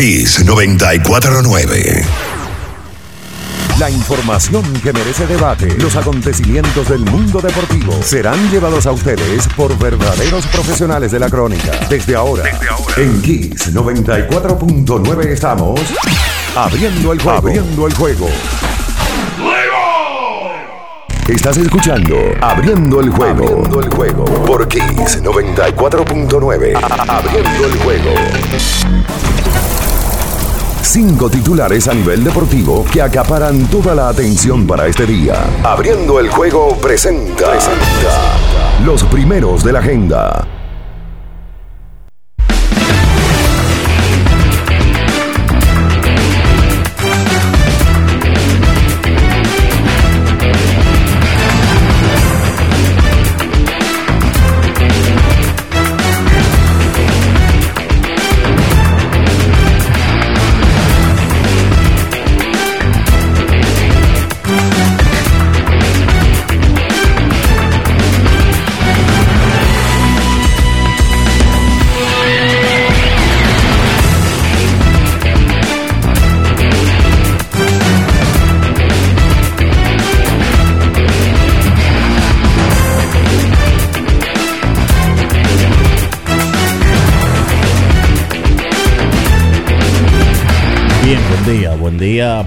Kiss 949. La información que merece debate, los acontecimientos del mundo deportivo serán llevados a ustedes por verdaderos profesionales de la crónica. Desde ahora, en Kiss 94.9 estamos abriendo el juego. Abriendo el juego. Estás escuchando Abriendo el juego. Abriendo el juego por Kiss 94.9. Abriendo el juego. Cinco titulares a nivel deportivo que acaparan toda la atención para este día. Abriendo el juego presenta, los primeros de la agenda.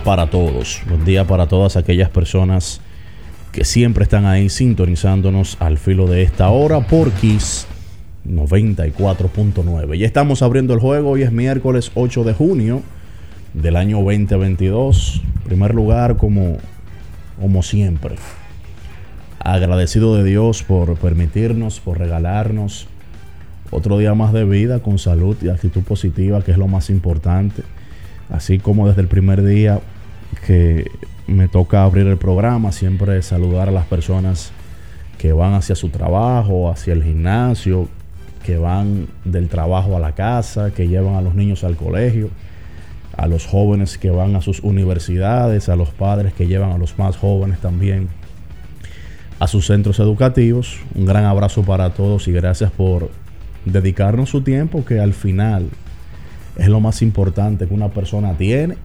Para todos, buen día para todas aquellas personas que siempre están ahí sintonizándonos al filo de esta hora por Kiss 94.9. Ya estamos abriendo el juego, hoy es miércoles 8 de junio del año 2022. primer lugar, como, como siempre, agradecido de Dios por permitirnos, por regalarnos otro día más de vida con salud y actitud positiva, que es lo más importante así como desde el primer día que me toca abrir el programa, siempre saludar a las personas que van hacia su trabajo, hacia el gimnasio, que van del trabajo a la casa, que llevan a los niños al colegio, a los jóvenes que van a sus universidades, a los padres que llevan a los más jóvenes también a sus centros educativos. Un gran abrazo para todos y gracias por dedicarnos su tiempo que al final es lo más importante que una persona tiene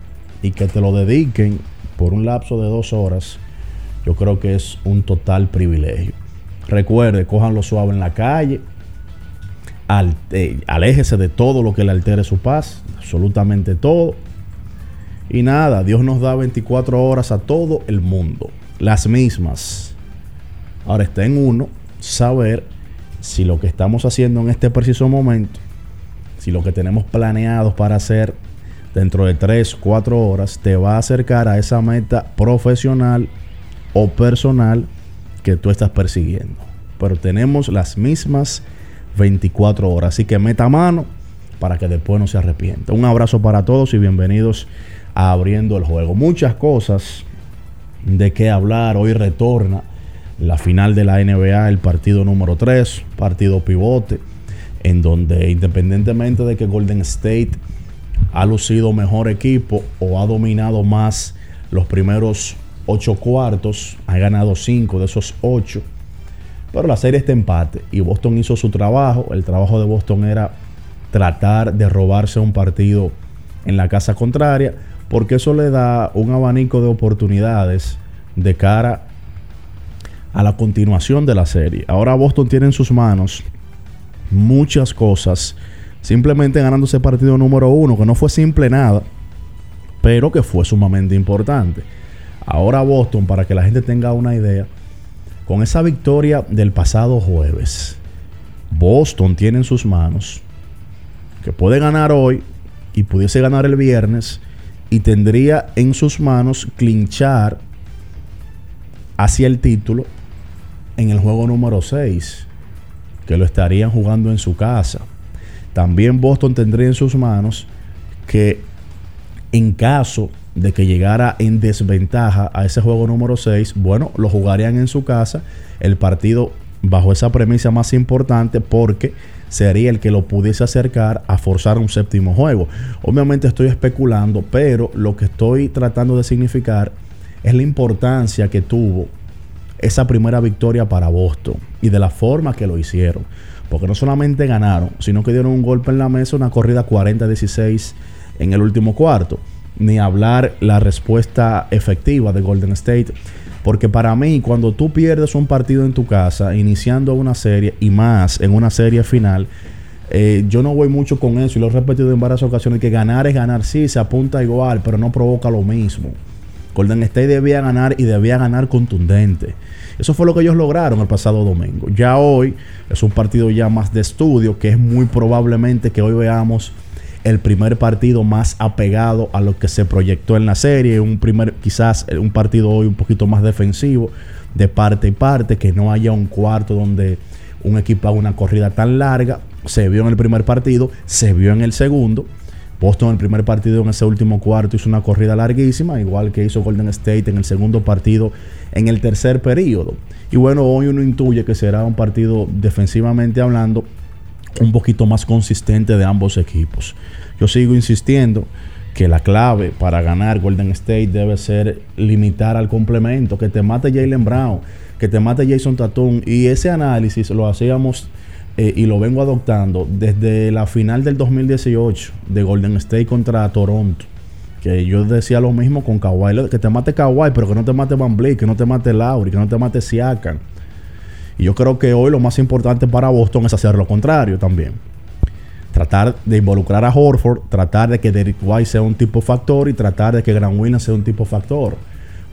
y que te lo dediquen por un lapso de dos horas, yo creo que es un total privilegio. Recuerde, lo suave en la calle, eh, aléjese de todo lo que le altere su paz, absolutamente todo. Y nada, Dios nos da 24 horas a todo el mundo, las mismas. Ahora está en uno saber si lo que estamos haciendo en este preciso momento si lo que tenemos planeado para hacer dentro de 3, 4 horas te va a acercar a esa meta profesional o personal que tú estás persiguiendo. Pero tenemos las mismas 24 horas. Así que meta mano para que después no se arrepienta. Un abrazo para todos y bienvenidos a Abriendo el Juego. Muchas cosas de qué hablar. Hoy retorna la final de la NBA, el partido número 3, partido pivote en donde independientemente de que Golden State ha lucido mejor equipo o ha dominado más los primeros ocho cuartos, ha ganado cinco de esos ocho, pero la serie está empate y Boston hizo su trabajo. El trabajo de Boston era tratar de robarse un partido en la casa contraria, porque eso le da un abanico de oportunidades de cara a la continuación de la serie. Ahora Boston tiene en sus manos muchas cosas, simplemente ganando ese partido número uno, que no fue simple nada, pero que fue sumamente importante. Ahora Boston, para que la gente tenga una idea, con esa victoria del pasado jueves, Boston tiene en sus manos que puede ganar hoy y pudiese ganar el viernes y tendría en sus manos clinchar hacia el título en el juego número 6 que lo estarían jugando en su casa. También Boston tendría en sus manos que en caso de que llegara en desventaja a ese juego número 6, bueno, lo jugarían en su casa, el partido bajo esa premisa más importante porque sería el que lo pudiese acercar a forzar un séptimo juego. Obviamente estoy especulando, pero lo que estoy tratando de significar es la importancia que tuvo esa primera victoria para Boston y de la forma que lo hicieron. Porque no solamente ganaron, sino que dieron un golpe en la mesa, una corrida 40-16 en el último cuarto. Ni hablar la respuesta efectiva de Golden State. Porque para mí, cuando tú pierdes un partido en tu casa, iniciando una serie y más en una serie final, eh, yo no voy mucho con eso y lo he repetido en varias ocasiones, que ganar es ganar, sí, se apunta igual, pero no provoca lo mismo. Golden State debía ganar y debía ganar contundente. Eso fue lo que ellos lograron el pasado domingo. Ya hoy es un partido ya más de estudio, que es muy probablemente que hoy veamos el primer partido más apegado a lo que se proyectó en la serie, un primer quizás un partido hoy un poquito más defensivo de parte y parte, que no haya un cuarto donde un equipo haga una corrida tan larga, se vio en el primer partido, se vio en el segundo. Boston en el primer partido en ese último cuarto hizo una corrida larguísima, igual que hizo Golden State en el segundo partido en el tercer periodo. Y bueno, hoy uno intuye que será un partido defensivamente hablando un poquito más consistente de ambos equipos. Yo sigo insistiendo que la clave para ganar Golden State debe ser limitar al complemento, que te mate Jalen Brown, que te mate Jason Tatum. Y ese análisis lo hacíamos eh, y lo vengo adoptando desde la final del 2018 de Golden State contra Toronto. Que yo decía lo mismo con Kawhi, que te mate Kawhi, pero que no te mate Van Vliet, que no te mate Lauri, que no te mate Siakam. Y yo creo que hoy lo más importante para Boston es hacer lo contrario también. Tratar de involucrar a Horford, tratar de que Derek White sea un tipo factor y tratar de que Grant Williams sea un tipo factor.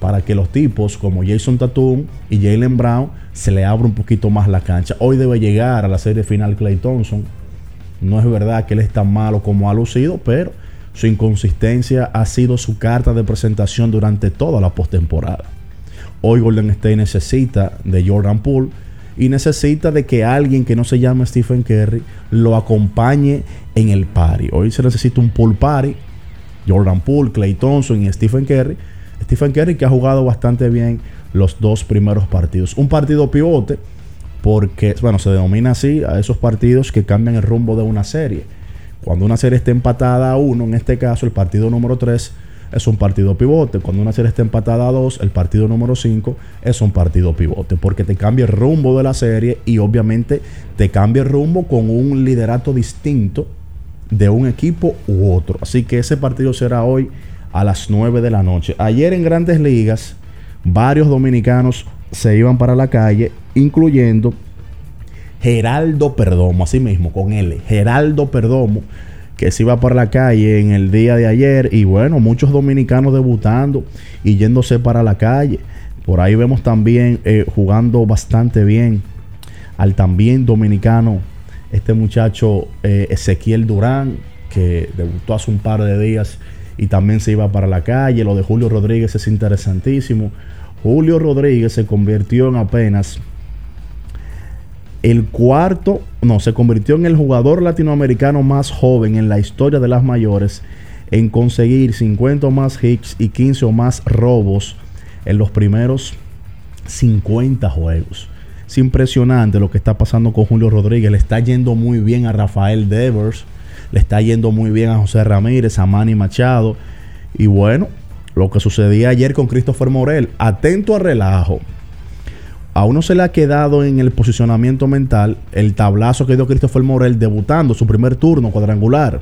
Para que los tipos como Jason Tatum y Jalen Brown se le abra un poquito más la cancha. Hoy debe llegar a la serie final Clay Thompson. No es verdad que él es tan malo como ha lucido, pero su inconsistencia ha sido su carta de presentación durante toda la postemporada. Hoy Golden State necesita de Jordan Poole y necesita de que alguien que no se llame Stephen Curry lo acompañe en el party. Hoy se necesita un pool party. Jordan Poole, Clay Thompson y Stephen Curry. Stephen Curry que ha jugado bastante bien los dos primeros partidos. Un partido pivote porque, bueno, se denomina así a esos partidos que cambian el rumbo de una serie. Cuando una serie está empatada a uno, en este caso el partido número 3 es un partido pivote. Cuando una serie está empatada a 2, el partido número 5 es un partido pivote. Porque te cambia el rumbo de la serie y obviamente te cambia el rumbo con un liderato distinto de un equipo u otro. Así que ese partido será hoy a las 9 de la noche. Ayer en grandes ligas varios dominicanos se iban para la calle, incluyendo Geraldo Perdomo, así mismo, con L, Geraldo Perdomo, que se iba para la calle en el día de ayer, y bueno, muchos dominicanos debutando y yéndose para la calle. Por ahí vemos también eh, jugando bastante bien al también dominicano, este muchacho eh, Ezequiel Durán, que debutó hace un par de días y también se iba para la calle. Lo de Julio Rodríguez es interesantísimo. Julio Rodríguez se convirtió en apenas el cuarto, no, se convirtió en el jugador latinoamericano más joven en la historia de las mayores en conseguir 50 o más hits y 15 o más robos en los primeros 50 juegos. Es impresionante lo que está pasando con Julio Rodríguez. Le está yendo muy bien a Rafael Devers. Le está yendo muy bien a José Ramírez, a Manny Machado. Y bueno, lo que sucedía ayer con Christopher Morel. Atento a relajo. A uno se le ha quedado en el posicionamiento mental el tablazo que dio Christopher Morel debutando su primer turno cuadrangular.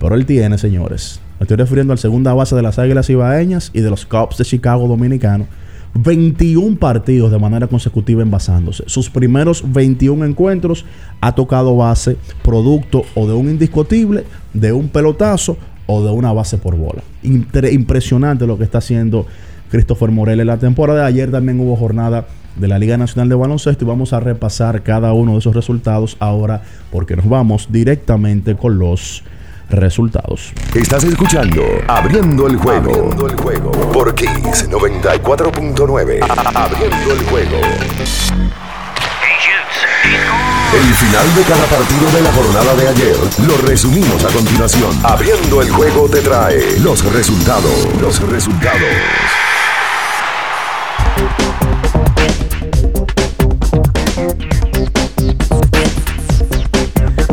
Pero él tiene, señores. Me estoy refiriendo al segunda base de las Águilas Ibaeñas y de los Cubs de Chicago Dominicano. 21 partidos de manera consecutiva envasándose. Sus primeros 21 encuentros ha tocado base producto o de un indiscutible, de un pelotazo o de una base por bola. impresionante lo que está haciendo Christopher Morel en la temporada. de Ayer también hubo jornada de la Liga Nacional de Baloncesto y vamos a repasar cada uno de esos resultados ahora porque nos vamos directamente con los resultados. Estás escuchando Abriendo el juego. Abriendo el juego por Kiss 94.9. Abriendo el juego. El final de cada partido de la jornada de ayer lo resumimos a continuación. Abriendo el juego te trae los resultados. Los resultados.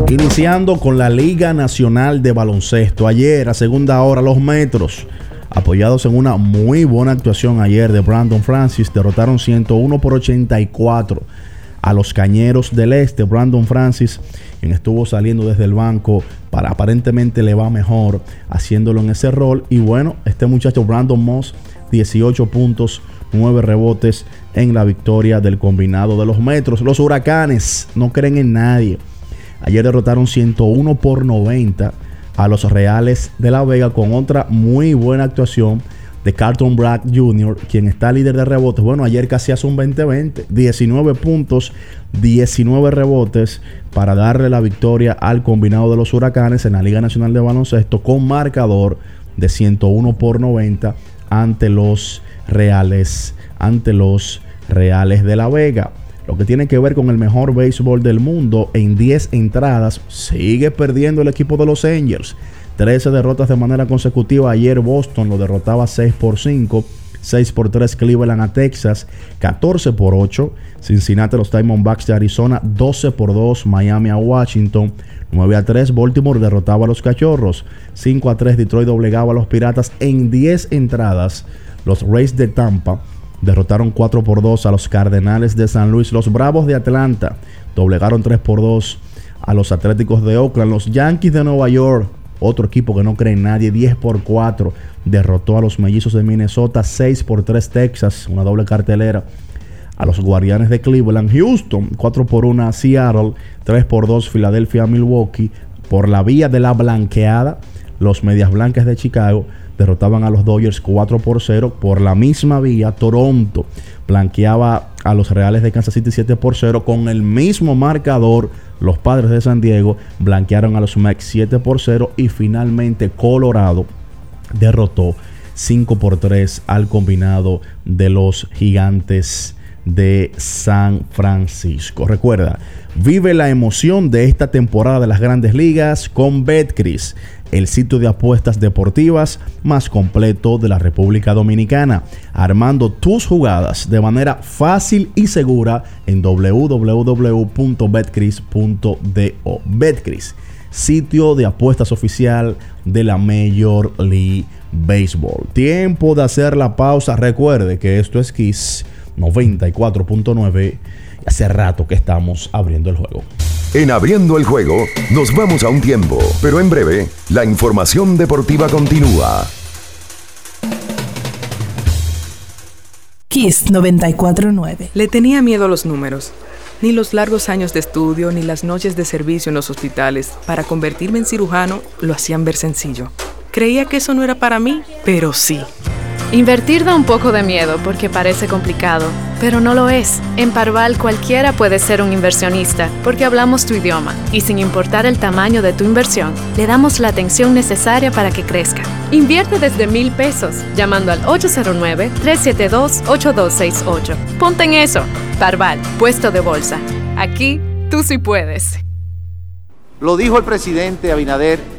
Iniciando con la Liga Nacional de Baloncesto. Ayer, a segunda hora, los Metros, apoyados en una muy buena actuación ayer de Brandon Francis, derrotaron 101 por 84 a los Cañeros del Este, Brandon Francis, quien estuvo saliendo desde el banco para aparentemente le va mejor haciéndolo en ese rol. Y bueno, este muchacho Brandon Moss, 18 puntos, 9 rebotes en la victoria del combinado de los metros. Los huracanes no creen en nadie. Ayer derrotaron 101 por 90 a los Reales de La Vega con otra muy buena actuación de Carlton Bragg Jr., quien está líder de rebotes. Bueno, ayer casi hace un 20-20, 19 puntos, 19 rebotes para darle la victoria al combinado de los Huracanes en la Liga Nacional de Baloncesto con marcador de 101 por 90 ante los Reales, ante los Reales de La Vega. Lo que tiene que ver con el mejor béisbol del mundo en 10 entradas, sigue perdiendo el equipo de los Angels. 13 derrotas de manera consecutiva. Ayer Boston lo derrotaba 6 por 5. 6 por 3 Cleveland a Texas, 14 por 8 Cincinnati los Diamondbacks de Arizona, 12 por 2 Miami a Washington, 9 a 3 Baltimore derrotaba a los Cachorros, 5 a 3 Detroit doblegaba a los Piratas en 10 entradas. Los Rays de Tampa derrotaron 4 por 2 a los Cardenales de San Luis, los Bravos de Atlanta doblegaron 3 por 2 a los Atléticos de Oakland, los Yankees de Nueva York otro equipo que no cree en nadie, 10 por 4, derrotó a los mellizos de Minnesota, 6 por 3 Texas, una doble cartelera. A los Guardianes de Cleveland, Houston, 4 por 1 Seattle, 3 por 2 Filadelfia, Milwaukee. Por la vía de la blanqueada, los Medias Blancas de Chicago derrotaban a los Dodgers 4 por 0. Por la misma vía, Toronto blanqueaba a los Reales de Kansas City 7 por 0 con el mismo marcador los padres de San Diego blanquearon a los Mex 7 por 0 y finalmente Colorado derrotó 5 por 3 al combinado de los gigantes de San Francisco. Recuerda, vive la emoción de esta temporada de las grandes ligas con Betcris el sitio de apuestas deportivas más completo de la República Dominicana, armando tus jugadas de manera fácil y segura en www.betcris.do. Betcris, sitio de apuestas oficial de la Major League Baseball. Tiempo de hacer la pausa. Recuerde que esto es Kiss 94.9. Hace rato que estamos abriendo el juego. En abriendo el juego, nos vamos a un tiempo, pero en breve, la información deportiva continúa. Kiss 949. Le tenía miedo a los números. Ni los largos años de estudio ni las noches de servicio en los hospitales para convertirme en cirujano lo hacían ver sencillo. Creía que eso no era para mí, pero sí. Invertir da un poco de miedo porque parece complicado, pero no lo es. En Parval cualquiera puede ser un inversionista porque hablamos tu idioma y sin importar el tamaño de tu inversión, le damos la atención necesaria para que crezca. Invierte desde mil pesos llamando al 809-372-8268. Ponte en eso. Parval, puesto de bolsa. Aquí tú sí puedes. Lo dijo el presidente Abinader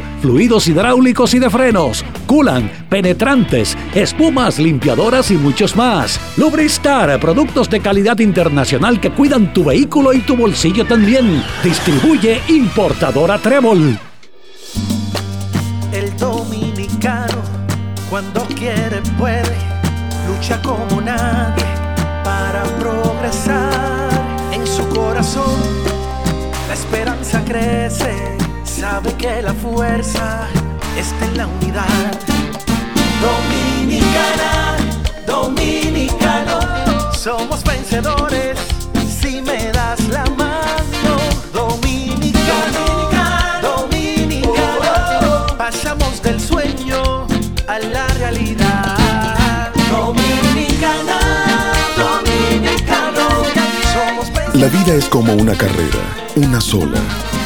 fluidos hidráulicos y de frenos, culan, penetrantes, espumas, limpiadoras y muchos más. Lubristar, productos de calidad internacional que cuidan tu vehículo y tu bolsillo también. Distribuye importadora Trébol. El dominicano, cuando quiere, puede, lucha como nadie para progresar. En su corazón, la esperanza crece sabe que la fuerza está en la unidad. Dominicana, dominicano, somos vencedores si me das la mano. Dominicano, dominicano, pasamos del sueño a la realidad. Dominicana, dominicano. Somos la vida es como una carrera, una sola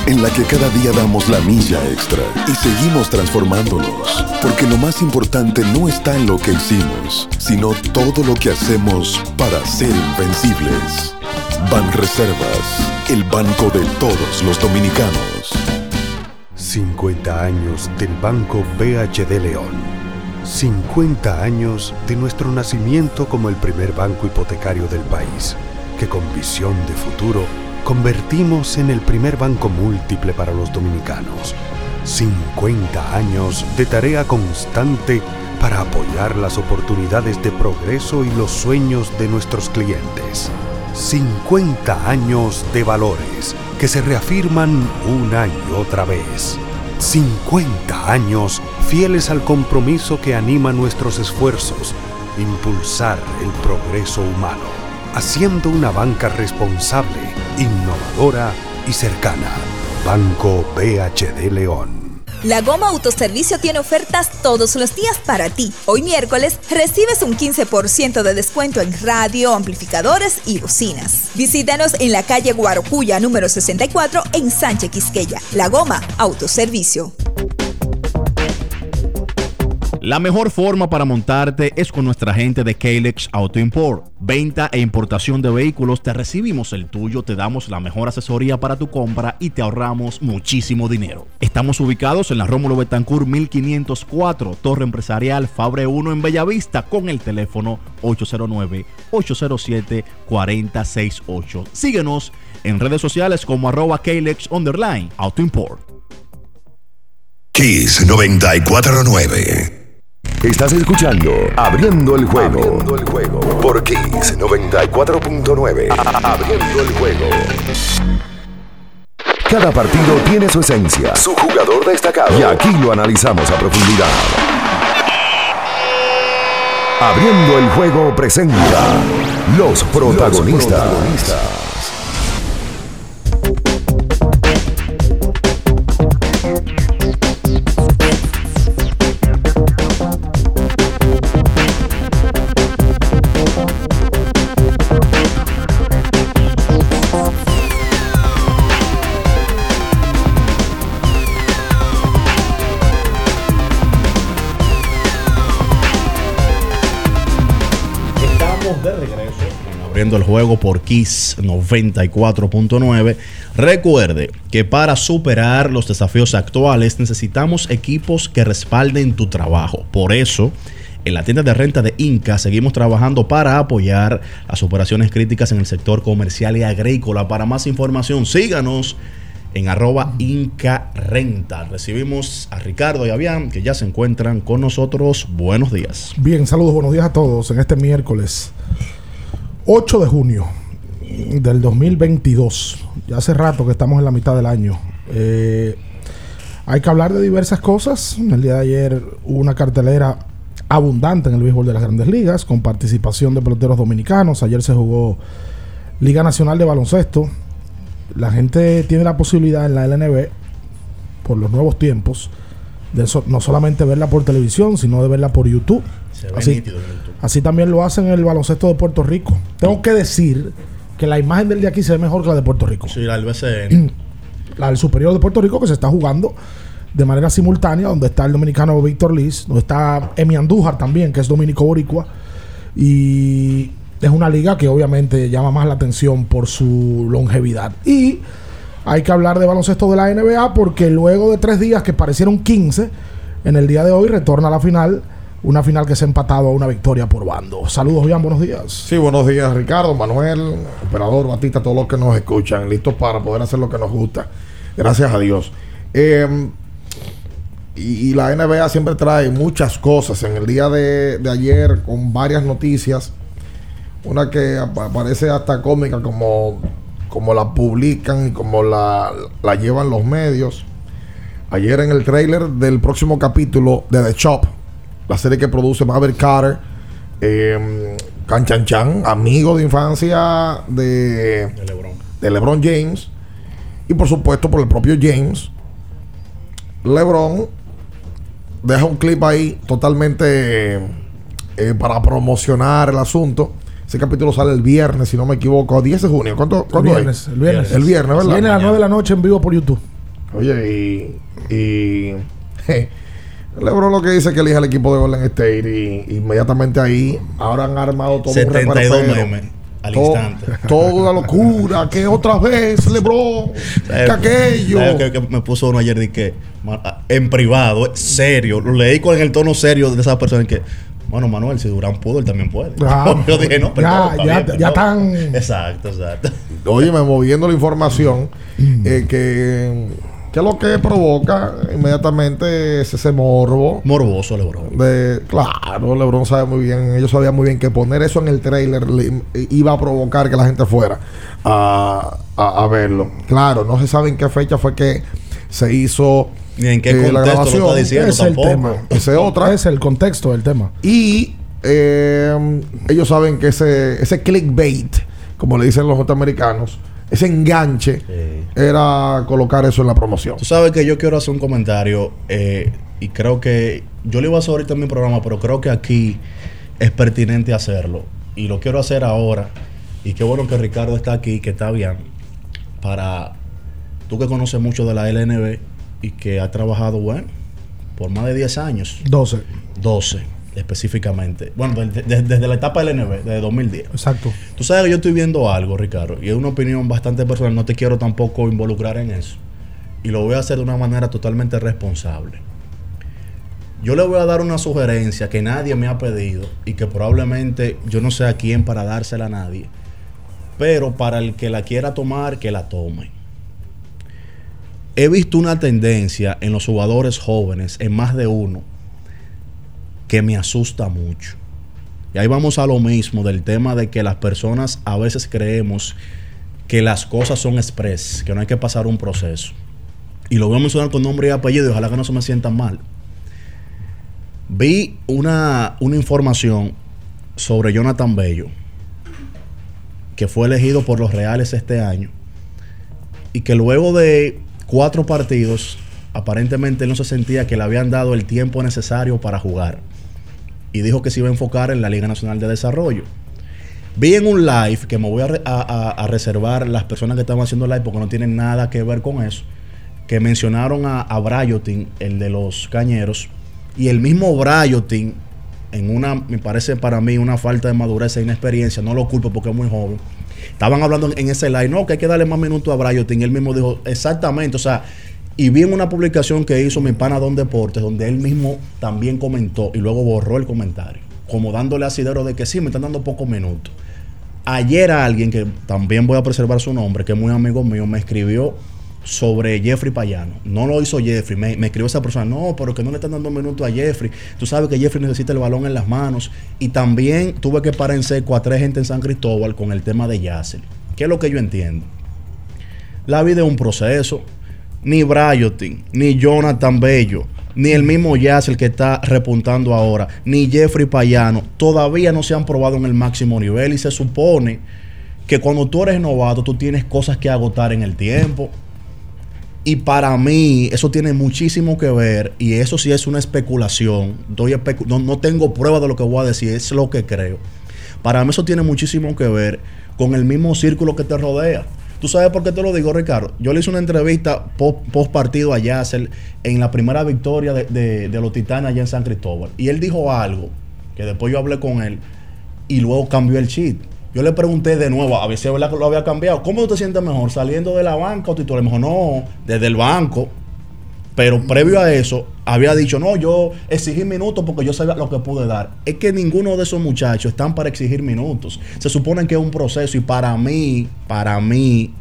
en la que cada día damos la milla extra y seguimos transformándonos, porque lo más importante no está en lo que hicimos, sino todo lo que hacemos para ser invencibles. Ban Reservas, el banco de todos los dominicanos. 50 años del Banco BHD León. 50 años de nuestro nacimiento como el primer banco hipotecario del país, que con visión de futuro convertimos en el primer banco múltiple para los dominicanos. 50 años de tarea constante para apoyar las oportunidades de progreso y los sueños de nuestros clientes. 50 años de valores que se reafirman una y otra vez. 50 años fieles al compromiso que anima nuestros esfuerzos, impulsar el progreso humano, haciendo una banca responsable, innovadora y cercana. Banco BHD León. La Goma Autoservicio tiene ofertas todos los días para ti. Hoy miércoles recibes un 15% de descuento en radio, amplificadores y bocinas. Visítanos en la calle Guarocuya número 64 en Sánchez Quisqueya. La Goma Autoservicio. La mejor forma para montarte es con nuestra gente de Kalex Auto Import. Venta e importación de vehículos, te recibimos el tuyo, te damos la mejor asesoría para tu compra y te ahorramos muchísimo dinero. Estamos ubicados en la Rómulo Betancourt 1504, Torre Empresarial Fabre 1 en Bellavista con el teléfono 809-807-4068. Síguenos en redes sociales como arroba Kalex Underline Auto Import. Kiss 949. Estás escuchando Abriendo el juego. Abriendo el juego. Por Kiss 94.9. Abriendo el juego. Cada partido tiene su esencia, su jugador destacado. Y aquí lo analizamos a profundidad. Abriendo el juego presenta los protagonistas. Estamos el juego por Kiss 94.9. Recuerde que para superar los desafíos actuales necesitamos equipos que respalden tu trabajo. Por eso, en la tienda de renta de Inca seguimos trabajando para apoyar las operaciones críticas en el sector comercial y agrícola. Para más información, síganos en arroba Inca Renta. Recibimos a Ricardo y a que ya se encuentran con nosotros. Buenos días. Bien, saludos, buenos días a todos en este miércoles 8 de junio del 2022. Ya hace rato que estamos en la mitad del año. Eh, hay que hablar de diversas cosas. El día de ayer hubo una cartelera abundante en el béisbol de las grandes ligas, con participación de peloteros dominicanos. Ayer se jugó Liga Nacional de Baloncesto. La gente tiene la posibilidad en la LNB, por los nuevos tiempos, de no solamente verla por televisión, sino de verla por YouTube. Se ve Así, nítido así también lo hacen en el baloncesto de Puerto Rico. Tengo que decir que la imagen del de aquí se ve mejor que la de Puerto Rico. Sí, la del BCN. la del superior de Puerto Rico que se está jugando de manera simultánea, donde está el dominicano Víctor Liz, donde está Emi Andújar también, que es dominico boricua, y es una liga que obviamente llama más la atención por su longevidad. Y hay que hablar de baloncesto de la NBA porque luego de tres días que parecieron 15, en el día de hoy retorna a la final, una final que se ha empatado a una victoria por bando. Saludos, bien, buenos días. Sí, buenos días, Ricardo, Manuel, operador, Batista, todos los que nos escuchan, listos para poder hacer lo que nos gusta. Gracias a Dios. Eh, y, la NBA siempre trae muchas cosas. En el día de, ayer, con varias noticias, una que parece hasta cómica, como, como la publican y como la, la llevan los medios. Ayer en el trailer del próximo capítulo de The Shop, la serie que produce Maverick Carter, eh, Canchanchan, amigo de infancia de, de LeBron James, y por supuesto por el propio James, LeBron deja un clip ahí totalmente eh, para promocionar el asunto. Ese capítulo sale el viernes, si no me equivoco, 10 de junio. ¿Cuánto, El cuándo viernes, es? el viernes. El viernes, ¿verdad? Viene a las 9 de la noche en vivo por YouTube. Oye, y. y Lebron lo que dice que elija el equipo de Golden State y inmediatamente ahí ahora han armado todo 72 un memes al To- instante. Toda locura, que otra vez Lebron, que aquello. ¿Sabes qué- qué me puso uno ayer de que en privado, serio, lo leí con el tono serio de esa persona que bueno, Manuel, si Durán pudo, él también puede. Ah, Yo dije, no, perdón, ya- está ya- bien, ya perdón. están- Exacto, exacto. Oye, me moviendo la información eh, que, que lo que provoca inmediatamente es ese morbo. Morboso, Lebron. De, claro, Lebron sabe muy bien, ellos sabían muy bien que poner eso en el trailer le- iba a provocar que la gente fuera a, a- a verlo. Claro, no se sabe en qué fecha fue que se hizo Ni en qué eh, la contexto lo grabación. está diciendo es el tampoco. tema. Esa es otra. Es el contexto del tema. Y eh, ellos saben que ese, ese clickbait, como le dicen los norteamericanos, ese enganche, era colocar eso en la promoción. Tú sabes que yo quiero hacer un comentario eh, y creo que yo lo iba a hacer ahorita en mi programa, pero creo que aquí es pertinente hacerlo y lo quiero hacer ahora. Y qué bueno que Ricardo está aquí, que está bien, para tú que conoces mucho de la LNB y que ha trabajado, bueno, por más de 10 años, 12. 12 específicamente. Bueno, de- de- desde la etapa LNB, desde 2010. Exacto. Tú sabes que yo estoy viendo algo, Ricardo, y es una opinión bastante personal, no te quiero tampoco involucrar en eso. Y lo voy a hacer de una manera totalmente responsable. Yo le voy a dar una sugerencia que nadie me ha pedido y que probablemente yo no sé a quién para dársela a nadie, pero para el que la quiera tomar, que la tome. He visto una tendencia en los jugadores jóvenes, en más de uno, que me asusta mucho. Y ahí vamos a lo mismo del tema de que las personas a veces creemos que las cosas son express, que no hay que pasar un proceso. Y lo voy a mencionar con nombre y apellido ojalá que no se me sientan mal. Vi una, una información sobre Jonathan Bello, que fue elegido por los Reales este año, y que luego de cuatro partidos, aparentemente no se sentía que le habían dado el tiempo necesario para jugar y dijo que se iba a enfocar en la Liga Nacional de Desarrollo. Vi en un live que me voy a, re- a- a- a reservar las personas que estaban haciendo live porque no tienen nada que ver con eso, que mencionaron a, a Bryotin, el de los cañeros, y el mismo Bryotin, en una, me parece para mí una falta de madurez e inexperiencia, no lo culpo porque es muy joven. Estaban hablando en, ese live, no, que hay que darle más minutos a Bryotin, él mismo dijo, exactamente, o sea, y vi en una publicación que hizo mi pana Don Deportes, donde él mismo también comentó y luego borró el comentario, como dándole asidero de que sí, me están dando pocos minutos. Ayer alguien, que también voy a preservar su nombre, que es muy amigo mío, me escribió sobre Jeffrey Payano. No lo hizo Jeffrey, me, escribió esa persona, no, pero que no le están dando minutos a Jeffrey. Tú sabes que Jeffrey necesita el balón en las manos. Y también tuve que parar en a tres gente en San Cristóbal con el tema de Yacel. ¿Qué es lo que yo entiendo? La vida es un proceso. Ni Bryotin, ni Jonathan Bello, ni el mismo Yacel que está repuntando ahora, ni Jeffrey Payano, todavía no se han probado en el máximo nivel y se supone que cuando tú eres novato tú tienes cosas que agotar en el tiempo. Y para mí eso tiene muchísimo que ver y eso sí es una especulación. No, no tengo prueba de lo que voy a decir, es lo que creo. Para mí eso tiene muchísimo que ver con el mismo círculo que te rodea. ¿Tú sabes por qué te lo digo, Ricardo? Yo le hice una entrevista post, partido a Yasser en la primera victoria de, los Titanes allá en San Cristóbal. Y él dijo algo que después yo hablé con él y luego cambió el cheat. Yo le pregunté de nuevo, a ver si es que lo había cambiado. ¿Cómo tú te sientes mejor? ¿Saliendo de la banca o titular? Me dijo, no, desde el banco. Pero previo a eso, había dicho, no, yo exigí minutos porque yo sabía lo que pude dar. Es que ninguno de esos muchachos están para exigir minutos. Se supone que es un proceso y para mí, para mí,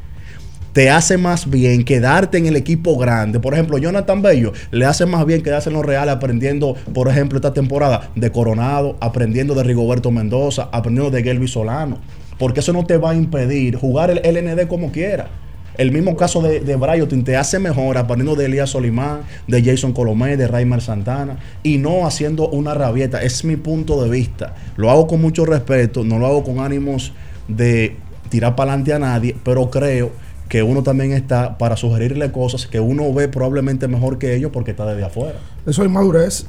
te hace más bien quedarte en el equipo grande. Por ejemplo, Jonathan Bello le hace más bien quedarse en los reales aprendiendo, por ejemplo, esta temporada de Coronado, aprendiendo de Rigoberto Mendoza, aprendiendo de Gelby Solano. Porque eso no te va a impedir jugar el LND como quiera. El mismo caso de, de Bryotin te hace mejor aprendiendo de Elías Solimán, de Jason Colomé, de Raymer Santana y no haciendo una rabieta. Es mi punto de vista. Lo hago con mucho respeto, no lo hago con ánimos de tirar para adelante a nadie, pero creo que uno también está para sugerirle cosas que uno ve probablemente mejor que ellos porque está desde afuera. Eso es inmadurez.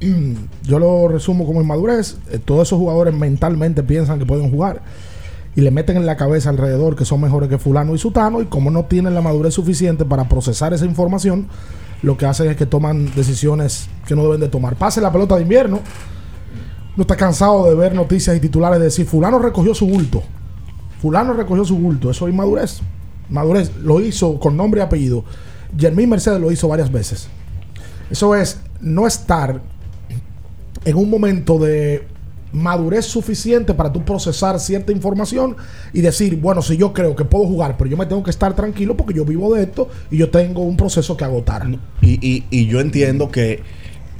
Yo lo resumo como inmadurez. Eh, todos esos jugadores mentalmente piensan que pueden jugar y le meten en la cabeza alrededor que son mejores que fulano y sutano y como no tienen la madurez suficiente para procesar esa información, lo que hacen es que toman decisiones que no deben de tomar. Pase la pelota de invierno. No está cansado de ver noticias y titulares de decir fulano recogió su bulto. Fulano recogió su bulto. Eso es inmadurez. Madurez lo hizo con nombre y apellido. Jermín Mercedes lo hizo varias veces. Eso es no estar en un momento de madurez suficiente para tú procesar cierta información y decir, bueno, si yo creo que puedo jugar, pero yo me tengo que estar tranquilo porque yo vivo de esto y yo tengo un proceso que agotar. Y, y, y yo entiendo que,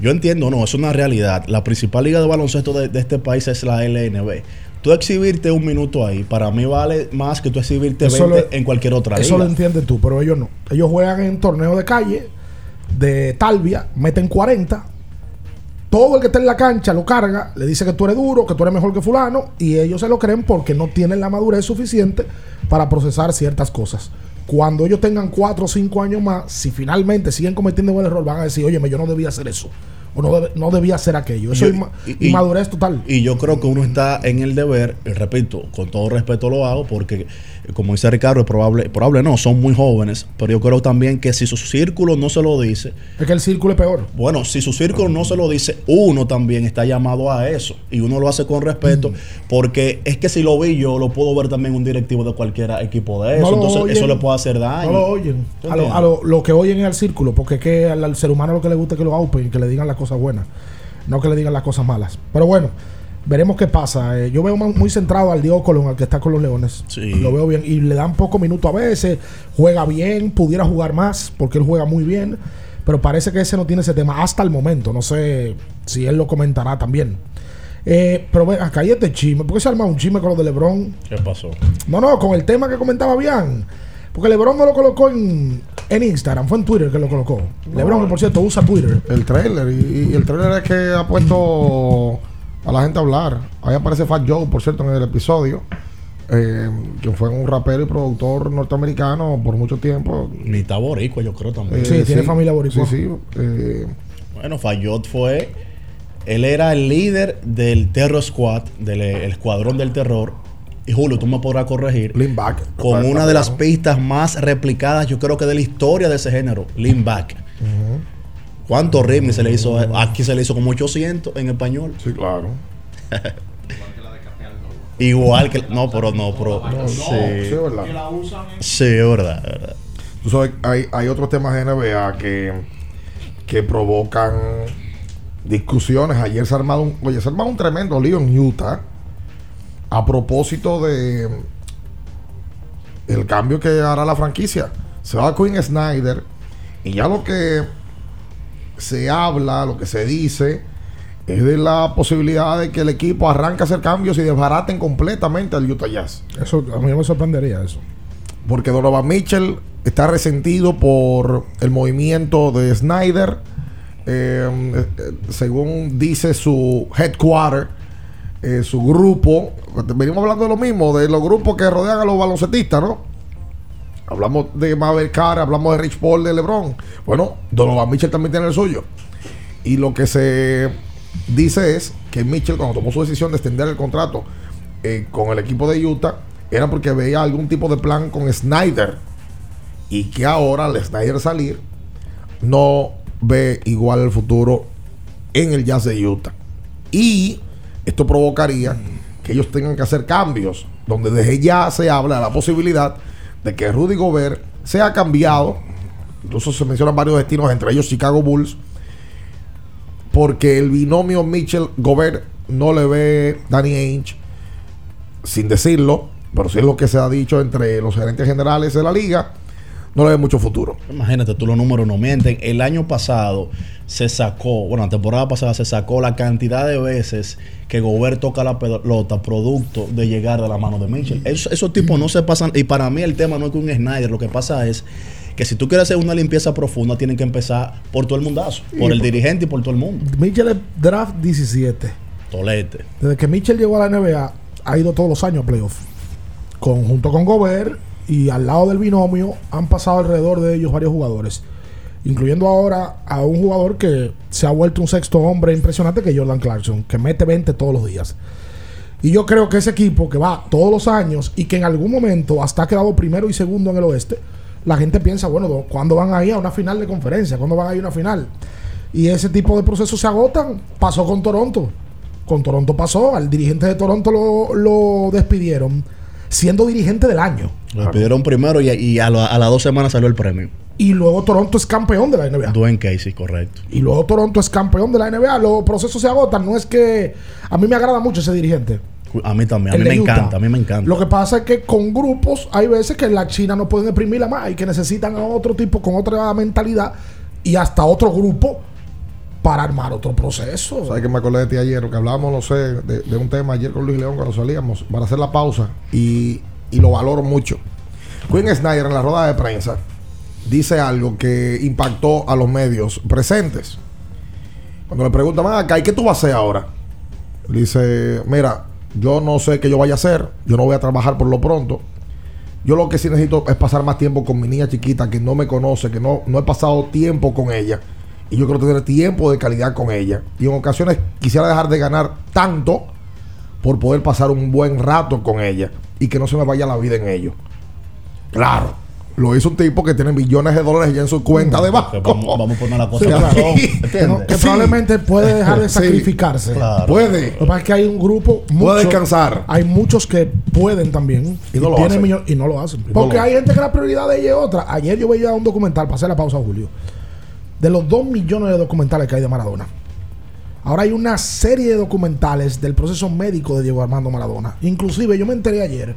yo entiendo, no, es una realidad. La principal liga de baloncesto de, de este país es la LNB. Tú exhibirte un minuto ahí, para mí vale más que tú exhibirte Eso 20 lo- en cualquier otra Eso liga. lo entiendes tú, pero ellos no. Ellos juegan en torneo de calle, de Talvia, meten 40. Todo el que está en la cancha lo carga, le dice que tú eres duro, que tú eres mejor que fulano, y ellos se lo creen porque no tienen la madurez suficiente para procesar ciertas cosas. Cuando ellos tengan 4 o 5 años más, si finalmente siguen cometiendo el error, van a decir, oye, yo no debía hacer eso, o no, no debía hacer aquello. Eso es inmadurez total. Y yo creo que uno está en el deber, y repito, con todo respeto lo hago, porque como dice Ricardo, probable, probable no, son muy jóvenes, pero yo creo también que si su círculo no se lo dice, Es que el círculo es peor. bueno, si su círculo no se lo dice, uno también está llamado a eso. Y uno lo hace con respeto, porque es que si lo vi yo, lo puedo ver también un directivo de cualquier equipo de eso. No Entonces, oyen. eso le puede hacer daño. No lo oyen. ¿Tú A lo, a lo- lo que oyen es al círculo, porque es que al, al ser humano lo que le gusta es que lo aupen y que le digan las cosas buenas, no que le digan las cosas malas. Pero bueno, veremos qué pasa. Eh, yo veo muy centrado al Diego Colón, al que está con los Leones. Sí. Lo veo bien y le dan poco minuto a veces, juega bien, pudiera jugar más, porque él juega muy bien. Pero parece que ese no tiene ese tema hasta el momento. No sé si él lo comentará también. Eh, pero ve, acá hay este chisme. ¿Por qué se arma un chisme con lo de Lebron? ¿Qué pasó? No, no, con el tema que comentaba bien. Porque LeBron no lo colocó en, en Instagram, fue en Twitter que lo colocó. LeBron, que por cierto, usa Twitter. El trailer. Y, y el trailer es que ha puesto a la gente a hablar. Ahí aparece Fat Joe, por cierto, en el episodio. eh, que fue un rapero y productor norteamericano por mucho tiempo. Ni está boricua, yo creo también. Eh, Sí, tiene familia boricua. Sí, sí. eh, Bueno, Fayot fue. Él era el líder del Terror Squad, del el escuadrón del terror. Y Julio, tú me podrás corregir. Lean Back. Con una de las pistas más replicadas, yo creo que de la historia de ese género, Lean Back. ¿Cuántos remix se le hizo? Aquí se le hizo como 800 en español. Sí, claro. Igual que. No, pero no, pero. sí. sí, es verdad. Sí, es verdad, es verdad. Tú sabes, hay, hay otros temas de NBA que, que provocan discusiones. Ayer se ha armado un, oye, se ha armado un tremendo lío en Utah a propósito de el cambio que hará la franquicia. Se va a Quinn Snyder y ya lo que se habla, lo que se dice es de la posibilidad de que el equipo arranque a hacer cambios y desbaraten completamente al Utah Jazz. Eso a mí me sorprendería eso. Porque Donovan Mitchell está resentido por el movimiento de Snyder. Eh, eh, según dice su headquarter, eh, su grupo. Venimos hablando de lo mismo, de los grupos que rodean a los baloncetistas, ¿no? Hablamos de Mabel Carr, hablamos de Rich Paul, de LeBron. Bueno, Donovan Mitchell también tiene el suyo. Y lo que se dice es que Mitchell, cuando tomó su decisión de extender el contrato eh, con el equipo de Utah, era porque veía algún tipo de plan con Snyder. Y que ahora al Snyder salir, no ve igual el futuro en el Jazz de Utah. Y esto provocaría que ellos tengan que hacer cambios, donde desde ya se habla la posibilidad de que Rudy Gobert sea cambiado. Incluso se mencionan varios destinos, entre ellos Chicago Bulls, porque el binomio Mitchell-Gobert no le ve Danny Ainge, sin decirlo, pero sí es lo que se ha dicho entre los gerentes generales de la liga, no le ve mucho futuro. Imagínate, tú los números no mienten. El año pasado se sacó, bueno, la temporada pasada se sacó la cantidad de veces que Gobert toca la pelota producto de llegar de la mano de Mitchell. Esos, esos tipos no se pasan. Y para mí el tema no es con Snyder. Lo que pasa es que si tú quieres hacer una limpieza profunda, tienen que empezar por todo el mundazo. Por el dirigente y por todo el mundo. Mitchell es draft 17. Tolete. Desde que Mitchell llegó a la NBA, ha ido todos los años a playoff. Con, junto con Gobert y al lado del binomio han pasado alrededor de ellos varios jugadores, incluyendo ahora a un jugador que se ha vuelto un sexto hombre impresionante que es Jordan Clarkson, que mete 20 todos los días. Y yo creo que ese equipo que va todos los años y que en algún momento hasta ha quedado primero y segundo en el oeste, la gente piensa, bueno, ¿cuándo van a ir a una final de conferencia? ¿Cuándo van a ir a una final? Y ese tipo de procesos se agotan. Pasó con Toronto. Con Toronto pasó. Al dirigente de Toronto lo, lo despidieron siendo dirigente del año. Lo despidieron primero y, y a, la- a las dos semanas salió el premio. Y luego Toronto es campeón de la NBA. Dwayne Casey, correcto. Y luego Toronto es campeón de la NBA. Los procesos se agotan. No es que. A mí me agrada mucho ese dirigente. A mí también, a mí me Utah. encanta, a mí me encanta. Lo que pasa es que con grupos hay veces que la China no pueden exprimirla más y que necesitan a otro tipo con otra mentalidad y hasta otro grupo para armar otro proceso. ¿Sabes que me acordé de ti ayer? Que hablábamos, no sé, de, un tema ayer con Luis León cuando salíamos para hacer la pausa y, y lo valoro mucho. Quinn Snyder en la rueda de prensa dice algo que impactó a los medios presentes. Cuando le preguntan, "Ah, acá, ¿y qué tú vas a hacer ahora? Le dice, mira, yo no sé qué yo vaya a hacer, yo no voy a trabajar por lo pronto. Yo lo que sí necesito es pasar más tiempo con mi niña chiquita que no me conoce, que no, no he pasado tiempo con ella. Y yo quiero tener tiempo de calidad con ella. Y en ocasiones quisiera dejar de ganar tanto por poder pasar un buen rato con ella y que no se me vaya la vida en ello. Claro, lo hizo un tipo que tiene millones de dólares ya en su cuenta de banco. Vamos, vamos a poner la cosa Sí, claro. Que, probablemente puede dejar de Sí. sacrificarse. Claro. Puede. Lo que pasa es que hay un grupo. Puede mucho- descansar. Hay muchos que pueden también. Y no lo tienen hacen. y no lo hacen. no Porque lo hay gente que la prioridad de ella es otra. Ayer yo veía un documental, pasé la pausa, Julio. De los dos millones de documentales que hay de Maradona. Ahora hay una serie de documentales del proceso médico de Diego Armando Maradona. Inclusive yo me enteré ayer,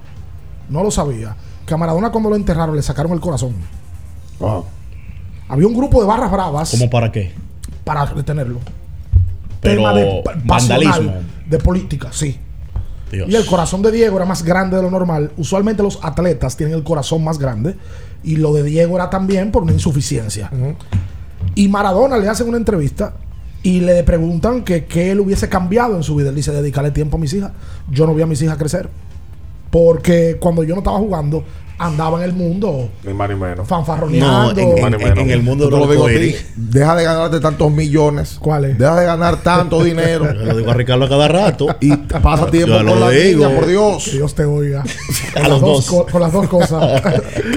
no lo sabía, que a Maradona cuando lo enterraron le sacaron el corazón. Había un grupo de barras bravas ¿Cómo para qué? para retenerlo. Pero Tema de vandalismo. de política, sí. Dios. Y el corazón de Diego era más grande de lo normal. Usualmente los atletas tienen el corazón más grande. Y lo de Diego era también por una insuficiencia. Y Maradona le hacen una entrevista y le preguntan que qué él hubiese cambiado en su vida. Él dice, dedicarle tiempo a mis hijas. Yo no vi a mis hijas crecer. Porque cuando yo no estaba jugando, andaba en el mundo Ni más ni menos. fanfarroneando. No, en- en- en el mundo Yo te lo del digo a ti. arcoíris. Deja de ganarte tantos millones. ¿Cuáles? Deja de ganar tanto dinero. Yo lo digo a Ricardo a cada rato. Y pasa tiempo con la digo. niña, por Dios. Que Dios te oiga. Con A las los dos. co- con las dos cosas.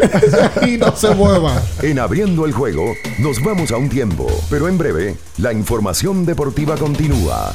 y no se mueva. En abriendo el juego, nos vamos a un tiempo, pero en breve, la información deportiva continúa.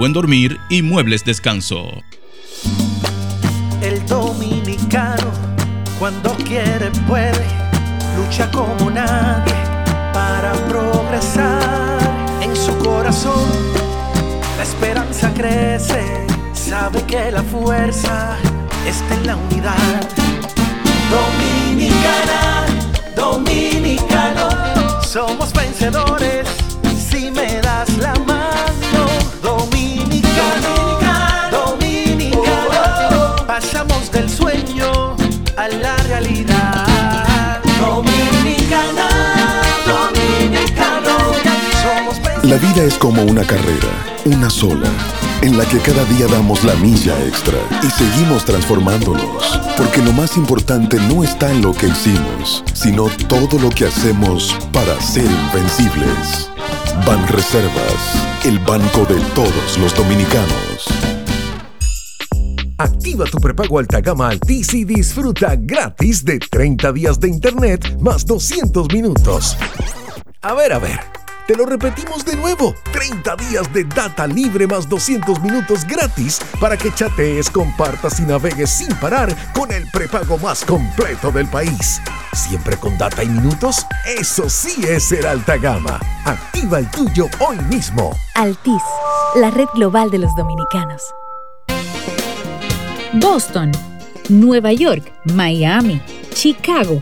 buen dormir y muebles descanso. El dominicano, cuando quiere, puede, lucha como nadie para progresar. En su corazón, la esperanza crece, sabe que la fuerza está en la unidad. Dominicana, dominicano, somos vencedores si me das la mano. La vida es como una carrera, una sola, en la que cada día damos la milla extra y seguimos transformándonos, porque lo más importante no está en lo que hicimos, sino todo lo que hacemos para ser invencibles. Ban Reservas, el banco de todos los dominicanos. Activa tu prepago alta gama Altis y disfruta gratis de 30 días de internet más 200 minutos. A ver, a ver. Te lo repetimos de nuevo. 30 días de data libre más 200 minutos gratis para que chatees, compartas y navegues sin parar con el prepago más completo del país. Siempre con data y minutos. Eso sí es ser alta gama. Activa el tuyo hoy mismo. Altis, la red global de los dominicanos. Boston, Nueva York, Miami, Chicago.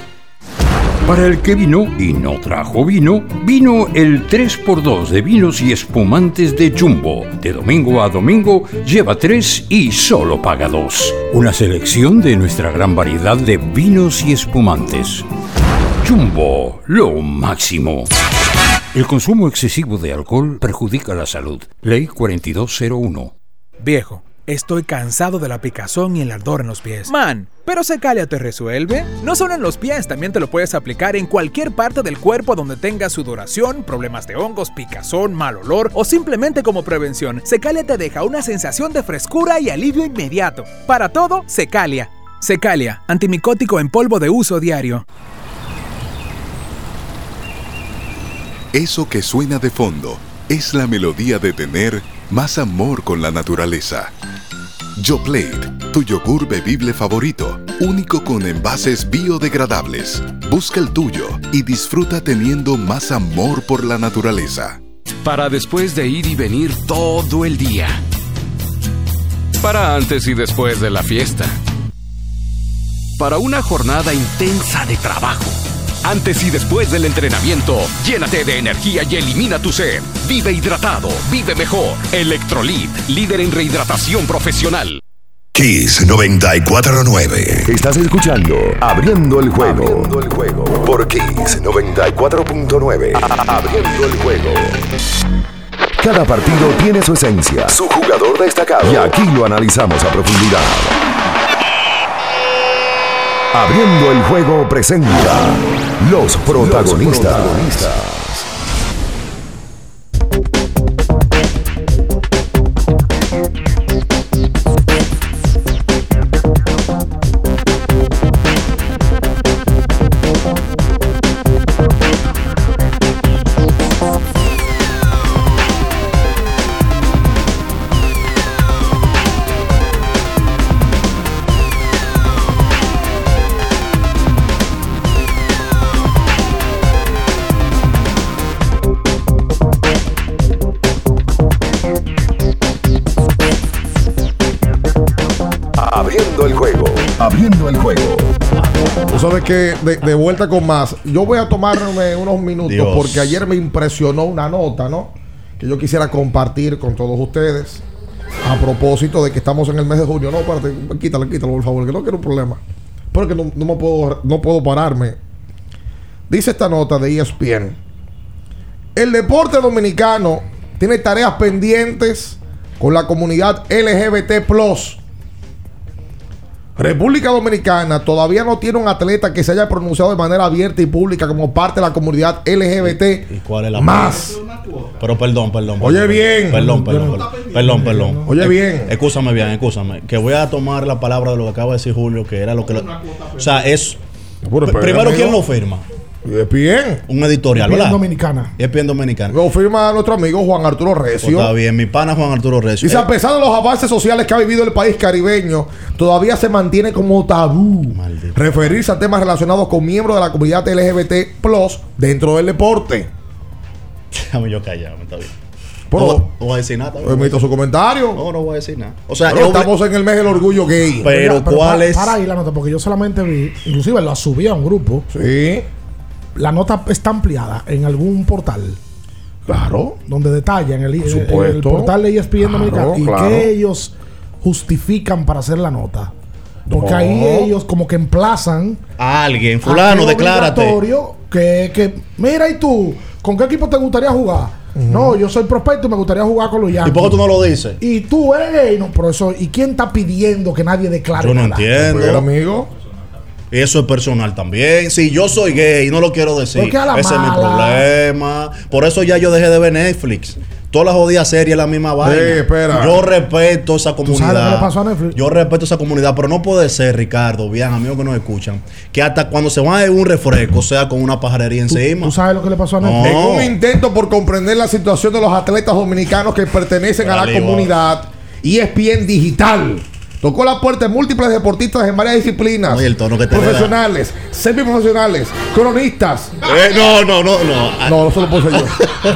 Para el que vino y no trajo vino, vino el 3x2 de vinos y espumantes de Jumbo. De domingo a domingo lleva 3 y solo paga 2. Una selección de nuestra gran variedad de vinos y espumantes. Jumbo, lo máximo. El consumo excesivo de alcohol perjudica la salud. Ley 4201. Viejo, estoy cansado de la picazón y el ardor en los pies. Man, pero Secalia te resuelve. No solo en los pies, también te lo puedes aplicar en cualquier parte del cuerpo donde tengas sudoración, problemas de hongos, picazón, mal olor o simplemente como prevención. Secalia te deja una sensación de frescura y alivio inmediato. Para todo, Secalia. Secalia, antimicótico en polvo de uso diario. Eso que suena de fondo es la melodía de tener más amor con la naturaleza. YoPlate, tu yogur bebible favorito, único con envases biodegradables. Busca el tuyo y disfruta teniendo más amor por la naturaleza. Para después de ir y venir todo el día. Para antes y después de la fiesta. Para una jornada intensa de trabajo. Antes y después del entrenamiento, llénate de energía y elimina tu sed. Vive hidratado, vive mejor. Electrolit, líder en rehidratación profesional. Kiss 949. Estás escuchando Abriendo el juego. Abriendo el juego. Por Kiss 94.9. Abriendo el juego. Cada partido tiene su esencia, su jugador destacado. Y aquí lo analizamos a profundidad. Abriendo el juego presenta los protagonistas. Abriendo sabes que de, de vuelta con más. Yo voy a tomarme unos minutos Dios. porque ayer me impresionó una nota, ¿no? Que yo quisiera compartir con todos ustedes. A propósito de que estamos en el mes de junio. No, espérate, quítalo, quítalo, por favor, que no quiero un problema. Pero que no, no me puedo, no puedo pararme. Dice esta nota de ESPN. El deporte dominicano tiene tareas pendientes con la comunidad LGBT. República Dominicana todavía no tiene un atleta que se haya pronunciado de manera abierta y pública como parte de la comunidad LGBT. ¿Y cuál es la Más. Pero perdón, perdón. Oye, perdón, bien. Perdón, perdón, perdón. Perdón, perdón. Oye, Eh, bien. Escúchame bien, escúchame. Que voy a tomar la palabra de lo que acaba de decir Julio, que era lo que. lo- o sea, es. Primero. ¿quién lo firma? ESPN. Un editorial, Bien ¿verdad? dominicana. ESPN Dominicana. Lo firma nuestro amigo Juan Arturo Pues Recio. está bien, mi pana Juan Arturo Recio. Dice, Eh, a pesar de los avances sociales que ha vivido el país caribeño, todavía se mantiene como tabú referirse a temas relacionados con miembros de la comunidad LGBT dentro del deporte. Déjame yo callado, está bien. Pero- no, no voy a decir nada. Emito su comentario. No, no voy a decir nada. O sea, Pero estamos en el mes del orgullo gay. Pero, Ya, ¿cuál pa- es? Para ahí la nota, porque yo solamente vi, inclusive la subí a un grupo. Sí. La nota está ampliada en algún portal. Claro. Donde detallan el, el- el portal de ESPN Claro, Dominicana y claro. que ellos justifican para hacer la nota. Porque No. ahí ellos como que emplazan A alguien, fulano, declárate. Que, que, mira, ¿y tú? ¿Con qué equipo te gustaría jugar? No, yo soy prospecto y me gustaría jugar con los Yankees. ¿Y por qué tú no lo dices? Y tú eres gay, no, por eso. ¿Y quién está pidiendo que nadie declare Yo no nada? entiendo. amigo. Y eso es personal también. Si yo soy gay y no lo quiero decir, ese es mi problema. Por eso ya yo dejé de ver Netflix. Todas las jodidas series la misma vaina. espera. Yo respeto esa sabes lo comunidad. que le pasó a Netflix? Yo respeto esa comunidad, pero no puede ser, Ricardo, bien, amigos que nos escuchan, que hasta cuando se van a un refresco sea con una pajarería encima. ¿Tú sabes lo que le pasó a No. Netflix? En un intento por comprender la situación de los atletas dominicanos que pertenecen a la comunidad, E ESPN Digital tocó la puerta de múltiples deportistas en varias disciplinas. Oye, el tono que te profesionales, semiprofesionales, cronistas. Eh, no, no, no, no. No, eso lo puse yo.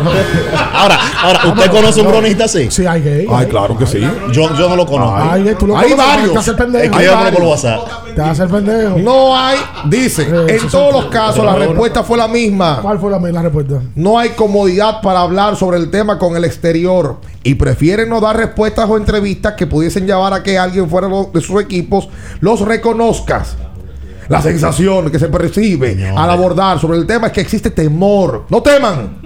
Ahora, ahora, ¿usted conoce un cronista así? Sí, hay gay. Ay, claro que sí. Yo, yo no lo conozco. Hay gay, tú lo Hay conoces, varios. Te hace pendejo. Hay Escríbamelo varios. por WhatsApp. Te hace el pendejo. No hay, dice, Eh, en todos los casos la respuesta fue la misma. ¿Cuál fue la, la respuesta? No hay comodidad para hablar sobre el tema con el exterior y prefieren no dar respuestas o entrevistas que pudiesen llevar a que alguien fuera lo- de sus equipos los reconozcas. La sensación que se percibe al abordar sobre el tema es que existe temor. No teman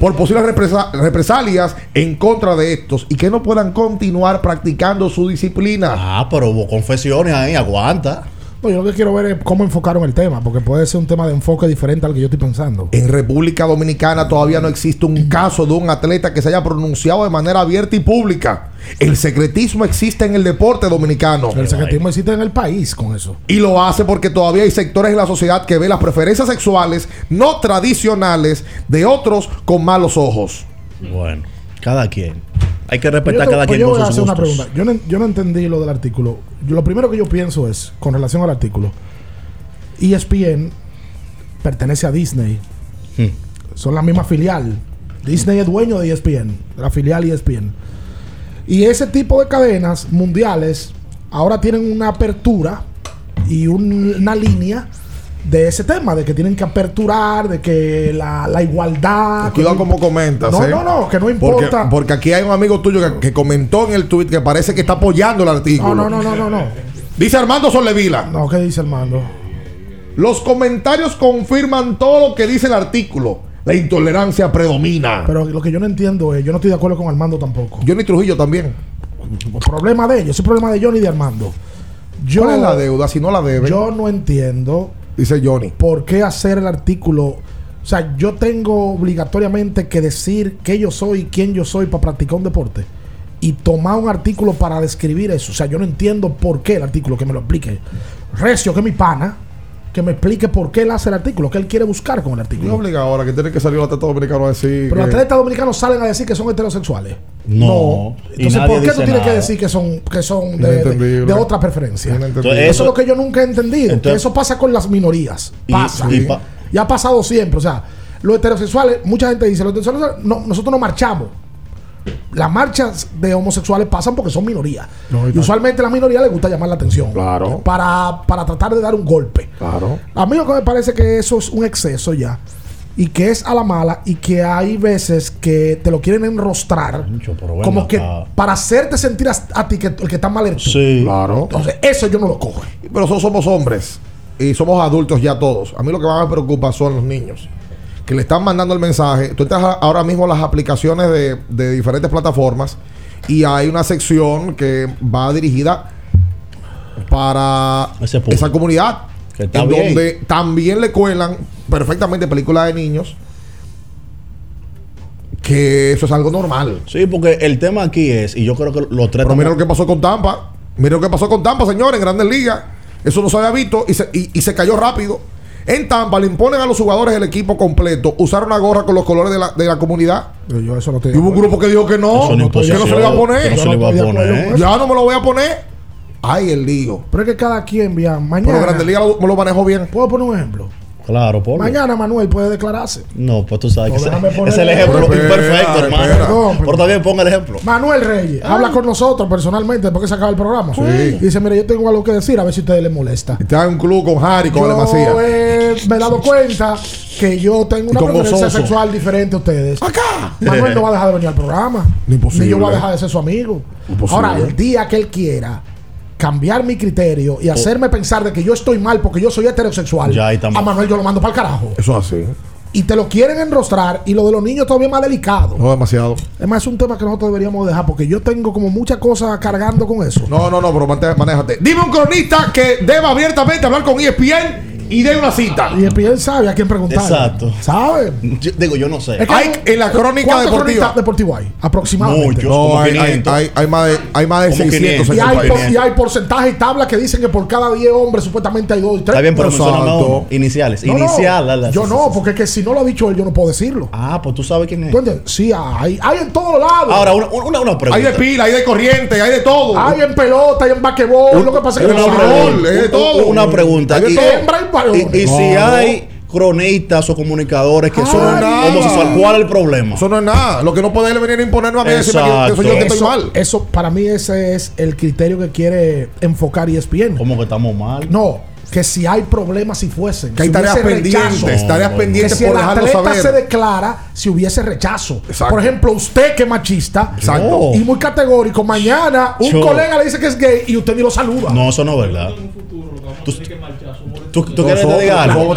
por posibles represa- represalias en contra de estos y que no puedan continuar practicando su disciplina. Ah, pero hubo confesiones ahí, aguanta. No, yo lo que quiero ver es cómo enfocaron el tema, porque puede ser un tema de enfoque diferente al que yo estoy pensando. En República Dominicana todavía no existe un caso de un atleta que se haya pronunciado de manera abierta y pública. El secretismo existe en el deporte dominicano. El secretismo existe en el país con eso. Y lo hace porque todavía hay sectores en la sociedad que ven las preferencias sexuales no tradicionales de otros con malos ojos. Bueno, cada quien. Hay que yo, respetar te- cada quien yo con a sus hacer una gustos. pregunta. Yo no, yo no entendí lo del artículo. Yo- lo primero que yo pienso es, con relación al artículo, ESPN pertenece a Disney. Hmm. Son la misma filial. Disney es dueño de ESPN, la filial ESPN. Y ese tipo de cadenas mundiales ahora tienen una apertura y un- una línea de ese tema, de que tienen que aperturar, de que la, la igualdad... Cuidado que- como comentas. No, ¿eh? no, no, que no importa. porque aquí hay un amigo tuyo que, que comentó en el tweet que parece que está apoyando el artículo. No, no, no, no, no, no. Dice Armando Sollevila. No, ¿qué dice Armando? Los comentarios confirman todo lo que dice el artículo. La intolerancia predomina. Pero lo que yo no entiendo es, yo no estoy de acuerdo con Armando tampoco. Johnny Trujillo también. El problema de ellos, es el problema de Johnny y de Armando. Yo, ¿Cuál es la deuda si no la debe? Yo no entiendo Dice Johnny. por qué hacer el artículo. O sea, yo tengo obligatoriamente que decir qué yo soy, quién yo soy para practicar un deporte. Y tomar un artículo para describir eso. O sea, yo no entiendo por qué el artículo, que me lo explique. Recio, que mi pana, que me explique por qué él hace el artículo, qué él quiere buscar con el No artículo. obliga ahora que tiene que salir el atleta dominicano a decir. Pero los que- atletas dominicanos salen a decir que son heterosexuales. No. Entonces, ¿por qué tú tienes que decir que son, que son de, de- de otra preferencia? Eso, Eso- es lo que yo nunca he entendido. que eso pasa con las minorías. Y- Pasa. y pa- y ha pasado siempre. O sea, los heterosexuales, mucha gente dice, los heterosexuales, no, nosotros no marchamos. Las marchas de homosexuales pasan porque son minorías. No, y usualmente a la minoría le gusta llamar la atención. Claro. Para, para tratar de dar un golpe. Claro. A mí lo que me parece que eso es un exceso ya. Y que es a la mala. Y que hay veces que te lo quieren enrostrar. pero ven como que para hacerte sentir a, a ti que el que está mal tú. Sí. Claro. Entonces, eso yo no lo cojo. Pero nosotros somos hombres y somos adultos ya todos. A mí lo que más me preocupa son los niños. Que le están mandando el mensaje. Tú estás ahora mismo las aplicaciones de, de diferentes plataformas y hay una sección que va dirigida para esa comunidad. Que está en bien. donde también le cuelan perfectamente películas de niños. Que eso es algo normal. Sí, porque el tema aquí es, y yo creo que lo Pero tratan. mira lo que pasó con Tampa. Mira lo que pasó con Tampa, señores, en Grandes Ligas. Eso no se había visto y se, y- y se cayó rápido. En Tampa le imponen a los jugadores del equipo completo usar una gorra con los colores de la, de la comunidad. Yo, eso no Y hubo un grupo que dijo que no, que no se le iba a que no poner. se le iba a poner. Ya no me lo voy a poner. Ay, el lío. Pero es que cada quien, bien, Pero mañana. Grandes Ligas lo, me lo manejo bien. ¿Puedo poner un ejemplo? Claro, por Mañana Manuel puede declararse. No, pues tú sabes que ese- es el ejemplo imperfecto, hermano. Pero también ponga el ejemplo. Manuel Reyes habla con nosotros personalmente después que se acaba el programa. Sí. Y dice: Mire, yo tengo algo que decir, a ver si a ustedes les molesta. Está en un club con Harry, con Alemacía. eh, me he dado cuenta que yo tengo una preferencia Gozoso. sexual diferente a ustedes. ¡Acá! Manuel no va a dejar de venir al programa. Imposible. Ni yo voy a dejar de ser su amigo. Imposible. Ahora, el día que él quiera cambiar mi criterio y hacerme pensar de que yo estoy mal porque yo soy heterosexual, Ya, a Manuel yo lo mando para el carajo. Eso es así. Y te lo quieren enrostrar y lo de los niños todavía es más delicado. No demasiado. Es más, es un tema que nosotros deberíamos dejar porque yo tengo como muchas cosas cargando con eso. No, no, no, pero manéjate. Dime un cronista que deba abiertamente hablar con ESPN y dé una cita. Y el sabe a quién preguntar. Exacto. ¿Sabe? Yo- digo, yo no sé. Es que Hay en la crónica ¿cuántos deportiva. deportivos hay? Aproximadamente. Muchos, No, hay, hay, 500. hay, hay más de, hay más de Como 600 en Y hay, por- y hay porcentajes y tablas que dicen que por cada 10 hombres supuestamente hay 2 y 3. Está bien, pero uno. Iniciales. La- la- Yo no, porque es que si no lo ha dicho él, yo no puedo decirlo. Ah, pues tú sabes quién es. ¿Tú entiendes? Sí, hay, hay en todos lados. Ahora, una, una, una pregunta. Hay de pila, hay de corriente, hay de todo. hay en pelota, hay en basquetbol. Lo que pasa es que no es de todo. Una pregunta. Hay de todo. Y y- y si No, hay cronistas o comunicadores que son nada. homosexuales, ¿cuál es el problema? Eso no es nada. Lo que no puede él venir a imponerme a mí es decirme que- que soy yo estoy Eso, mal. eso, para mí, ese es el criterio que quiere enfocar E ESPN. ¿Cómo que estamos mal? No, que si hay problemas, si fuesen. Que hay si tareas pendientes, rechazo. tareas que pendientes si por el dejarlo atleta saber. se declara si hubiese rechazo. Exacto. Por ejemplo, usted que es machista Exacto. y muy categórico, mañana un Yo- colega le dice que es gay y usted ni lo saluda. No, eso no es verdad. ¿Tú, tú, tú quieres que te diga algo?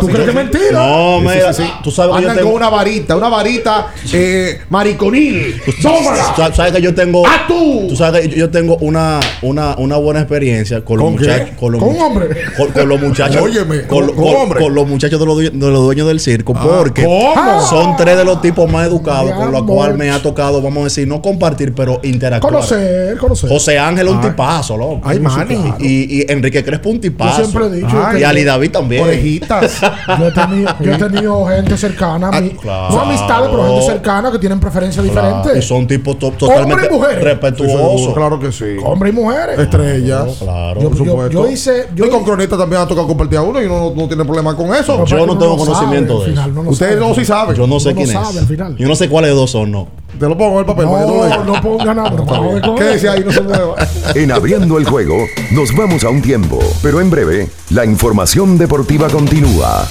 ¿Tú crees que es mentira? No, mira, sí, sí. tú sabes que yo tengo... con una varita, una varita eh, mariconil. ¡Tómala! Sa- ¿Sabes que yo tengo... ¡Ah, tú! Tú sabes que yo- tengo una, una, una buena experiencia con los muchachos. Con, los ¿Con un much- hombre? Con, con los muchachos. Óyeme, con, ¿con- con- con hombre? con los muchachos de los, due- de los dueños del circo. porque ¿cómo? son tres de los tipos más educados con los cuales me ha tocado, vamos a decir, no compartir, pero interactuar. Conocer, conocer. José Ángel un Ay. tipazo, loco. Ay, mani. Y, Enrique Crespo un tipazo. Yo siempre he dicho. Y Ali David también. Orejitas. Yo he tenido, yo he tenido gente cercana a mí. Ah, claro. No amistades, pero gente cercana que tienen preferencias Claro, diferentes. Y son tipos to- totalmente respetuosos. Claro que sí. Hombres y mujeres. Estrellas. Claro. Yo- Por supuesto. yo hice- yo y con cronista también ha tocado compartir a uno y uno no, no tiene problema con eso. Yo no tengo conocimiento de eso. uno no Usted sabe. no sí sabe. Yo no sé quién sabe es. al final. Yo no sé cuáles de dos son, no. Te lo pongo en el papel. para que tú lo No, veas. no ponga nada, pero vamos a ver con ¿Qué eso. decía ahí? No se mueva. En abriendo el juego, nos vamos a un tiempo, pero en breve, la información deportiva continúa.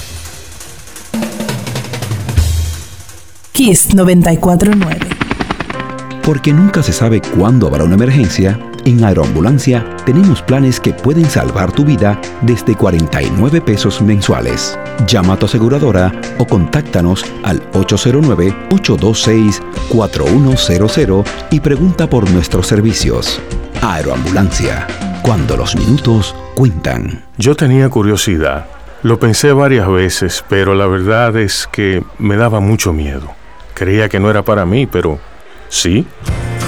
Kiss 949. Porque nunca se sabe cuándo habrá una emergencia, en Aeroambulancia tenemos planes que pueden salvar tu vida desde 49 pesos mensuales. Llama a tu aseguradora o contáctanos al 809-826-4100 y pregunta por nuestros servicios. Aeroambulancia, cuando los minutos cuentan. Yo tenía curiosidad. Lo pensé varias veces, pero la verdad es que me daba mucho miedo. Creía que no era para mí, pero sí.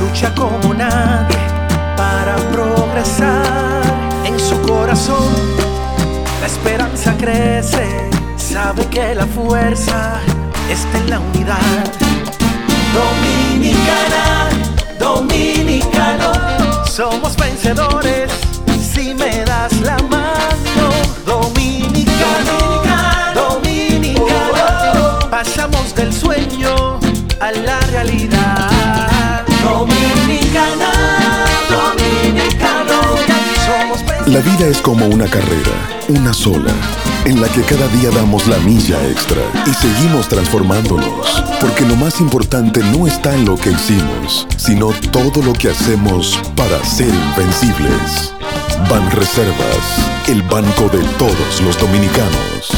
Lucha como nadie para progresar. En su corazón, la esperanza crece. Sabe que la fuerza está en la unidad. Dominicana, dominicano, somos vencedores si me das la mano. Dominicano, dominicano, pasamos del sueño a la realidad. La vida es como una carrera, una sola, en la que cada día damos la milla extra y seguimos transformándonos, porque lo más importante no está en lo que hicimos, sino todo lo que hacemos para ser invencibles. Ban Reservas, el banco de todos los dominicanos.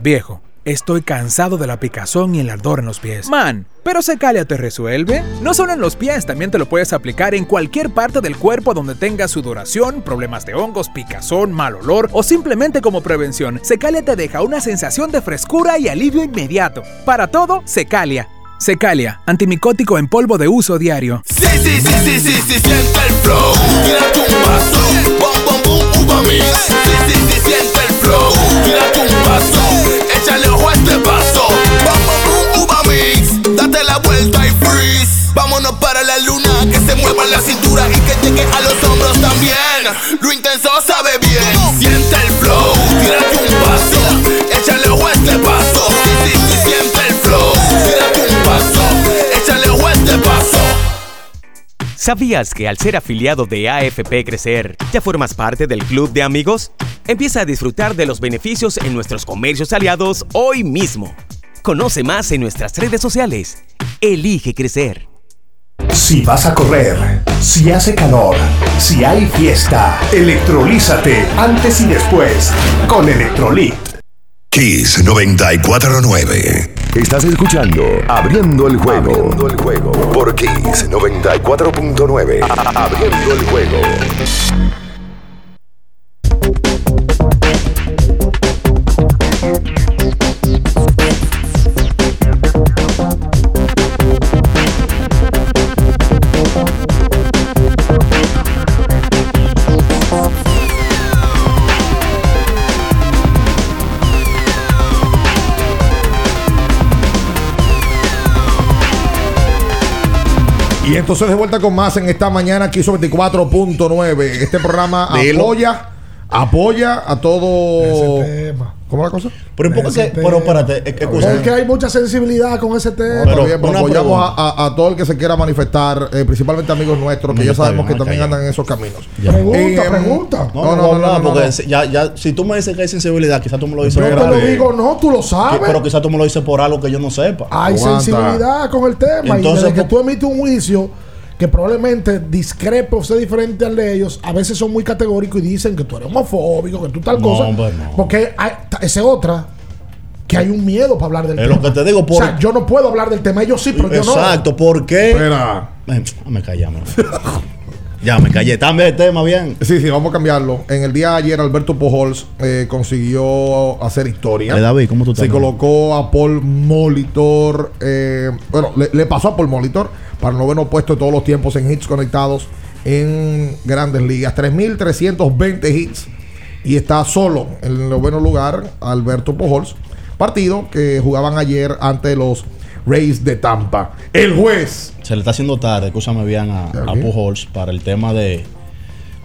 Viejo, estoy cansado de la picazón y el ardor en los pies. Man, ¿pero Secalia te resuelve? No solo en los pies, también te lo puedes aplicar en cualquier parte del cuerpo donde tengas sudoración, problemas de hongos, picazón, mal olor o simplemente como prevención. Secalia te deja una sensación de frescura y alivio inmediato. Para todo, Secalia. Secalia, antimicótico en polvo de uso diario. Sí, sí, sí, sí, sí, sí, siente el flow. Tírate un paso. Bom, bom, boom, uva mix. Sí, sí, sí, siente el flow. Tírate un paso. A este paso. Bom, boom, uva mix. Date la vuelta y freeze. Vámonos para la luna. Que se mueva la cintura y que llegue a los hombros también. Lo intenso sabe ¿Sabías que al ser afiliado de AFP Crecer, ya formas parte del club de amigos? Empieza a disfrutar de los beneficios en nuestros comercios aliados hoy mismo. Conoce más en nuestras redes sociales. Elige crecer. Si vas a correr, si hace calor, si hay fiesta, electrolízate antes y después con Electrolit. Kiss 949. Estás escuchando Abriendo el juego. Abriendo el juego por Kiss 94.9. Abriendo el juego. Y entonces de vuelta con más en esta mañana aquí sobre 24.9. Este programa Dilo. apoya, apoya a todo. ¿Cómo es la cosa? Pero un poco que, pero espérate, es que Porque hay mucha sensibilidad con ese tema. Pero, bien, pero apoyamos a, a- a todo el que se quiera manifestar, eh, principalmente amigos nuestros, que No, ya sabemos bien, que también andan en esos caminos. Pregunta, Eh, pregunta. No, no, no, no, porque si- Ya, ya, si tú me dices que hay sensibilidad, quizás tú me lo dices Yo por te lo algo. digo, no, tú lo sabes. Pero quizás tú me lo dices por algo que yo no sepa. Hay sensibilidad con el tema. Entonces, y desde que tú emites un juicio que probablemente discrepe o sea diferente al de ellos, a veces son muy categóricos y dicen que tú eres homofóbico, que tú tal No, cosa. hombre, no. Porque hay, esa es otra. Que hay un miedo para hablar del Es tema. lo que te digo, por- O sea, yo no puedo hablar del tema, ellos sí, pero yo no. Exacto, ¿por qué? Espera. Eh, me callé. Ya me callé. También el tema, bien. Sí, sí, vamos a cambiarlo. En el día de ayer, Alberto Pujols eh, consiguió hacer historia. Eh, David, ¿cómo tú estás? Se colocó a Paul Molitor. eh, bueno, le, le pasó a Paul Molitor para el noveno puesto de todos los tiempos en hits conectados en grandes ligas. 3.320 hits. Y está solo en el noveno lugar Alberto Pujols. Partido que jugaban ayer ante los Rays de Tampa. El juez. Se le está haciendo tarde, escúchame bien a, a. Pujols para el tema de,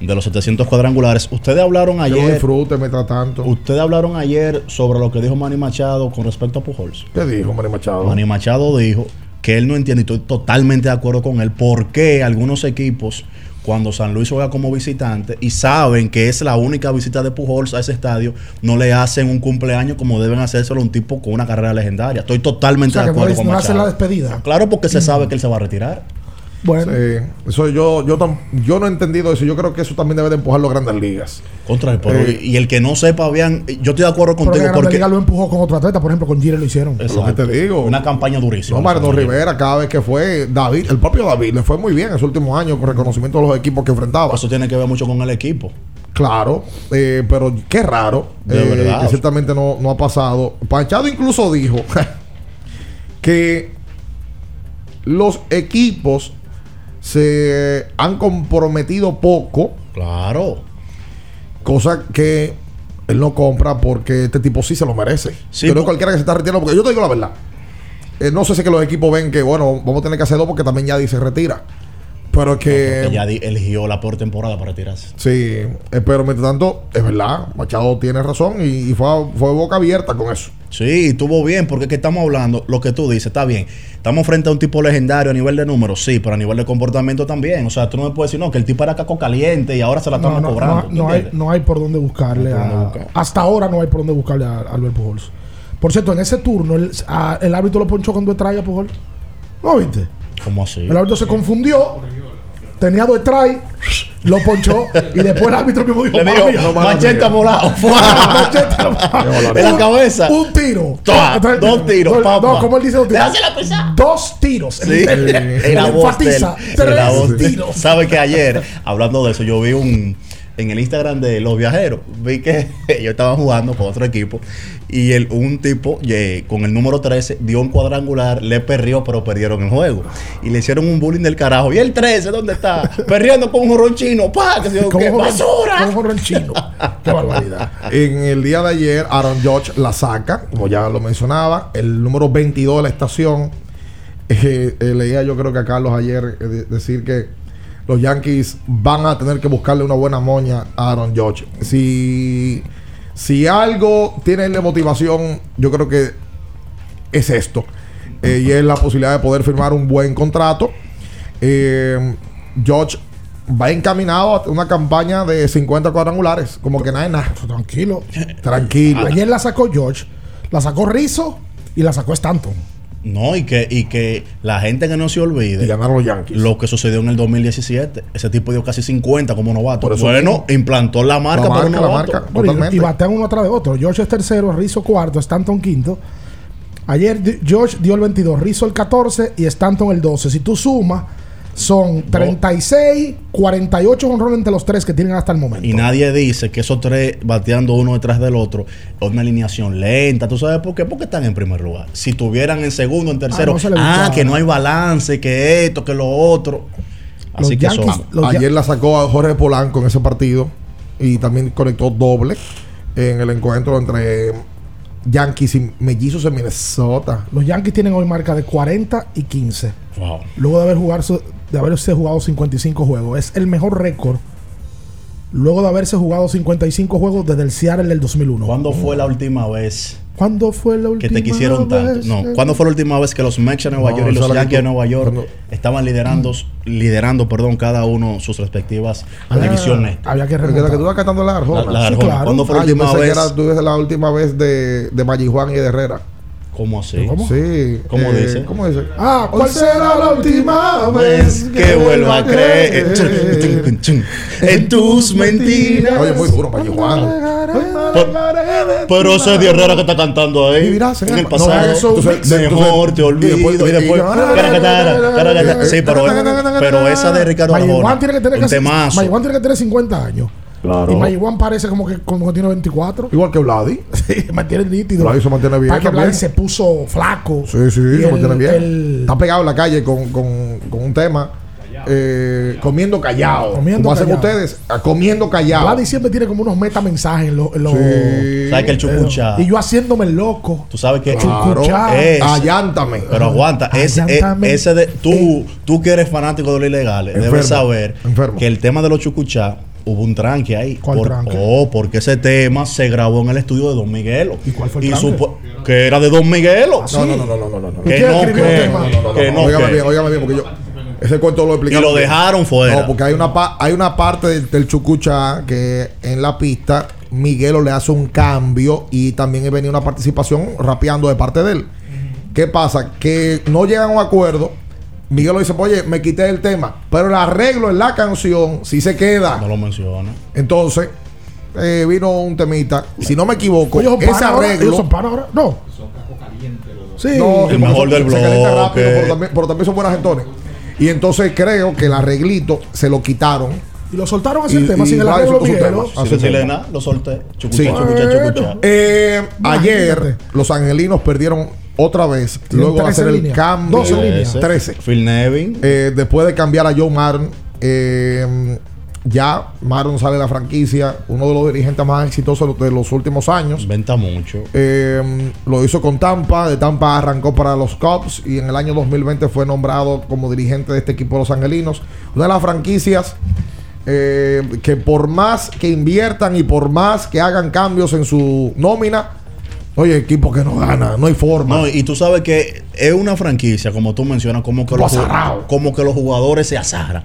de los 700 cuadrangulares. Ustedes hablaron ayer. disfrute mientras tanto. Ustedes hablaron ayer sobre lo que dijo Manny Machado con respecto a Pujols. ¿Qué dijo Manny Machado? Manny Machado dijo que él no entiende, y estoy totalmente de acuerdo con él, por qué algunos equipos, cuando San Luis juega como visitante y saben que es la única visita de Pujols a ese estadio, no le hacen un cumpleaños como deben hacérselo a un tipo con una carrera legendaria. Estoy O totalmente sea, de acuerdo con no la despedida. Claro, porque se sabe que él se va a retirar. Bueno. Sí, eso yo, yo, tam- yo no he entendido eso. Yo creo que eso también debe de empujar las grandes ligas. Contra el pero, Eh. y el que no sepa, bien, yo estoy de acuerdo Pero contigo Grande porque Liga lo empujó con otro atleta, por ejemplo, con Gire lo hicieron. Es lo que te digo. una campaña durísima. No, Luis. Rivera, cada vez que fue David, el propio David, le fue muy bien en sus últimos años con reconocimiento de los equipos que enfrentaba. Eso tiene que ver mucho con el equipo. Claro, eh, pero qué raro. De eh, verdad. que ciertamente no, no ha pasado. Panchado incluso dijo que los equipos se han comprometido poco. Claro. Cosa que él no compra porque este tipo sí se lo merece. Sí, Pero cualquiera que se está retirando. Porque yo te digo la verdad. Eh, no sé si es que los equipos ven que, bueno, vamos a tener que hacer dos porque también Yadi se retira. Pero que. Ella di- eligió la por temporada para retirarse. Sí, eh, pero mientras tanto, es verdad, Machado tiene razón y, y fue, fue boca abierta con eso. Sí, estuvo bien, porque es que estamos hablando, lo que tú dices, está bien. Estamos frente a un tipo legendario a nivel de números, sí, pero a nivel de comportamiento también. O sea, tú no me puedes decir, no, que el tipo era caco caliente y ahora se la No, estamos no, cobrando. no, ¿tú no hay, no hay por dónde buscarle. No por a- dónde buscar. hasta ahora no hay por dónde buscarle a, a Albert Pujols. Por cierto, en ese turno, el, a- el árbitro lo ponchó cuando trae a Pujols. ¿No viste? ¿Cómo así? El árbitro se confundió. Tenía dos try, lo ponchó y después el árbitro mismo dijo: machete volado. Machete volado. En la cabeza. Un tiro. Toa, dos tiros, No, papá. No, como él dice dos tiros. Dos tiros. Sí. Él. enfatiza. En Tres la voz tiros. Sabe que ayer, hablando de eso, yo vi un en el Instagram de los viajeros, vi que ellos estaban jugando con otro equipo y el, un tipo con el número 13 dio un cuadrangular, le perrió, pero perdieron el juego. Y le hicieron un bullying del carajo. ¿Y el 13 dónde está? Perriendo con un jorrón chino. Como ¿qué? jorrón- ¡Basura! como un jorrón chino. Qué barbaridad. En el día de ayer, Aaron George la saca, como ya lo mencionaba, el número 22 de la estación. Eh, eh, leía yo creo que a Carlos ayer eh, de- decir que los Yankees van a tener que buscarle una buena moña a Aaron Judge. Si, si algo tiene la motivación, yo creo que es esto. Eh, y es la posibilidad de poder firmar un buen contrato. Eh, Judge va encaminado a una campaña de 50 cuadrangulares. Como que nada es nada. Tranquilo. Tranquilo. Ayer la sacó George, la sacó Rizzo y la sacó Stanton. No, y que, y que la gente que no se olvide. Y ganaron los Yankees. Lo que sucedió en el 2017. Ese tipo dio casi 50 como novato. Por eso bueno, mismo. implantó la marca, La para un marca, la novato. marca. Bueno, y- y batean uno atrás de otro. George es tercero, Rizzo cuarto, Stanton quinto. Ayer George dio el 22, Rizzo el 14 y Stanton el 12. Si tú sumas, son 36, 48 honrones entre los tres que tienen hasta el momento. Y nadie dice que esos tres bateando uno detrás del otro es una alineación lenta. ¿Tú sabes por qué? Porque están en primer lugar. Si tuvieran en segundo, en tercero, Ah, no se le ah, que no hay balance, que esto, que lo otro. Así que eso. Ayer la sacó a Jorge Polanco en ese partido y también conectó doble en el encuentro entre Yankees y Mellizos en Minnesota. Los Yankees tienen hoy marca de 40 y 15. Wow. Luego de haber jugar su- de haberse jugado 55 juegos. Es el mejor récord. Luego de haberse jugado 55 juegos desde el Seattle del 2001. ¿Cuándo fue la última vez ¿Cuándo fue la que última te quisieron tanto? vez No, que- ¿cuándo fue la última vez que los Mets de Nueva No, York y los que Yankees de Nueva York cuando- estaban liderando, liderando, perdón, cada uno sus respectivas divisiones? Había que Porque la que tú vas cantando la Arjona. La- la Arjona. claro. ¿Cuándo fue la Ah, última pensé que vez? era tú la última vez de, de Juan y de Herrera. ¿Cómo así? ¿Cómo? Sí. ¿Cómo eh, dice? ¿Cómo dice? Ah, ¿cuál será la última vez que vuelva a creer chun, en tus mentiras. Oye, muy duro, Maggi Juan. Pero ese es de Herrera que está cantando ahí. Vivirás en el no, pasado. eso- entonces- Mejor te olvido. Y después. Sí, pero, pero esa de Ricardo Arjona. Juan tiene que tener Un casi- temazo. Magic Juan tiene que tener 50 años. Claro. Y Magic Juan parece como que, como que tiene 24. Igual que Vladi. Sí, mantiene nítido. Vladi se mantiene bien Para. Vladi se puso flaco. Sí, sí, Y se el- mantiene bien. el- Está pegado en la calle con, con, con un tema. eh, comiendo callado. Comiendo como hacen callado. ustedes, a comiendo callado. Vladi siempre tiene como unos metamensajes en los. los- Sí. ¿Sabes que el chucuchá? Y yo haciéndome el loco. Tú sabes que Claro. Chucuchá. es- Allántame. Pero aguanta, ese, Allántame. ese de tú, tú que eres fanático de lo ilegal, Enfermo, debes saber enfermo. que el tema de los chucuchá hubo un tranque ahí. ¿Cuál tranque? Oh, porque ese tema se grabó en el estudio de Don Miguelo. ¿Y cuál fue el tranque? supo- que era de Don Miguelo. No, no, no, no, no, no, no. no. Que no, que, no, Óigame bien, óigame bien, porque yo. Ese cuento lo y explicaron. lo bien. dejaron fuera. No, porque hay una, pa- hay una parte del, del Chucucha que en la pista Miguelo le hace un cambio y también venía una participación rapeando de parte de él. ¿Qué pasa? Que no llegan a un acuerdo. Miguelo dice, oye, me quité el tema, pero el arreglo en la canción sí se queda. no lo menciona. Entonces, eh, vino un temita. Si no me equivoco, Ellos son ese ahora. Ellos arreglo. son panas ahora. No. Sí. No, El mejor del se calienta rápido, pero también, pero también son buenas gentones. Y entonces creo que el arreglito se lo quitaron. Y lo soltaron así el tema y sin el Vladi arreglo de soltó su Miguelo. tema. Si Así mismo. nada, lo solté. Chucuchá, Sí. chucuchá, chucuchá. Eh, ayer los angelinos perdieron otra vez. Luego de 13 hacer el líneas. cambio. 12 líneas. 13. Phil Nevin. Eh, después de cambiar a Joe Maron, eh, ya Maron sale de la franquicia, uno de los dirigentes más exitosos de los últimos años. Venta mucho. Eh, lo hizo con Tampa, de Tampa arrancó para los Cubs y en el año 2020 fue nombrado como dirigente de este equipo de los Angelinos. Una de las franquicias eh, que por más que inviertan y por más que hagan cambios en su nómina, oye, equipo que no gana, no hay forma. No, y tú sabes que es una franquicia, como tú mencionas, como que, Como los, como que los jugadores se azaran.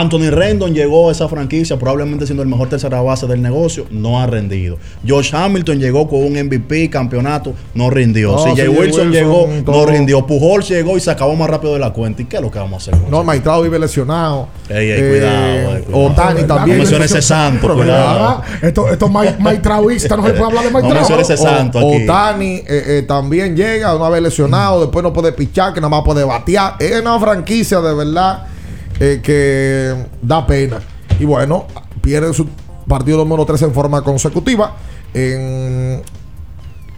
Anthony Rendon llegó a esa franquicia probablemente siendo el mejor tercera base del negocio, no ha rendido. George Hamilton llegó con un MVP, campeonato, no rindió. No, CJ CJ Wilson, Wilson, llegó, no rindió. Pujols llegó y se acabó más rápido de la cuenta. ¿Y qué es lo que vamos a hacer? No? Maitrao vive lesionado. Ey, ey, cuidado, cuidado. Otani también. No menciones ese santo, cuidado. Ah, Esto, esto mai- maitraoísta, no se puede hablar de No maitrao. menciones ese santo aquí. Otani eh, eh, también llega una vez lesionado, después no puede pichar, que nada más puede batear. Es una franquicia de verdad eh, que da pena. Y bueno, pierde su partido número 3 en forma consecutiva. En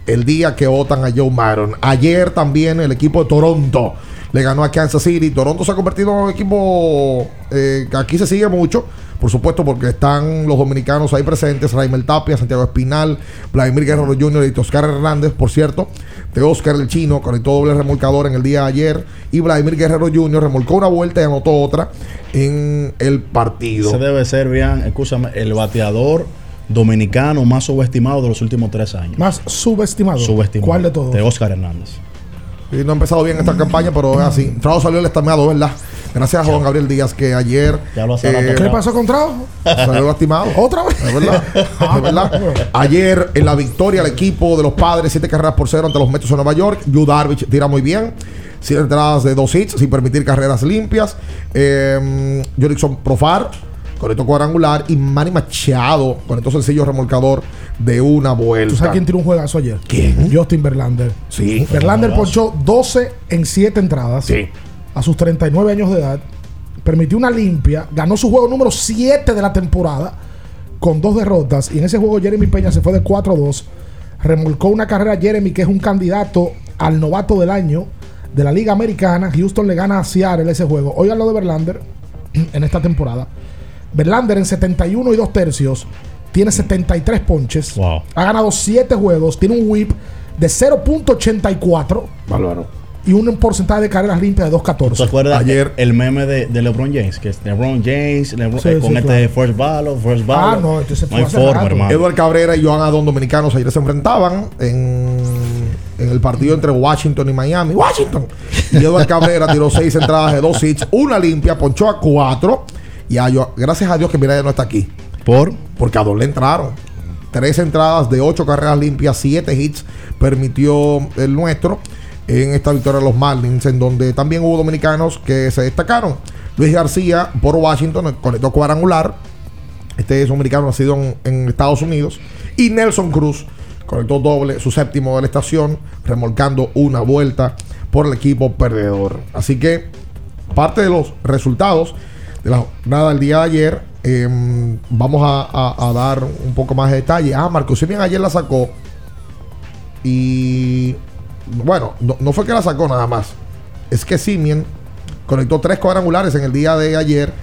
el día que votan a Joe Maron. Ayer también el equipo de Toronto le ganó a Kansas City. Toronto se ha convertido en un equipo eh, que aquí se sigue mucho Por supuesto, porque están los dominicanos ahí presentes, Raimel Tapia, Santiago Espinal, Vladimir Guerrero Jr. y Oscar Hernández, por cierto, de Oscar el Chino, conectó doble remolcador en el día de ayer, y Vladimir Guerrero Jr. remolcó una vuelta y anotó otra en el partido. Ese debe ser, bien, escúchame, el bateador dominicano más subestimado de los últimos tres años. Más subestimado. Subestimado. ¿Cuál de todos? De Oscar Hernández. Y no ha empezado bien esta campaña, pero es así. Trabajo salió el estimado, ¿verdad? Gracias a Juan Gabriel Díaz, que ayer. eh, ¿Qué pasó con Trabajo? Salió lastimado. ¿Otra vez? Es verdad. Es verdad. Ayer en la victoria el equipo de los padres, siete carreras por cero ante los Mets de Nueva York. Yu Darvish tira muy bien. Siete entradas de dos hits sin permitir carreras limpias. Eh, Jorickson Profar conectó cuadrangular. Y Manny Machado conectó sencillo remolcador de una vuelta. ¿Tú sabes quién tiró un juegazo ayer? ¿Quién? Justin Verlander. Sí. Verlander ponchó 12 en 7 entradas. Sí. A sus 39 años de edad. Permitió una limpia. Ganó su juego número 7 de la temporada. Con dos derrotas. Y en ese juego Jeremy Peña se fue de 4-2. Remolcó una carrera Jeremy, que es un candidato al novato del año de la Liga Americana. Houston le gana a Seattle ese juego. Oigan lo de Verlander en esta temporada. Verlander en 71 y 2 tercios tiene 73 ponches. Ha ganado 7 juegos. Tiene un whip de 0.84. Bárbaro. Y un porcentaje de carreras limpias de 2.14. ¿Te acuerdas ayer el meme de, de LeBron James? Que es LeBron James LeBron- Sí, eh, con sí, este claro. first ballot, first Ah, ballot. no, entonces no hay forma, rato. hermano. Eduard Cabrera y Joan Adón dominicanos ayer se enfrentaban en, en el partido entre Washington y Miami. ¡Washington! Y Eduard Cabrera tiró seis entradas de dos hits, una limpia, ponchó a cuatro. Y a Yo- gracias a Dios que Miraya no está aquí. ¿Por? Porque a dos le entraron. Tres entradas de ocho carreras limpias, siete hits permitió el nuestro en esta victoria de los Marlins, en donde también hubo dominicanos que se destacaron. Luis García por Washington conectó cuadrangular. Este es un americano nacido en, en Estados Unidos. Y Nelson Cruz conectó doble, su séptimo de la estación, remolcando una vuelta por el equipo perdedor. Así que parte de los resultados la jornada del día de ayer, em, vamos a, dar un poco más de detalle. Ah, Marcos bien ayer la sacó. Y bueno, no, no fue que la sacó nada más. Es que Simien conectó tres cuadrangulares en el día de ayer,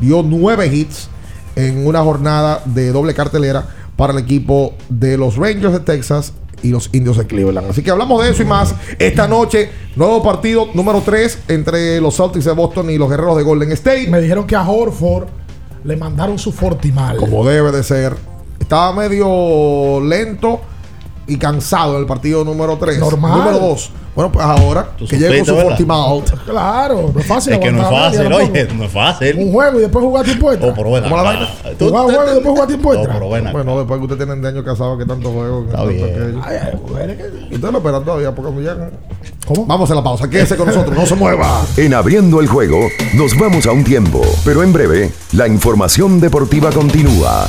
dio nueve hits en una jornada de doble cartelera para el equipo de los Rangers de Texas y los Indios de Cleveland. Así que hablamos de eso y más esta noche. Nuevo partido número 3 entre los Celtics de Boston y los Guerreros de Golden State. Me dijeron que a Horford le mandaron su Fortimal. Como debe de ser. Estaba medio lento y cansado en el partido número 3. Normal. Número 2. Bueno, pues ahora que llegue con su ¿verdad? Fortimal. Claro, no es fácil. Es que no es fácil, nadie, oye, no es fácil. Un juego y después jugar tiempo extra. Oh, pero ven ¿Cómo la acá. vaina? Tú- Jugar un juego y después jugar tiempo No, extra. pero ven acá. Bueno, después que usted tiene de años casado, que tanto juego. que Está tanto bien. Ustedes lo esperan todavía porque me llegan. ¿Cómo? Vamos a la pausa. Quédese con nosotros. No se mueva. En abriendo el juego, nos vamos a un tiempo, pero en breve, la información deportiva continúa.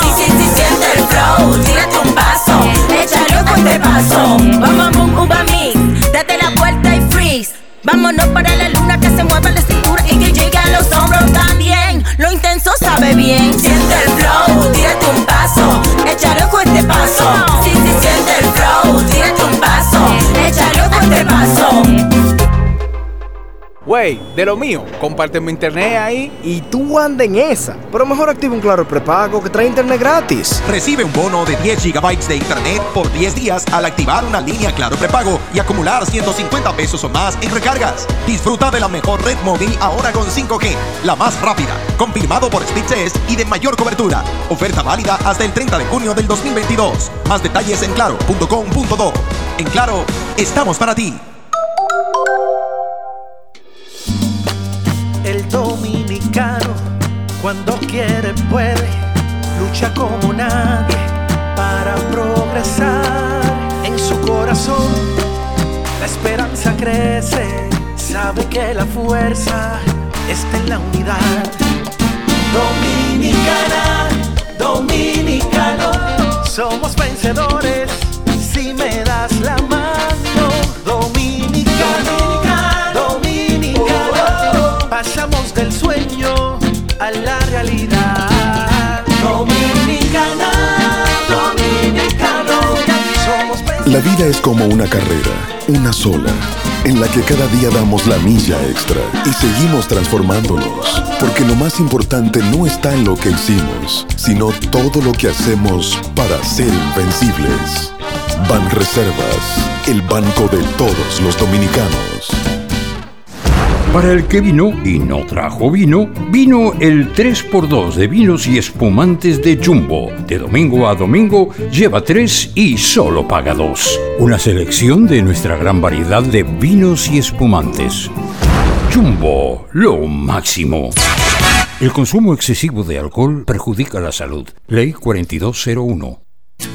el flow, tírate un vaso, échale ojo este paso. Vamos a un Uba Mix, date la vuelta y freeze. Vámonos para la luna que se mueva la cintura y que llegue a los hombros también. Lo intenso sabe bien. Siente el flow, tírate un paso, échale ojo este paso. Si sí, sí, siente el flow, tírate un paso, échale ojo este paso. Güey, de lo mío, comparte mi internet ahí. Y tú andas en esa. Pero mejor activa un claro prepago que trae internet gratis. Recibe un bono de 10 GB de internet por 10 días al activar una línea Claro Prepago y acumular 150 pesos o más en recargas. Disfruta de la mejor red móvil ahora con 5G, la más rápida, confirmado por Speedtest y de mayor cobertura. Oferta válida hasta el 30 de junio del 2022. Más detalles en claro.com.do. En Claro, estamos para ti. Quiere, puede, lucha como nadie para progresar. En su corazón, la esperanza crece, sabe que la fuerza está en la unidad. Dominicana, dominicano, somos vencedores si me das la mano. Dominicano, dominicano, pasamos del sueño la realidad. Dominicana, dominicano, La vida es como una carrera, una sola, en la que cada día damos la milla extra y seguimos transformándonos, porque lo más importante no está en lo que hicimos, sino todo lo que hacemos para ser invencibles. Ban Reservas, el banco de todos los dominicanos. Para el que vino y no trajo vino, vino el 3x2 de vinos y espumantes de Jumbo. De domingo a domingo lleva 3 y solo paga 2. Una selección de nuestra gran variedad de vinos y espumantes. Jumbo, lo máximo. El consumo excesivo de alcohol perjudica la salud. Ley 4201.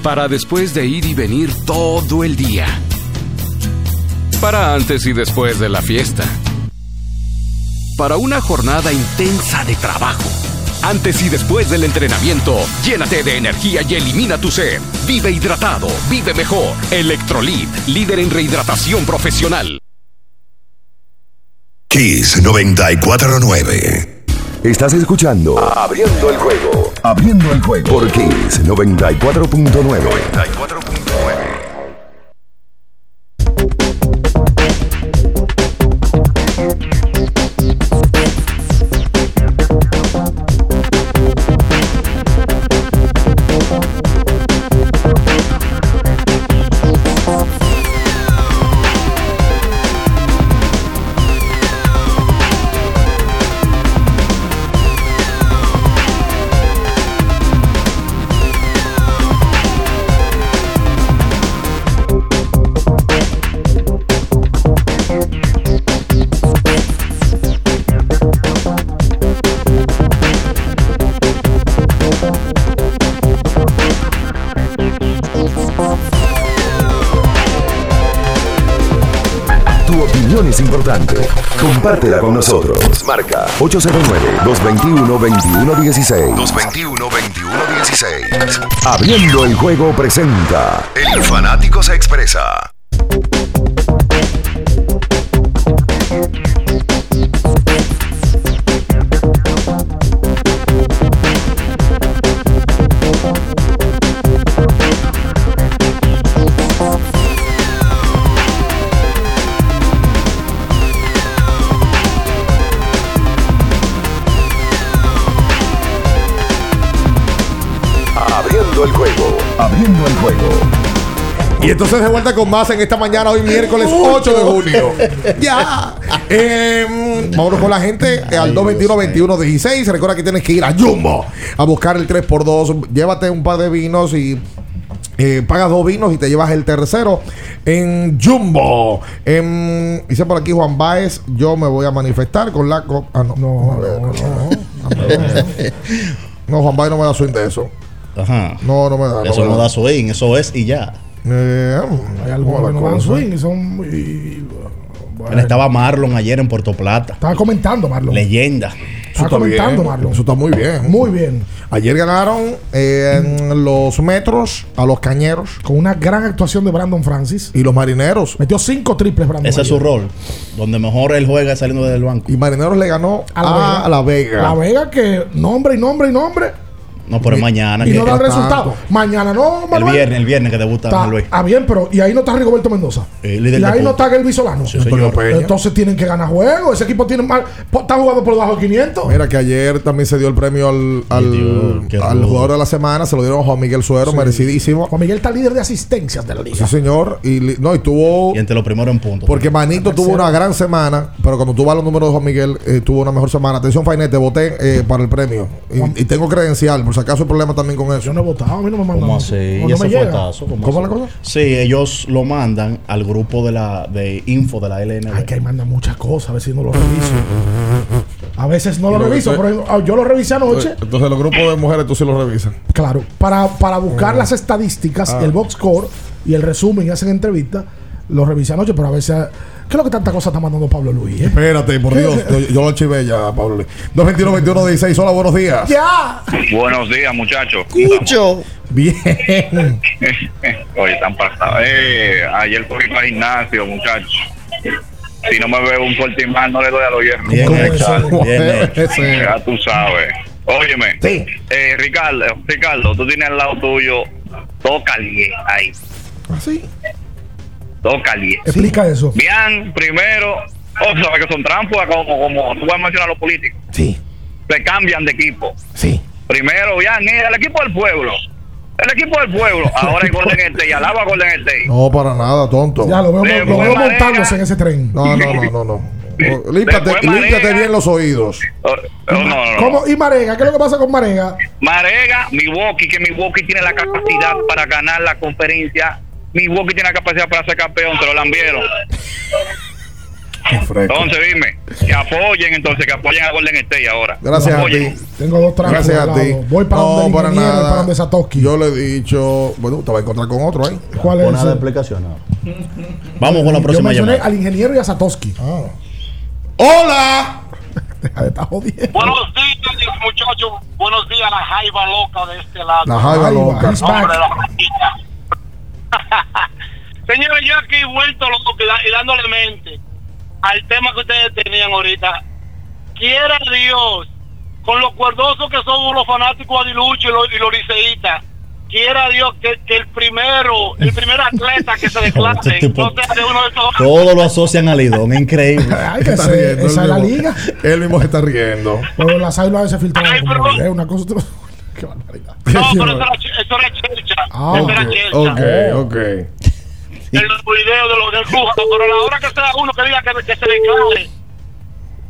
Para después de ir y venir todo el día. Para antes y después de la fiesta para una jornada intensa de trabajo. Antes y después del entrenamiento, llénate de energía y elimina tu sed. Vive hidratado, vive mejor. Electrolit, líder en rehidratación profesional. Kiss 949. Estás escuchando Abriendo el juego. Abriendo el juego por Kiss 94.9. 94 nosotros. Marca 809-221-2116. 221-2116. Abriendo el juego presenta. El fanático se expresa. Y entonces de vuelta con más en esta mañana, hoy miércoles 8 de junio. ya. Eh, vámonos con la gente eh, al 221-2116. Recuerda que tienes que ir a Jumbo a buscar el 3x2. Llévate un par de vinos y eh, pagas dos vinos y te llevas el tercero en Jumbo. Em, dice por aquí Juan Baez, yo me voy a manifestar con la... co- ah, no. No, no, Juan Baez no me da swing de eso. Ajá. No, no me da. Eso me no da swing, eso es y ya. Eh, Hay algunos que no dan swing y son muy. Él estaba Marlon ayer en Puerto Plata. Estaba comentando, Marlon. Leyenda. Estaba comentando, Marlon. Eso está muy bien. Muy bien. Ayer ganaron eh, en los metros a los cañeros. Con una gran actuación de Brandon Francis. Y los marineros. Metió cinco triples, Brandon. Ese es su rol. Donde mejor él juega saliendo del banco. Y marineros le ganó A la Vega. a La Vega. La Vega que nombre y nombre y nombre. No, pero es mañana. Y no da el resultado. Mañana no, El Manuel. viernes, el viernes que debuta Está- Luis. ah, bien, pero y ahí no está Rigoberto Mendoza. Eh, líder y ahí no está Gelby Solano. Sí, señor. Entonces tienen que ganar juegos. Ese equipo tiene mal. Está jugando por debajo de 500. Mira que ayer también se dio el premio al, al, jugador de la semana, se lo dieron a Juan Miguel Suero, Sí. merecidísimo. Juan Miguel está líder de asistencias de la liga. Sí, señor. Y, no, y tuvo. Y entre los primeros en punto. Porque Manito tuvo una gran semana, pero cuando tú vas a los números de Juan Miguel, eh, tuvo una mejor semana. Atención, Fainete, voté eh, para el premio. Y, y tengo credencial, por si acaso hay problema también con eso. Yo no he votado, a mí no me mandan. ¿Cómo así? O ¿Y no ese me llega. fuetazo? ¿Cómo, ¿Cómo la cosa? Sí, ellos lo mandan al grupo de la de info de la LNB. Ay, que ahí mandan muchas cosas, a ver si no lo reviso. A veces no lo lo- reviso, pero ah, yo lo revisé anoche. Entonces, los grupos de mujeres tú sí los revisas. Claro, para, para buscar las estadísticas, Ah. el box score y el resumen y hacen entrevistas, lo revisé anoche, pero a veces. ¿Qué es lo que tanta cosa está mandando Pablo Luis? eh? Espérate, por Dios. Yo, yo lo archivé ya, Pablo. 221-21-16. Hola, buenos días. ¡Ya! Buenos días, muchachos. Cucho. Bien. Oye, están pasados. Eh, ayer fui para el gimnasio, muchachos. Si no me veo un fortimán, no le doy a los hierros. Bien ¿Cómo hecho, bien hecho. Ya tú sabes. Óyeme. Eh, Ricardo, Ricardo, tú tienes al lado tuyo dos calientes ahí. ¿Ah, sí? Dos calientes. Explica eso. Bien, primero, oh, sabes que son trampas, como, como tú vas a mencionar a los políticos. Sí. Se cambian de equipo. Sí. Primero, bien, mira, el equipo del pueblo. El equipo del pueblo. Ahora es Golden State. Alaba a Golden State. No, para nada, tonto. Ya lo veo, De lo veo montándose en ese tren. No, no, no, no. no. Oh, Límpiate, límpiate bien los oídos. Oh, oh, no, no, no. ¿Cómo? ¿Y Marega? ¿Qué es lo que pasa con Marega? Marega, Milwaukee, que Milwaukee tiene la capacidad para ganar la conferencia. Milwaukee tiene la capacidad para ser campeón, te lo lambieron. Entonces, dime, que apoyen, entonces, que apoyen a Golden State ahora. Gracias a ti. Tengo dos trancos Gracias a ti. Voy para no, donde para nada. para donde Satoshi. Yo le he dicho, bueno, te vas a encontrar con otro ahí. ¿Cuál es ese? la explicación. Vamos con la próxima llamada. al ingeniero y a Satoshi. ¡Hola! Deja de estar jodiendo. Buenos días, muchachos. Buenos días, la jaiba loca de este lado. La jaiba loca. Hombre, la. Señores, yo aquí vuelto loco y dándole mente al tema que ustedes tenían ahorita. Quiera Dios, con los cuerdosos que somos los fanáticos aguiluchos y los, y los liceístas, quiera Dios que, que el primero, el primer atleta que se declare, Este tipo- no sea de uno de esos Todo lo asocian a Lidón, es increíble. Ay, que Está ese- riendo, esa él es la mismo. liga. Él mismo se está riendo. Pero las águilas a veces filtran como video, una cosa otra. Qué barbaridad. No, pero eso era, eso era chelcha. Ah, eso era ok. chelcha. Ok, ok. El video de los del Cuba, pero a la hora que sea uno que diga que, que se declare,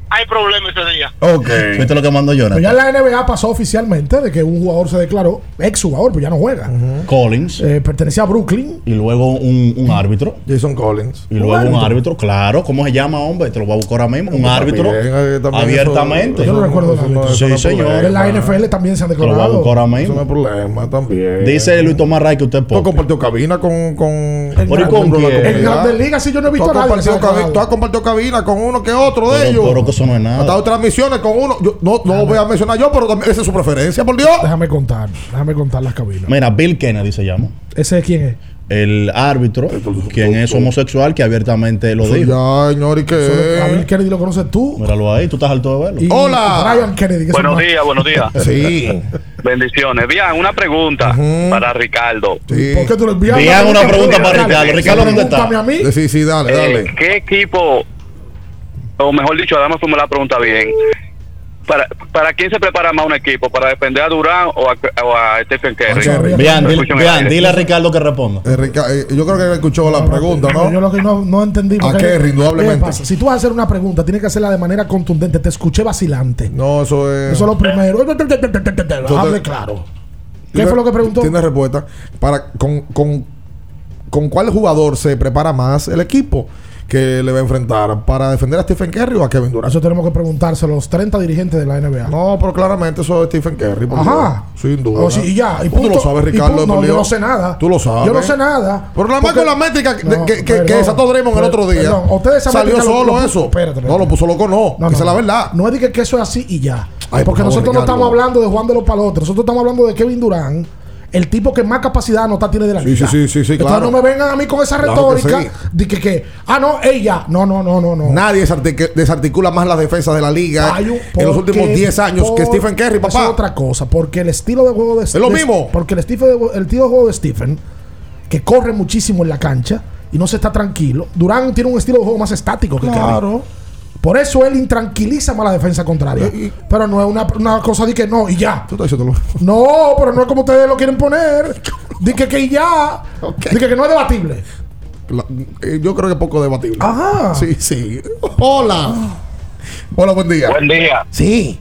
hay problema ese día. Ok. ¿Viste lo que mandó Pero Jonathan? ya la NBA pasó oficialmente de que un jugador se declaró, ex jugador, pues ya no juega. Collins. Eh, pertenecía a Brooklyn. Y luego un, un árbitro. Jason Collins. Y luego un árbitro, claro. ¿Cómo se llama, hombre? Te lo voy a buscar ahora mismo. Un Pues árbitro. también, abiertamente. eso- Yo no recuerdo eso el no- eso Sí, no señor. En la NFL también se han Te lo voy a declarado. buscar ahora Eso no mismo. es problema también. Dice Luis Tomás Ray que usted es Tú has poco. compartido cabina con. con En ¿Por y la- con? En. Grandes Ligas sí yo no he Tú visto has, a nadie. declarado. tú has compartido cabina con uno que otro de Pero, ellos. Eso no es Ha nada. dado transmisiones con uno. Yo no, no voy a mencionar yo, pero también esa es su preferencia, por Dios. Déjame contar, déjame contar las cabinas. Mira, Bill Kennedy se llama. ¿Ese quién es? El árbitro, quien es homosexual, que abiertamente lo dijo. Ya, señor, ¿y Solo- A Bill qué? Kennedy lo conoces tú. Míralo ahí, tú estás alto de verlo. Y Hola. Brian Kennedy. que Buenos días, buenos días. Sí. Bendiciones. Bien, una pregunta para Ricardo. Sí. ¿Por qué tú le envías Bien, una pregunta para Ricardo. Ricardo, ¿dónde está? A mí. Sí, sí, dale, Eh, dale. ¿Qué equipo, o mejor dicho, además tú me la pregunta bien, ¿para, ¿para quién se prepara más un equipo? ¿Para defender a Durán o a, o a Stephen Curry? Bien, dile, bien, a Ricardo que responda. Eh, Rica- eh, yo creo que él escuchó la pregunta, Yo ¿no? lo que no, no entendí. ¿A qué? Indudablemente. Si tú vas a hacer una pregunta, tienes que hacerla de manera contundente. Te escuché vacilante. No, eso es. Eso es lo primero. Hable claro. ¿Qué fue lo que preguntó? Tiene respuesta. Para, con, con, ¿Con cuál jugador se prepara más el equipo que le va a enfrentar? ¿Para defender a Stephen Curry o a Kevin Durant? Eso tenemos que preguntárselo a los 30 dirigentes de la NBA. No, pero claramente eso es Stephen Curry. Ajá. Sin duda. Sí, y ya. Y Tú lo sabes, Y Ricardo. punto. No, yo no sé nada. Tú lo sabes. Yo no sé nada. Pero nada más con la métrica que, No, que, que, desató Draymond el otro día. perdón. Ustedes Salió solo eso. espérate, No, lo puso loco, no. No, esa es la verdad. No es de que, eso es así y ya. Ay, por Porque favor, nosotros no estamos hablando de Juan de los Palotes. Nosotros estamos hablando de Kevin Durant, el tipo que más capacidad de anotar tiene de la Sí, liga. sí, sí, sí, sí, Entonces claro. no me vengan a mí con esa Claro que retórica sí. de que, que, ah, no, ella. No, no, no, no, no. Nadie desartic- desarticula más las defensas de la liga en los últimos 10 años que Stephen Curry, eso Es papá. otra cosa, porque el estilo de juego de Es lo de- mismo. Porque el estilo, de, el estilo de juego de Stephen, que corre muchísimo en la cancha y no se está tranquilo. Durán tiene un estilo de juego más estático que Claro. Curry. Por eso él intranquiliza más la defensa contraria. pero no es una, una cosa de que no, y ya. Tú estás No, pero no es como ustedes lo quieren poner. Dice que, y ya. Dice que no es debatible. La- eh, yo creo que es poco debatible. Ajá. Sí, sí. Hola. Hola, buen día. Buen día. Sí.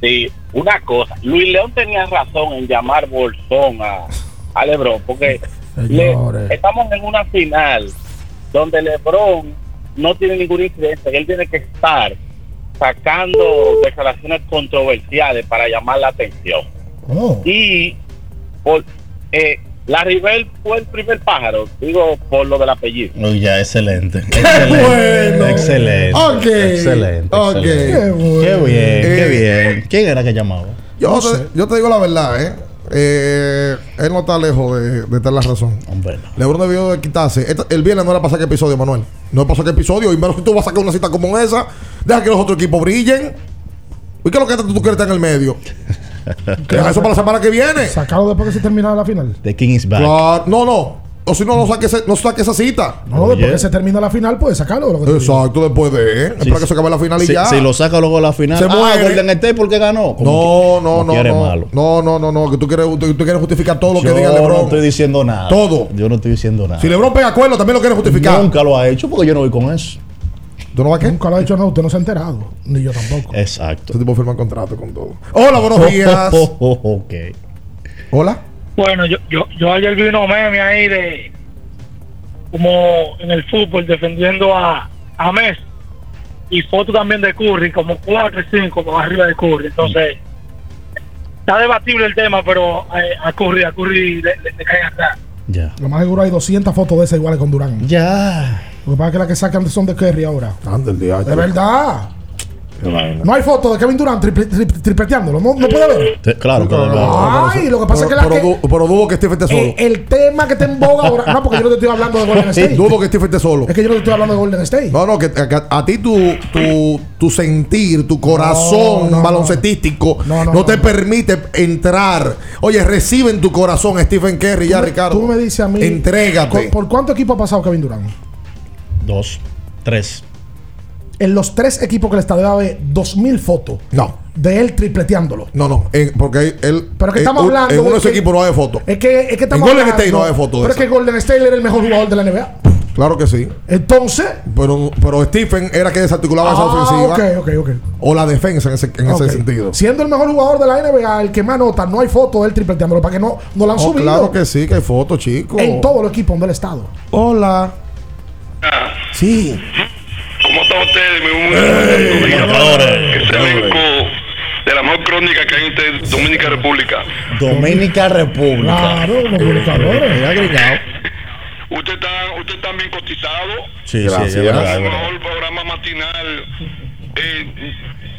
Sí, una cosa. Luis León tenía razón en llamar bolsón a, a Lebron, porque le- Señores. estamos en una final donde Lebron no tiene ninguna incidencia, él tiene que estar sacando declaraciones controversiales para llamar la atención. Oh. Y por, eh, la Rivel fue el primer pájaro, digo por lo del apellido. Uy, ya, excelente. Excelente. Bueno. Excelente. Ok. Excelente. Ok. excelente. Qué bueno. Qué bien, qué bien. ¿Quién era que llamaba? Yo, No te, yo te digo la verdad, ¿eh? Eh, él no está lejos de, de tener la razón. Hombre, Lebron debió de quitarse. Esta- el viernes no era para sacar episodio, Manuel. No es para sacar episodio. Y menos si tú vas a sacar una cita como esa, deja que los otros equipos brillen. ¿Y qué es lo que tú quieres estar en el medio? Deja eso para la semana que viene. Sacarlo después que se termina la final. The King is back. Claro, no, no. O si no, no saque, ese- no saque esa cita. No, después que se termina la final, puedes sacarlo. Lo que. Exacto, después de. ¿eh? Sí, Espera que se acabe la final y si, ya. si lo saca luego a la final. Se ah, muere. Golden State porque ganó. Como No, que- no, no. quiere No, malo. no, no, no, no, Que tú quieres, tú, tú quieres justificar todo lo que Yo diga no LeBron. estoy diciendo nada. Todo. Yo no estoy diciendo nada. Si LeBron pega acuerdo, también lo quieres justificar. Nunca lo ha hecho porque yo no voy con eso. ¿Tú no vas qué? Nunca lo ha hecho, no. Usted no se ha enterado. Ni yo tampoco. Exacto. Este tipo firma contrato con todo. Hola, buenos días. ok. Hola. Bueno, yo, yo, yo ayer vi unos memes ahí de como en el fútbol defendiendo a, a Messi y fotos también de Curry, como 4 y 5 como arriba de Curry. Entonces, está debatible el tema, pero eh, a Curry, a Curry le, le, le caen atrás. Ya. Lo más seguro hay 200 fotos de esas iguales con Durán. Ya. Lo que pasa es que las que sacan son de Kerry ahora. Anda el día. De verdad. No hay foto de Kevin Durant triple- tri- tripleteándolo. No, no puede ver. Te- Claro que Ay, lo que pasa es que la pero, que- pero dudo que Stephen esté solo. Eh, el tema que te en boga ahora. No, porque yo no te estoy hablando de Golden State. Dudo que Stephen esté solo. Es que yo no te estoy hablando de Golden State. No, no, que, que a, a ti tu, tu, tu sentir, tu corazón No, no, baloncetístico no, No, no, te no. permite entrar. Oye, recibe en tu corazón Stephen Curry ya, me- Ricardo. Tú me dices a mí. Entrégate. ¿Por, por cuánto equipo ha pasado Kevin Durant? Dos. Tres. En los tres equipos que le está debe 2000 fotos No. de él tripleteándolo. No, no, en- porque él. Pero que en estamos un- hablando En uno de de esos que- equipos no hay foto. Es que, es que estamos En Golden hablando- State no hay foto de Pero es esa. que Golden State era el mejor jugador de la NBA. Claro que sí. Entonces. Pero, pero Stephen era que desarticulaba esa Ah, ofensiva. ok, ok, ok. O la defensa en ese, en Ok. ese sentido. Siendo el mejor jugador de la NBA, el que más nota, no hay foto de él tripleteándolo para que no, no lo han Oh, subido. claro que sí, que hay fotos, chicos. En todos los equipos ha estado. Hola. Sí. ¿Cómo están ustedes? Ese elenco de la mejor crónica que hay en Dominica República. Dominica República. Claro, los comunicadores. agregado. Usted está, usted está bien cotizado. Sí, Gracias. sí, es El mejor programa matinal. eh,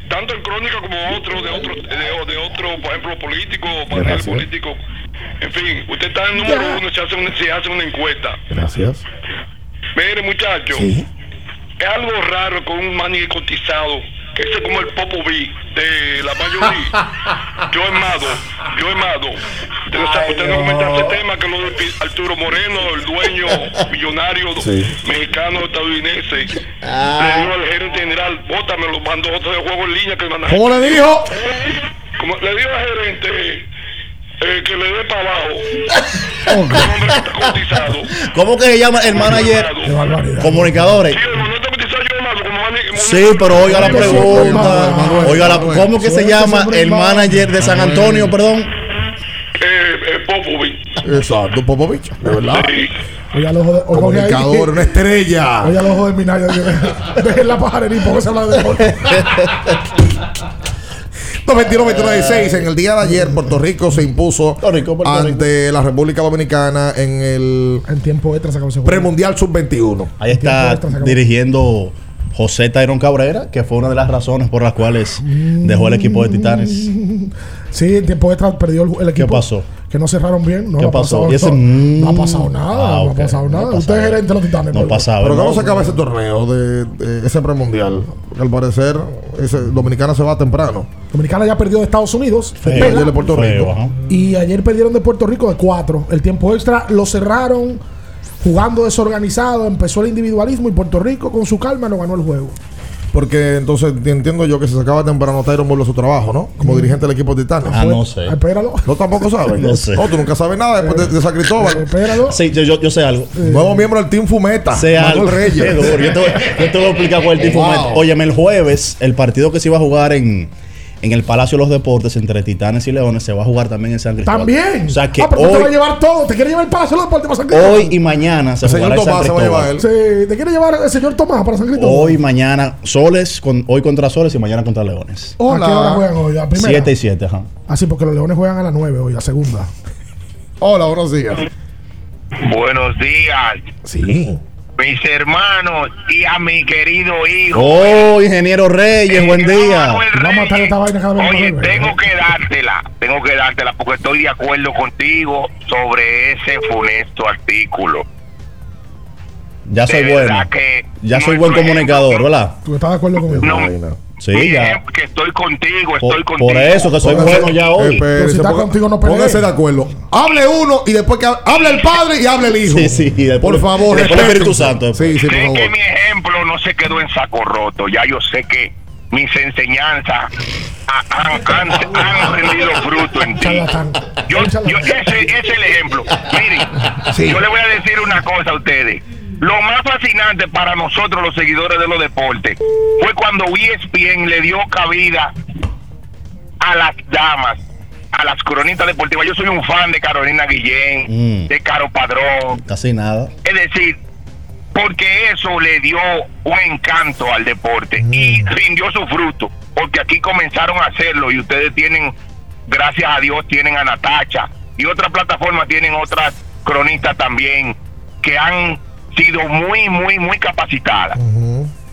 tanto en crónica como otro, de otro, de, de otro, por ejemplo, político, panel Gracias. político. En fin, usted está en número uno si hace una, si hace una encuesta. Gracias. Mire, muchacho, es algo raro con un manager cotizado, que es como el Popovi de la mayoría. yo he mado, yo he mado. Usted, no comenta ese tema que lo de Arturo Moreno, el dueño millonario Sí. mexicano estadounidense, Ah. le dijo al gerente general, bótame los mandos otros de juego en línea que manda ¿Cómo le dijo? Como le dijo al gerente eh, que le dé para abajo. Un hombre que está cotizado. ¿Cómo que se llama el manager? Qué. Comunicadores. Sí, pero oiga la pregunta. Oiga la, ¿cómo que se llama el manager de San Antonio, perdón? Eh, eh, Popovich. Exacto, Popovich, de verdad. Oiga, el ojo de. ojo de ahí. Comunicador, una estrella. Oiga, el ojo de Minayo. Dejen la pajarería porque se habla de gol. 221-29-6. En el día de ayer, Puerto Rico se impuso ante la República Dominicana en el En tiempo extra se premundial sub-21. Ahí está dirigiendo José Tyrone Cabrera, que fue una de las razones por las cuales dejó el equipo de Titanes. Sí, en tiempo extra perdió el, el equipo. pasó? que no cerraron bien. No, ¿Qué no ha pasó? pasado- Y ese, no, mm, no ha pasado nada. ah, no ok, ha pasado no nada. pasaba. Usted es gerente de los titanes. No pasaba. Pero ¿no? ¿cómo se acaba ese torneo de, de ese premundial? Al parecer ese, Dominicana se va temprano. Dominicana ya perdió de Estados Unidos. Feo, Pela. ayer de Puerto Rico. ajá. Y ayer perdieron de Puerto Rico de 4. El tiempo extra lo cerraron jugando desorganizado. Empezó el individualismo y Puerto Rico con su calma no ganó el juego. Porque entonces entiendo yo que se sacaba temprano Tyron vuelve a su trabajo, ¿no? Como dirigente del equipo Titanes. Ah, no sé. Espéralo. No tampoco sabes. No sé. tú nunca sabes nada después de, de San Cristóbal. Espéralo. Sí, yo, yo, yo sé algo. Nuevo miembro del Team Fumeta. Sé algo. Manuel Reyes. Qué duro. Yo te, voy- yo te voy a explicar cuál es el Wow. de- Óyeme, el jueves, el partido que se iba a jugar en, en el Palacio de los Deportes entre Titanes y Leones se va a jugar también en San Cristóbal. También. O sea que ah, pero tú te va a hoy, llevar todo. Te quiere llevar el Palacio de los Deportes para San Cristóbal. hoy y mañana se El señor jugará en San Tomás se va a llevar él. Sí, te quiere llevar el señor Tomás para San Cristóbal. Hoy, mañana, Soles, con, hoy contra Soles y mañana contra Leones. ¿A qué hora juegan hoy? ¿A primera? 7 y 7, ajá. Ah, sí, porque los Leones juegan a las 9 hoy, a segunda. Hola, buenos días. Buenos días, Sí. Mis hermanos y a mi querido hijo. Oh, ingeniero Reyes, buen día. Vamos a matar esta vaina cada vez Oye, tengo que dártela, tengo que dártela porque estoy de acuerdo contigo sobre ese funesto artículo. Ya soy bueno. Ya soy buen comunicador, ¿verdad? ¿Tú estás de acuerdo conmigo? No, Sí, ya. que estoy contigo, Por, estoy contigo. por eso que soy Póngase- bueno ya hoy. Pero si está ponga- contigo, no pelee. Póngase de acuerdo. Hable uno y después que hable, hable el padre y hable el hijo. Sí, sí, y después- por favor, el Espíritu. Santo. Sí, sí, por favor. que mi ejemplo no se quedó en saco roto. Ya yo sé que mis enseñanzas ha- han, han, han rendido fruto en ti. Yo, yo- ese, ese es el ejemplo. Miren, Sí. yo le voy a decir una cosa a ustedes. Lo más fascinante para nosotros, los seguidores de los deportes, fue cuando ESPN le dio cabida a las damas, a las cronistas deportivas. Yo soy un fan de Carolina Guillén, Mm. de Caro Padrón, Casi nada. es decir, porque eso le dio un encanto al deporte y rindió su fruto, porque aquí comenzaron a hacerlo y ustedes tienen, gracias a Dios, tienen a Natacha y otras plataformas tienen otras cronistas también que han sido muy, muy, muy capacitadas.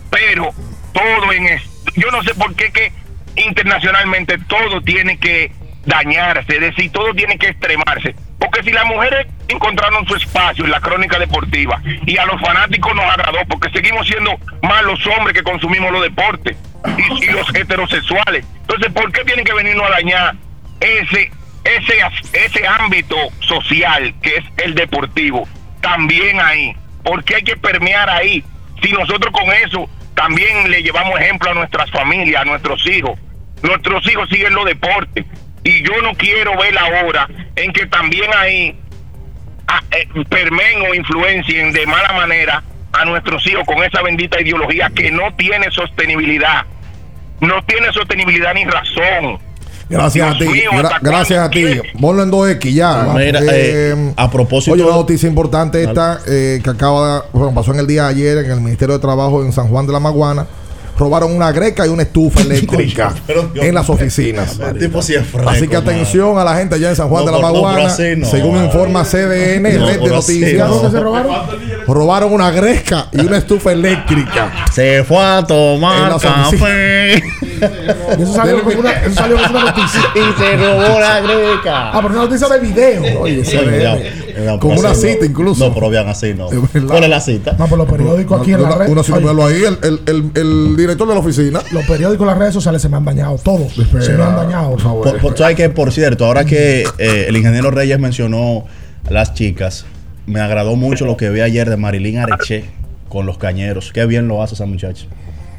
Pero todo en es, yo no sé por qué que internacionalmente todo tiene que dañarse, es decir, todo tiene que extremarse. Porque si las mujeres encontraron su espacio en la crónica deportiva y a los fanáticos nos agradó, porque seguimos siendo más los hombres que consumimos los deportes y, y los heterosexuales. Entonces, ¿por qué tienen que venirnos a dañar ese, ese, ese ámbito social que es el deportivo? También ahí. Porque hay que permear ahí? Si nosotros con eso también le llevamos ejemplo a nuestras familias, a nuestros hijos. Nuestros hijos siguen los deportes. Y yo no quiero ver la hora en que también ahí a- eh, permeen o influencien de mala manera a nuestros hijos con esa bendita ideología que no tiene sostenibilidad. No tiene sostenibilidad ni razón. Gracias a ti, mío, gra- ¿hasta gracias a ti. Ponlo en 2X ya. Mira, eh, a propósito- Oye, una noticia importante esta eh, que acaba de, bueno, pasó en el día de ayer en el Ministerio de Trabajo en San Juan de la Maguana. Robaron una greca y una estufa eléctrica en las oficinas. El tipo sí es fresco, Así que atención a la gente allá en San Juan No, de la Maguana. según informa CDN, No, Red de Noticias. no. ¿Qué se robaron? Robaron una greca y una estufa eléctrica. Se fue a tomar café. Y eso salió con una, eso salió con una noticia. y se robó la greca. Ah, pero una noticia de video. Oye, Con pero una cita incluso. No, pero vean así, no. ¿Cuál es la cita? No, pero los periódicos aquí en la red. Una cita, ahí, el, el, el, el director de la oficina. los periódicos en las redes sociales se me han dañado. Todos se me han dañado. Por favor. Por, sabes que, por cierto, ahora que eh, el ingeniero Reyes mencionó a las chicas, me agradó mucho lo que vi ayer de Marilyn Areche con los cañeros. Qué bien lo hace esa muchacha.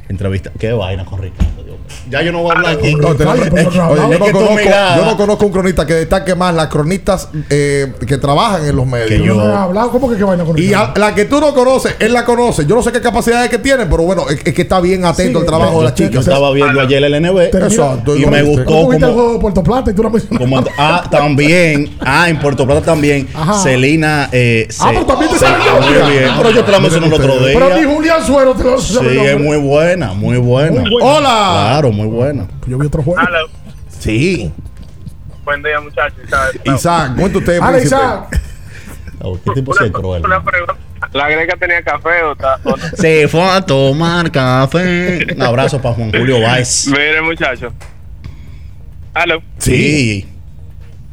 Entrevista. Qué vaina con Ricardo. Dios mío. Ya yo no voy a hablar aquí. No, es- oye, hablado. yo, Es no que conozco, mirada- yo no conozco un cronista que destaque más las cronistas eh, que trabajan en los medios. Que Yo yo- no he hablado. ¿Cómo que qué vaina con Y a- la que tú no conoces, él la conoce. Yo no sé qué capacidades que tiene, pero bueno, es, es que está bien atento Sí, al trabajo Yo, de las yo chicas. estaba viendo ayer el NB Exacto, y me gustó ¿Cómo viste el como, juego de Puerto Plata y tú no mencionaste? como- ah también ah en Puerto Plata también. Celina eh, Ah, pero también te salió. muy bien pero yo te la mencioné el otro Pero ni día Julián Suero te lo sí es muy buena muy buena Muy buena. Hola. claro muy buena Yo vi otro juego. Hello. Sí. Buen día, muchachos. Isaac, cuenta usted, príncipe. Isaac. Oh, qué tipo sí es cruel Una pregunta. ¿La greca tenía café o está? o no? se fue a tomar café un abrazo para Juan Julio Báez Mire, muchachos. Hello. sí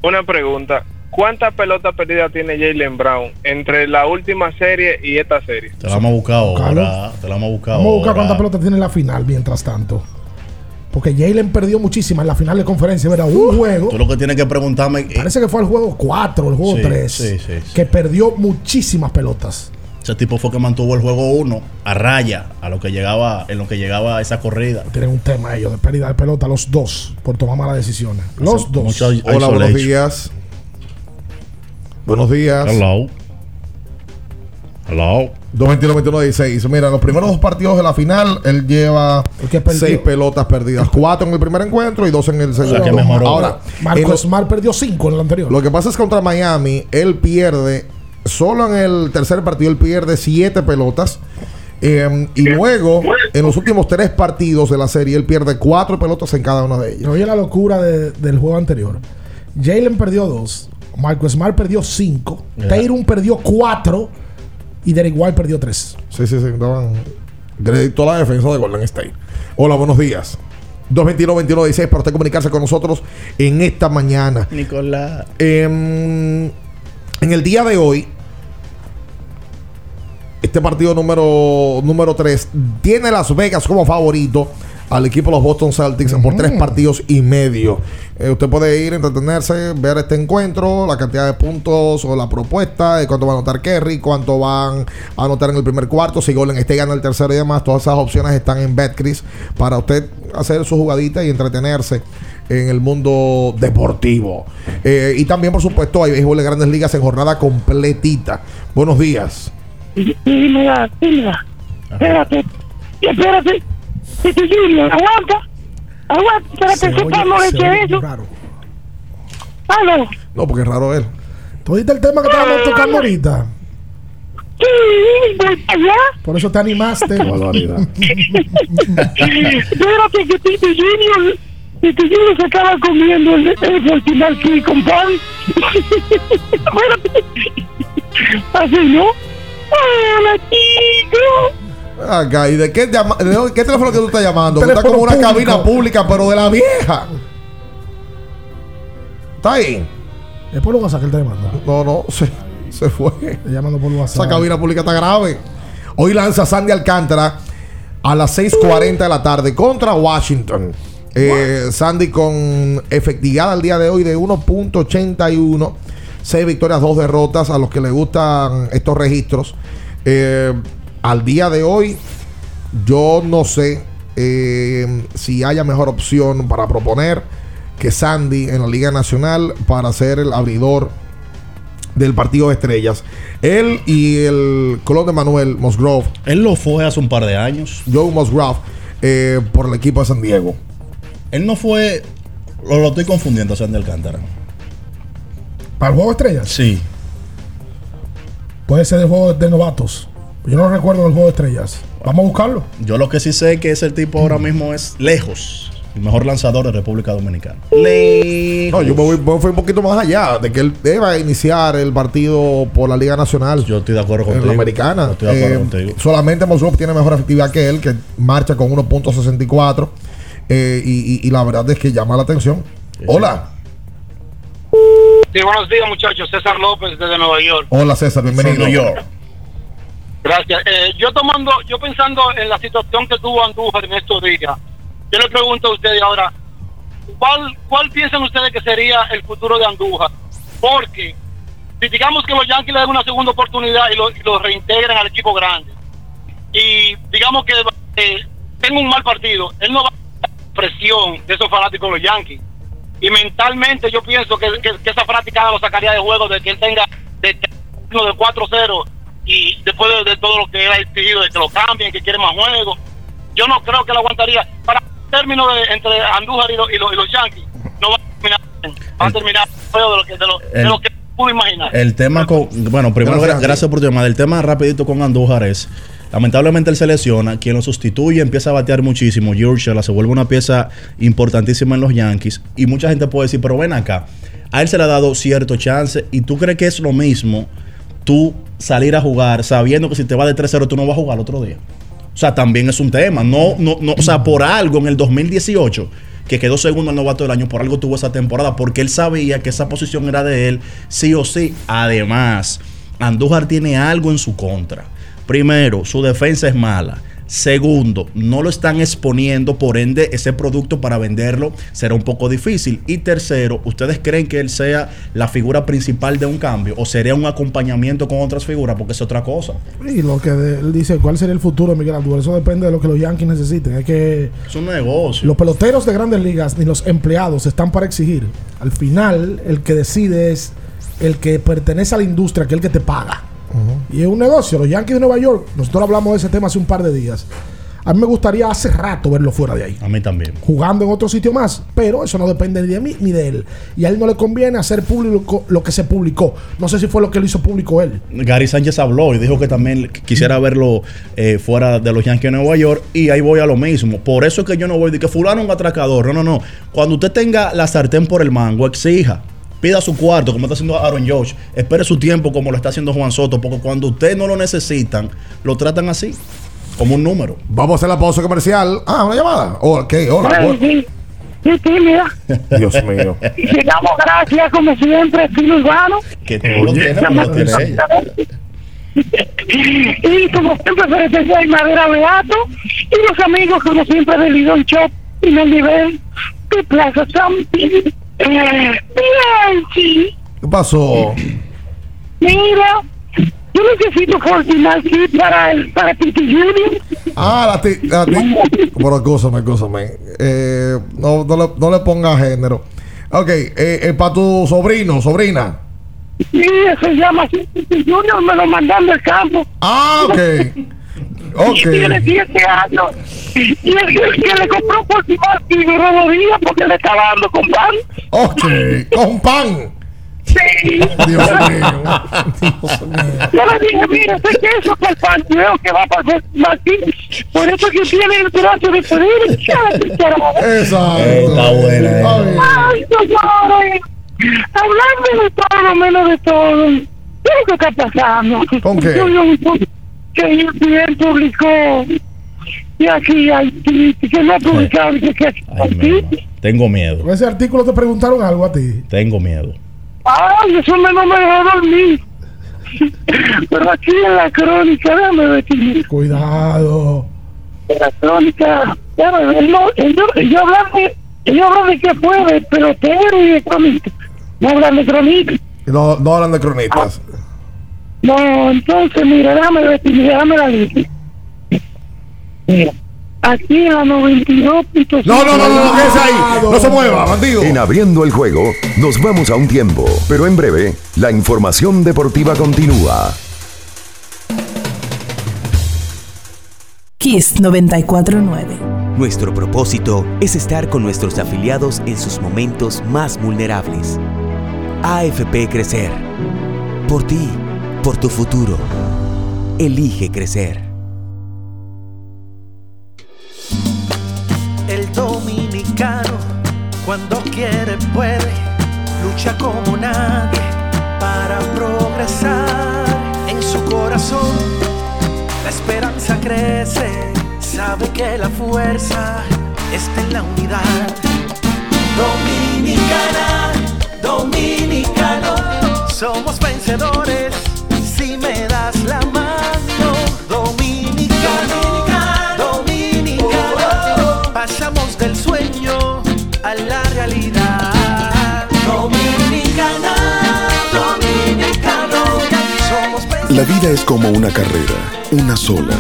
Una pregunta. ¿Cuántas pelotas perdidas tiene Jalen Brown entre la última serie y esta serie? Te la vamos a buscar ahora. Te la vamos a buscar Vamos a buscar cuántas pelotas tiene en la final mientras tanto. Porque Jalen perdió muchísimas en la final de conferencia. Era un juego. Tú lo que tienes que preguntarme. eh, Parece que fue el juego 4, el juego Sí, 3. sí, sí, sí. Que perdió muchísimas pelotas. Ese tipo fue que mantuvo el juego 1 a raya a lo que llegaba, en lo que llegaba esa corrida. Tienen un tema ellos de pérdida de pelota, los dos, por tomar malas decisiones. Los Hace dos. Hola, buenos días. Buenos días. Hello. Hello. 221-21-16. Mira, los primeros dos partidos de la final, él lleva seis pelotas perdidas. Cuatro en el primer encuentro y dos en el segundo. que mejoró. Ahora, Marco en lo- Smart perdió 5 en el anterior. Lo que pasa es que contra Miami, él pierde, solo en el tercer partido, él pierde siete pelotas. Eh, y luego, en los últimos tres partidos de la serie, él pierde cuatro pelotas en cada una de ellas. Oye la locura de- del juego anterior. Jalen perdió 2. Marco Smart perdió 5. Yeah. Tatum perdió 4. Y Derek White perdió 3. Sí, sí, sí. Daban crédito a la defensa de Golden State. Hola, buenos días. 221-21-16 para usted comunicarse con nosotros en esta mañana. Nicolás. Em, en el día de hoy, este partido número, número 3 tiene Las Vegas como favorito al equipo de los Boston Celtics por tres partidos y medio. Eh, usted puede ir, entretenerse, ver este encuentro, la cantidad de puntos o la propuesta, de cuánto va a anotar Kerry, cuánto van a anotar en el primer cuarto, si Golden State gana el tercero y demás. Todas esas opciones están en Betcris para usted hacer su jugadita y entretenerse en el mundo deportivo. Eh, y también, por supuesto, hay béisbol de grandes ligas en jornada completita. Buenos días. Y mira, y mira, espérate, y espérate, Junior, aguanta, aguanta, espérate, se eche oye eso. raro. Ah, no, No, porque es raro él. ¿Tú oíste el tema que estábamos tocando ahorita? sí, voy para allá. Por eso te animaste. Espérate que Tito Junior, Tito Junior se acaba comiendo el, el, el final sí, con pan. Espérate. Así, ¿no? Hola, chico. Acá, ¿y de qué, llama- de qué teléfono que tú estás llamando? Tú estás como una público. cabina pública, pero de la vieja. ¿Está ahí? Es por WhatsApp que él está llamando. No, no, se, se fue. Está llamando por WhatsApp. Esa cabina pública está grave. Hoy lanza Sandy Alcántara a las 6:40 de la tarde contra Washington. Eh, Sandy con efectividad al día de hoy de 1.81. 6 victorias, 2 derrotas. A los que les gustan estos registros. Eh, al día de hoy, yo no sé eh, si haya mejor opción para proponer que Sandy en la Liga Nacional para ser el abridor del partido de estrellas. Él y el clon de Manuel Musgrove. Él lo fue hace un par de años. Joe Musgrove eh, por el equipo de San Diego. Él no fue. Lo, lo estoy confundiendo, Sandy Alcántara. ¿Para el juego de estrellas? Sí. Puede ser el juego de novatos. Yo no recuerdo el juego de estrellas. Vamos a buscarlo. Yo lo que sí sé que ese tipo ahora mismo es lejos. El mejor lanzador de República Dominicana. No, yo me voy, me fui un poquito más allá de que él deba iniciar el partido por la Liga Nacional. Yo estoy de acuerdo en contigo. la americana. Yo estoy de acuerdo Eh, contigo. Solamente Musgrove tiene mejor efectividad que él, que marcha con 1.64. eh, y, y- y la verdad es que llama la atención. Hola. Sí, buenos días, muchachos. César López desde Nueva York. Hola César, bienvenido. From New York. Gracias. Eh, yo tomando, yo pensando en la situación que tuvo Andújar en estos días, yo le pregunto a ustedes ahora, ¿cuál, ¿cuál piensan ustedes que sería el futuro de Andújar? Porque si digamos que los Yankees le den una segunda oportunidad y lo, y reintegran al equipo grande, y digamos que eh, tenga un mal partido, él no va a presión de esos fanáticos los Yankees. Y mentalmente yo pienso que esa práctica lo sacaría de juego de que él tenga de, de 4-0 y después de, de todo lo que él ha exigido, de que lo cambien, que quiere más juego. Yo no creo que lo aguantaría. Para término de, entre Andújar y, los- y los- y los Yankees, no va a terminar bien. Va a terminar feo de lo que, de lo, de El- lo que pude imaginar. El tema con. Bueno, primero, Gracias, gra- gracias, por tu llamada. El tema rapidito con Andújar es. Lamentablemente él se lesiona, quien lo sustituye empieza a batear muchísimo. George se vuelve una pieza importantísima en los Yankees. Y mucha gente puede decir, pero ven acá, a él se le ha dado cierto chance. ¿Y tú crees que es lo mismo tú salir a jugar sabiendo que si te va de 3-0 tú no vas a jugar el otro día? O sea, también es un tema. No, no, no, o sea, por algo en el 2018 que quedó segundo al novato del año, por algo tuvo esa temporada, porque él sabía que esa posición era de él, sí o sí. Además, Andújar tiene algo en su contra. Primero, su defensa es mala. Segundo, no lo están exponiendo, por ende, ese producto para venderlo será un poco difícil. Y tercero, ¿ustedes creen que él sea la figura principal de un cambio o sería un acompañamiento con otras figuras? Porque es otra cosa. Y lo que él dice, ¿cuál sería el futuro de Miguel Andújar? Eso depende de lo que los Yankees necesiten. Es que Es un negocio. los peloteros de grandes ligas ni los empleados están para exigir. Al final, el que decide es el que pertenece a la industria, que es el que te paga. Y es un negocio. Los Yankees de Nueva York, nosotros hablamos de ese tema hace un par de días. A mí me gustaría hace rato verlo fuera de ahí. A mí también. Jugando en otro sitio más. Pero eso no depende ni de mí ni de él. Y a él no le conviene hacer público lo que se publicó. No sé si fue lo que lo hizo público él. Gary Sánchez habló y dijo que también quisiera verlo eh, fuera de los Yankees de Nueva York y ahí voy a lo mismo. Por eso es que yo no voy de que fulano un atracador. No, no, no. Cuando usted tenga la sartén por el mango, exija. Pida su cuarto, como está haciendo Aaron Josh. Espere su tiempo, como lo está haciendo Juan Soto, porque cuando ustedes no lo necesitan, lo tratan así, como un número. Vamos a hacer la pausa comercial. Ah, una llamada. Oh, ok, hola. Ay, sí, sí, tímida. Dios mío. Y llegamos gracias, como siempre, estilo urbano. Que tú lo tienes, lo tiene ella. Y como siempre, Feretería y Madera Beato. Y los amigos, como siempre, de Lidón Shop y el nivel de Plaza. Eh, sí. ¿Qué pasó? Mira, yo necesito coordinar aquí para el para Titi Junior. Ah, la ti. La ti. Pero escúchame, escúchame. Eh, no, no, le, no le ponga género. Ok, eh, para tu sobrino, sobrina. Sí, se llama Titi Junior, me lo mandan del campo. Ah, ok. Ok. Tiene 7 años. Y el, el que le compró por Timar Figueroa Rodríguez porque le estaba dando con pan. Ok, con pan. Sí. Dios mío. Yo le dije, mira, ese queso que el pan veo que va para Martín. Por eso que tiene el brazo de pedir. Exacto. Está buena, eh. Ay, señores. Hablando de todo, menos de todo. ¿Qué es lo que está pasando? ¿Con qué? Yo vi un que ESPN publicó y aquí hay que no ha publicado que, que aquí. Tengo miedo, En ese artículo te preguntaron algo a ti. tengo miedo. Ay, eso me no me dejó dormir. Pero aquí en la crónica, déjame decir. Cuidado. En la crónica, ellos, ellos hablan de, ellos hablan de que fue de pelotero y de. No hablan de cronista. No, no hablan de cronistas. No, entonces, mira, déjame decir, déjame la lista. Mira, aquí en la 92.5. No, no, no, no, no, quédese ahí. No se mueva, bandido. En abriendo el juego, nos vamos a un tiempo, pero en breve, la información deportiva continúa. Kiss 949. Nuestro propósito es estar con nuestros afiliados en sus momentos más vulnerables. AFP Crecer. Por ti, por tu futuro. Elige crecer. El dominicano, cuando quiere, puede, lucha como nadie para progresar. En su corazón, la esperanza crece, sabe que la fuerza está en la unidad. Dominicana, dominicano, somos vencedores La vida es como una carrera, una sola,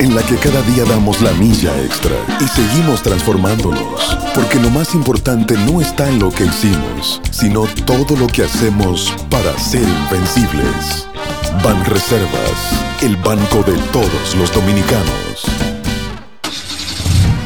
en la que cada día damos la milla extra y seguimos transformándonos, porque lo más importante no está en lo que hicimos, sino todo lo que hacemos para ser invencibles. Ban Reservas, el banco de todos los dominicanos.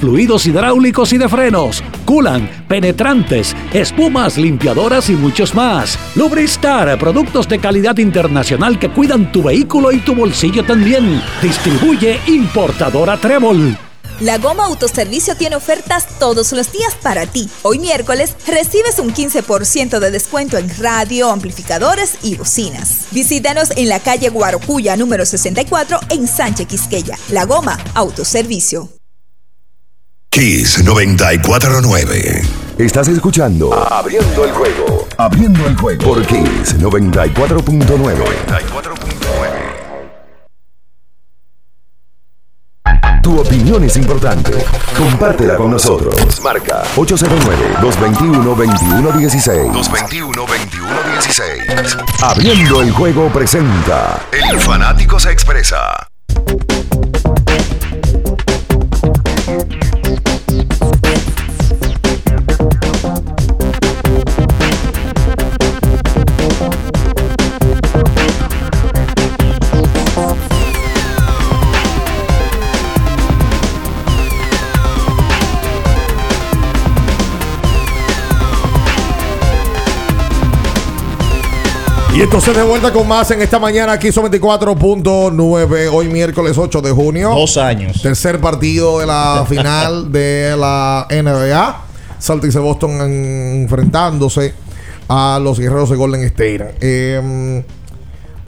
fluidos hidráulicos y de frenos, culan, penetrantes, espumas, limpiadoras y muchos más. Lubristar, productos de calidad internacional que cuidan tu vehículo y tu bolsillo también. Distribuye importadora Trébol. La Goma Autoservicio tiene ofertas todos los días para ti. Hoy miércoles recibes un 15% de descuento en radio, amplificadores y bocinas. Visítanos en la calle Guarocuya número 64 en Sánchez Quisqueya. La Goma Autoservicio. Kiss 949. Estás escuchando Abriendo el juego. Abriendo el juego por Kiss 94.9. Tu opinión es importante. Compártela con nosotros. Marca 809-221-2116. 221-2116. Abriendo el juego presenta. El fanático se expresa. Y entonces de vuelta con más en esta mañana aquí son 24.9, hoy miércoles 8 de junio. Dos años. Tercer partido de la final de la NBA. Celtics de Boston enfrentándose a los guerreros de Golden State. Eh,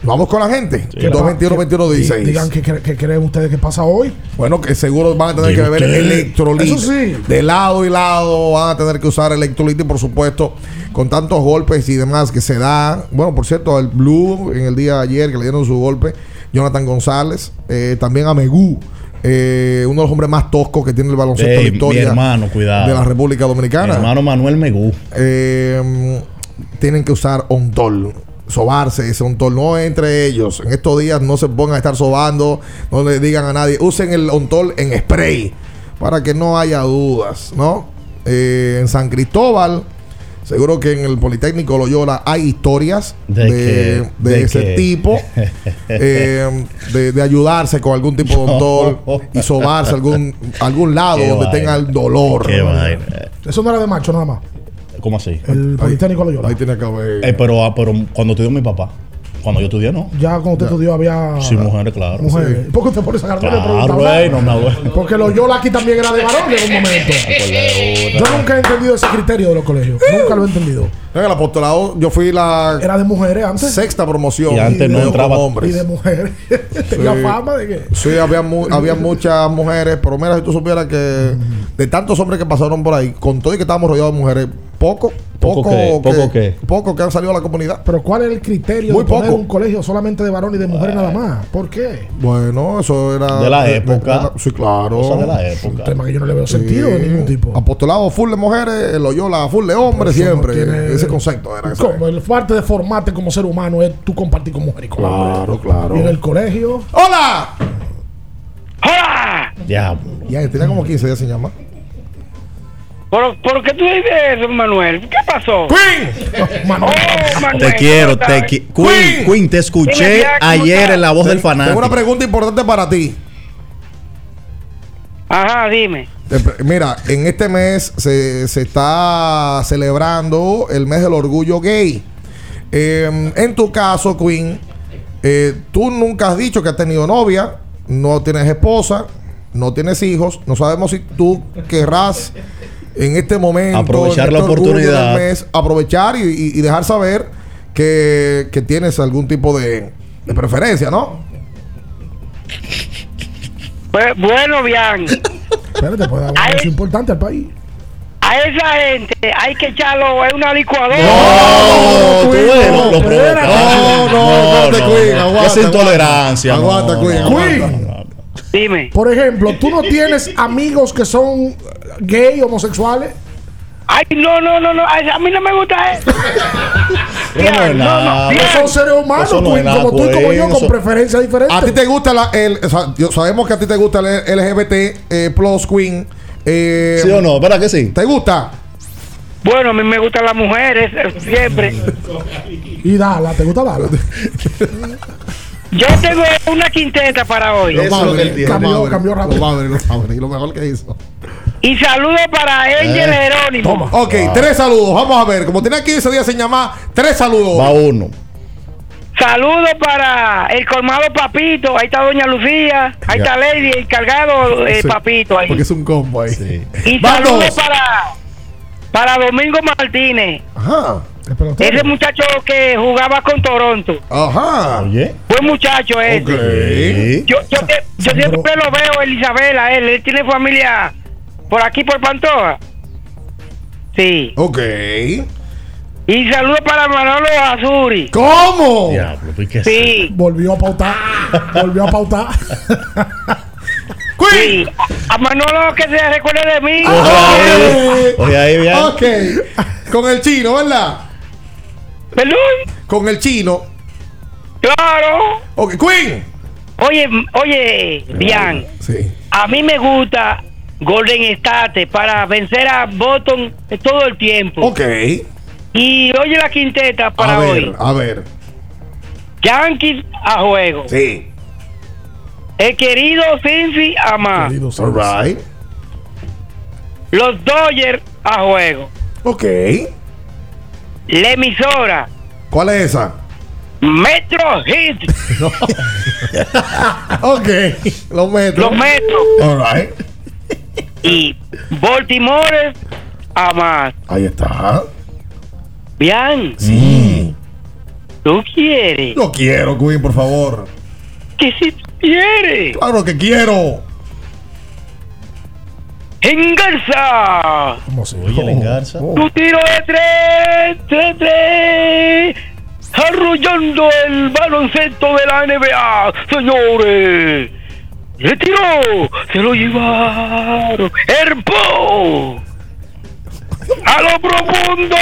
vamos con la gente. ¿Qué 221 21 16 Digan qué qué creen ustedes que pasa hoy. Bueno, que seguro van a tener que beber usted. electrolit. Eso sí. De lado y lado van a tener que usar electrolit y por supuesto, con tantos golpes y demás que se dan. Bueno, por cierto, el Blue en el día de ayer que le dieron su golpe, Jonathan González, eh, también a Megú. eh, uno de los hombres más toscos que tiene el baloncesto Ey, de la mi historia hermano, cuidado. de la República Dominicana. Mi hermano Manuel Megú. Eh, tienen que usar ontol. Sobarse ese ontol, no entre ellos. En estos días no se pongan a estar sobando, no le digan a nadie. Usen el ontol en spray para que no haya dudas, ¿no? Eh, en San Cristóbal, seguro que en el Politécnico Loyola hay historias de, ¿De qué? de ¿De ese tipo, eh, de, de ayudarse con algún tipo de ontol y sobarse algún, algún lado Qué donde vaina. tenga el dolor. Qué vaina. Eso no era de macho nada más. ¿Cómo así? El Politécnico Loyola. Ahí tiene que haber. Eh, pero, ah, pero cuando estudió mi papá. Cuando yo estudié, no. Ya cuando usted estudió había. Sí, mujeres, claro. Mujeres. Sí. ¿Por qué usted pone esa carta de Claro, güey, no me hago- Porque Loyola aquí también era de varones en un momento. Yo nunca he entendido ese criterio de los colegios. Nunca lo he entendido. En el apostolado yo fui la Era de mujeres antes. sexta promoción. Y antes no entraba- Y hombres. de mujeres. Tenía Sí. fama de que. Sí, había, mu- había muchas mujeres, pero mira, si tú supieras que de tantos hombres que pasaron por ahí, con todo y que estábamos rodeados de mujeres, poco, ¿Poco poco, que, ¿Poco que han salido a la comunidad. Pero ¿cuál es el criterio Muy de poner poco. un colegio solamente de varones y de mujeres nada más? ¿Por qué? Bueno, eso era De la época. sí, claro. Cosa de la época. Un tema que yo no le veo sentido de ningún tipo. Apostolado full de mujeres, el Loyola full de hombres no siempre. tiene- Ese concepto era ese. Como el parte de formarte como ser humano es tú compartir con mujeres y con Claro, hombres. claro. Y en el colegio. ¡Hola! ¡Hola! Ya. Ya, tenía como 15 días sin llamar. ¿Por, ¿Por qué tú dices eso, Manuel? ¿Qué pasó? ¡Queen! Manuel. Oh, Manuel, Te quiero, ¿cómo te estás? qui- Queen, Queen, te escuché Dime, Jack, ¿cómo ayer en la voz del Tengo una fanático. pregunta importante para ti. Ajá, dime. Mira, en este mes se, se está celebrando el mes del orgullo gay. Eh, en tu caso, Queen, eh, tú nunca has dicho que has tenido novia, no tienes esposa, no tienes hijos. No sabemos si tú querrás en este momento, Aprovechar la oportunidad. mes, aprovechar y, y- y dejar saber que, que tienes algún tipo de, de preferencia, ¿no? Pues, bueno, bien. Espérate, Ay. anuncio importante al país. A esa gente hay que echarlo en una licuadora. No, no, lo espérate. provocaste. No, no, espérate, Queen, aguanta, Esa intolerancia. aguanta. no, Aguanta, no, Queen, no, aguanta. no, no. Dime. Por ejemplo, tú no tienes amigos que son gay, homosexuales. Ay, no, no, no, no. Ay, A mí no me gusta eso. Bien, no es nada. No son seres humanos, no nada, como tú y como yo, con preferencias diferentes. A ti te gusta la, el, o sea, yo- sabemos que a ti te gusta el LGBT eh, Plus Queen. eh, ¿Sí o no? ¿Verdad que sí? ¿Te gusta? Bueno, a mí me gustan las mujeres, eh, siempre. Y Dala, ¿te gusta Dala? Yo tengo una quinteta para hoy. Los Cambió- rápido. Los Maverick, los Maverick, lo mejor que hizo. Y saludo para Angel Eh, Jerónimo. Ok, tres saludos. Vamos a ver. Como tenía 15 días sin llamar, tres saludos. Va uno. Saludos para el colmado Papito. Ahí está Doña Lucía. Ahí Ya. está Lady, el cargado eh, Sí, Papito. Ahí. Porque es un combo ahí. Y Van saludos dos. para, para Domingo Martínez. Ajá. Ese muchacho que jugaba con Toronto. Ajá. Oye. Buen muchacho ese. Yo, yo, te- yo siempre lo veo en Isabela, él, él tiene familia por aquí, por Pantoja. Sí. Ok. Y saludos para Manolo Azuri. ¿Cómo? Diablo, que Sí. Volvió a pautar. Volvió a pautar. Sí. A a Manolo que se recuerde de mí. Oye, ahí bien. Ok. Con el chino, ¿verdad? ¿Perdón? Con el chino. Claro. Ok, Queen. Oye, oye, Bian. Sí. A mí me gusta Golden State para vencer a Boston todo el tiempo. Ok. Y oye la quinteta para a ver, hoy. a ver. Yankees a juego. Sí. El querido Cincy a más. All right. Los Dodgers a juego. Ok. La emisora ¿Cuál es esa? Metro Hit. ok. Los metros. Los Metros. All right. Y Baltimore a más. Ahí está. Bien. Sí. ¿Tú quieres? Lo quiero, Queen, por favor. Que si tú quieres. Claro que quiero. Engarza. Oye, el engarza. Tu tiro de tres, tres, tres. Arrollando el baloncesto de la NBA, señores. Le tiró, se lo llevaron. Herpo. A lo profundo.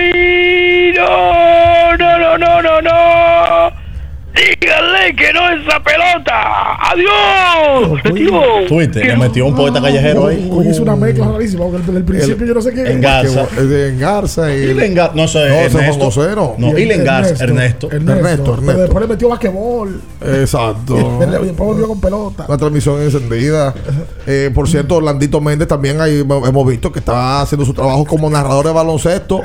Y no, no, no, no, no, no. Díganle que no esa pelota. Adiós. Tuviste, le metió un poeta callejero ahí. Hoy hizo una mezcla rarísima. Porque desde el principio yo no sé qué. Engarza. Es Engarza y. Y le engar- no sé, es Ernesto. No, y le engarza, Ernesto. Ernesto. Ernesto, después le metió basquetbol. Exacto. Después volvió con pelota. Una transmisión encendida. Eh, por cierto, Orlandito Méndez también ahí hemos hemos visto que está haciendo su trabajo como narrador de baloncesto.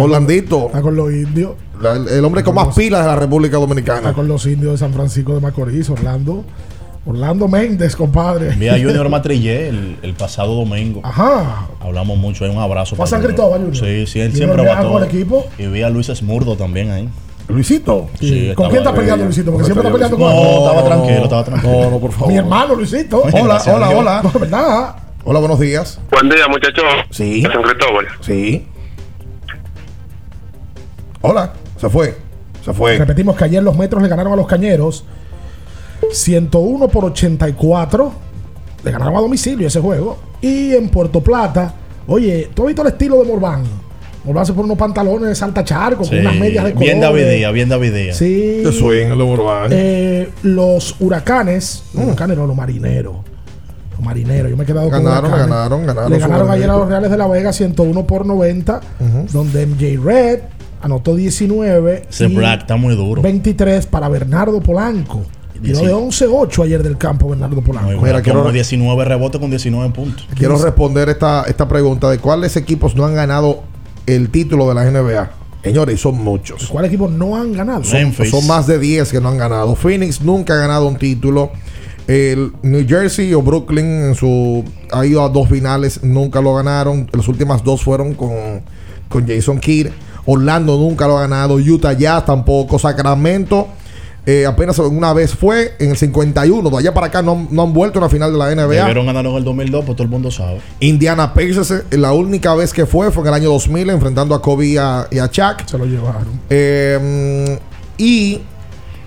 Orlandito, Está con los indios. la- el, el hombre con más pilas de la República Está Dominicana. con los indios de San Francisco de Macorís, Orlando. Orlando Méndez, compadre. Vi a Junior Matrillé el, el pasado domingo. Ajá. Hablamos mucho, hay un abrazo. ¿Fue a San. Cristóbal, Junior? Sí, sí, él ¿Junior siempre va todo. con el equipo? Y vi a Luis Esmurdo también ahí. Luisito. Sí, ¿Con quién está peleando Luisito? Porque siempre está peleando con No, estaba tranquilo, estaba tranquilo. No, no, por favor. Mi hermano Luisito. Hola, hola, hola. No, ¿verdad? Hola, buenos días. Buen día, muchachos. Sí. San Cristóbal. Sí. Hola. Se fue. Se fue. Repetimos que ayer los metros le ganaron a los cañeros 101 por 84. Le ganaron a domicilio ese juego. Y en Puerto Plata, oye, ¿tú has visto el estilo de Morván? Morván se pone unos pantalones de Santa Charco Sí, con unas medias de bien colores. David Díaz, bien David Díaz. Sí. Swing, el de Urbán. Eh, los huracanes, los huracanes no, los marineros. Los marineros, yo me he quedado con Ganaron, ganaron, ganaron Le ganaron ayer a los Reales de la Vega 101 por 90, donde MJ Red anotó 19 Ese y Black está muy duro. 23 para Bernardo Polanco. Tiró de 11-8 ayer del campo Bernardo Polanco. Muy Mira, quiero- como 19 rebotes con 19 puntos. Quiero responder esta, esta pregunta de cuáles equipos no han ganado el título de la NBA. Señores, y son muchos. ¿Cuáles equipos no han ganado? Son más de 10 que no han ganado. Phoenix nunca ha ganado un título. El New Jersey o Brooklyn en su ha ido a dos finales, nunca lo ganaron. Las últimas dos fueron con, con Jason Kidd. Orlando nunca lo ha ganado. Utah Jazz tampoco. Sacramento eh, apenas una vez fue en el 51. De allá para acá no, han- no han vuelto a una final de la NBA. Debieron ganar en el 2002, pues todo el mundo sabe. Indiana Pacers, eh, la única vez que fue fue en el año 2000, enfrentando a Kobe y a, y a Shaq. Se lo llevaron. Eh, y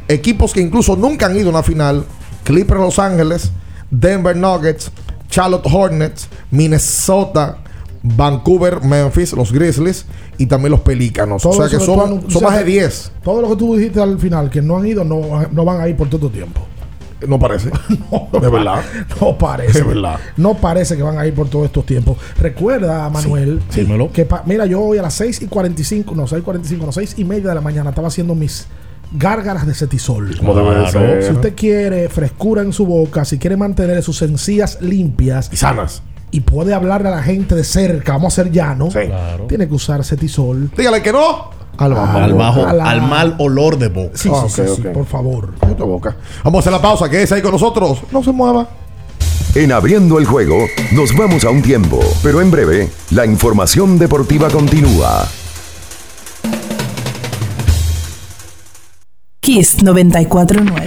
equipos que incluso nunca han ido a una final: Clippers Los Ángeles, Denver Nuggets, Charlotte Hornets, Minnesota, Vancouver, Memphis, los Grizzlies y también los Pelícanos. o sea que son, tú anun- son o sea más de que 10. Todo lo que tú dijiste al final, que no han ido, no, no van a ir por todo tiempo. No parece. de verdad. No parece. De verdad. No parece que van a ir por todos estos tiempos. Recuerda, Manuel, Sí, que pa- mira, yo hoy a las 6 y 45, no, 6 y 45, no, 6 y media de la mañana estaba haciendo mis gárgaras de cetisol. Como debe de ser. Si usted quiere frescura en su boca, si quiere mantener sus encías limpias Y sanas. Y puede hablarle a la gente de cerca, vamos a ser llano, Claro. tiene que usar cetisol. Dígale que no. Al bajo. Al bajo, la- al mal olor de boca. Sí, Ah, sí, ok, sí, sí, por favor. Boca. Vamos a hacer la pausa. Quédese ahí con nosotros. No se mueva. En abriendo el juego, nos vamos a un tiempo, pero en breve, la información deportiva continúa. Kiss 949.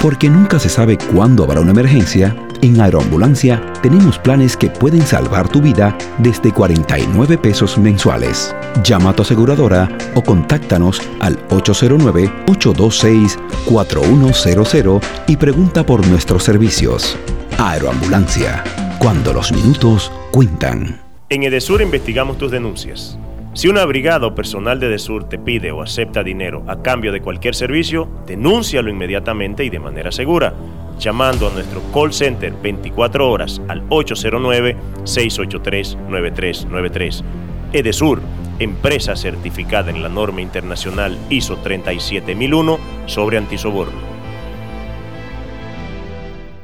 Porque nunca se sabe cuándo habrá una emergencia, en Aeroambulancia tenemos planes que pueden salvar tu vida desde 49 pesos mensuales. Llama a tu aseguradora o contáctanos al 809-826-4100 y pregunta por nuestros servicios. Aeroambulancia, cuando los minutos cuentan. En Edesur investigamos tus denuncias. Si una brigada o personal de Edesur te pide o acepta dinero a cambio de cualquier servicio, denúncialo inmediatamente y de manera segura, llamando a nuestro call center 24 horas al 809-683-9393. Edesur, empresa certificada en la norma internacional ISO 37001 sobre antisoborno.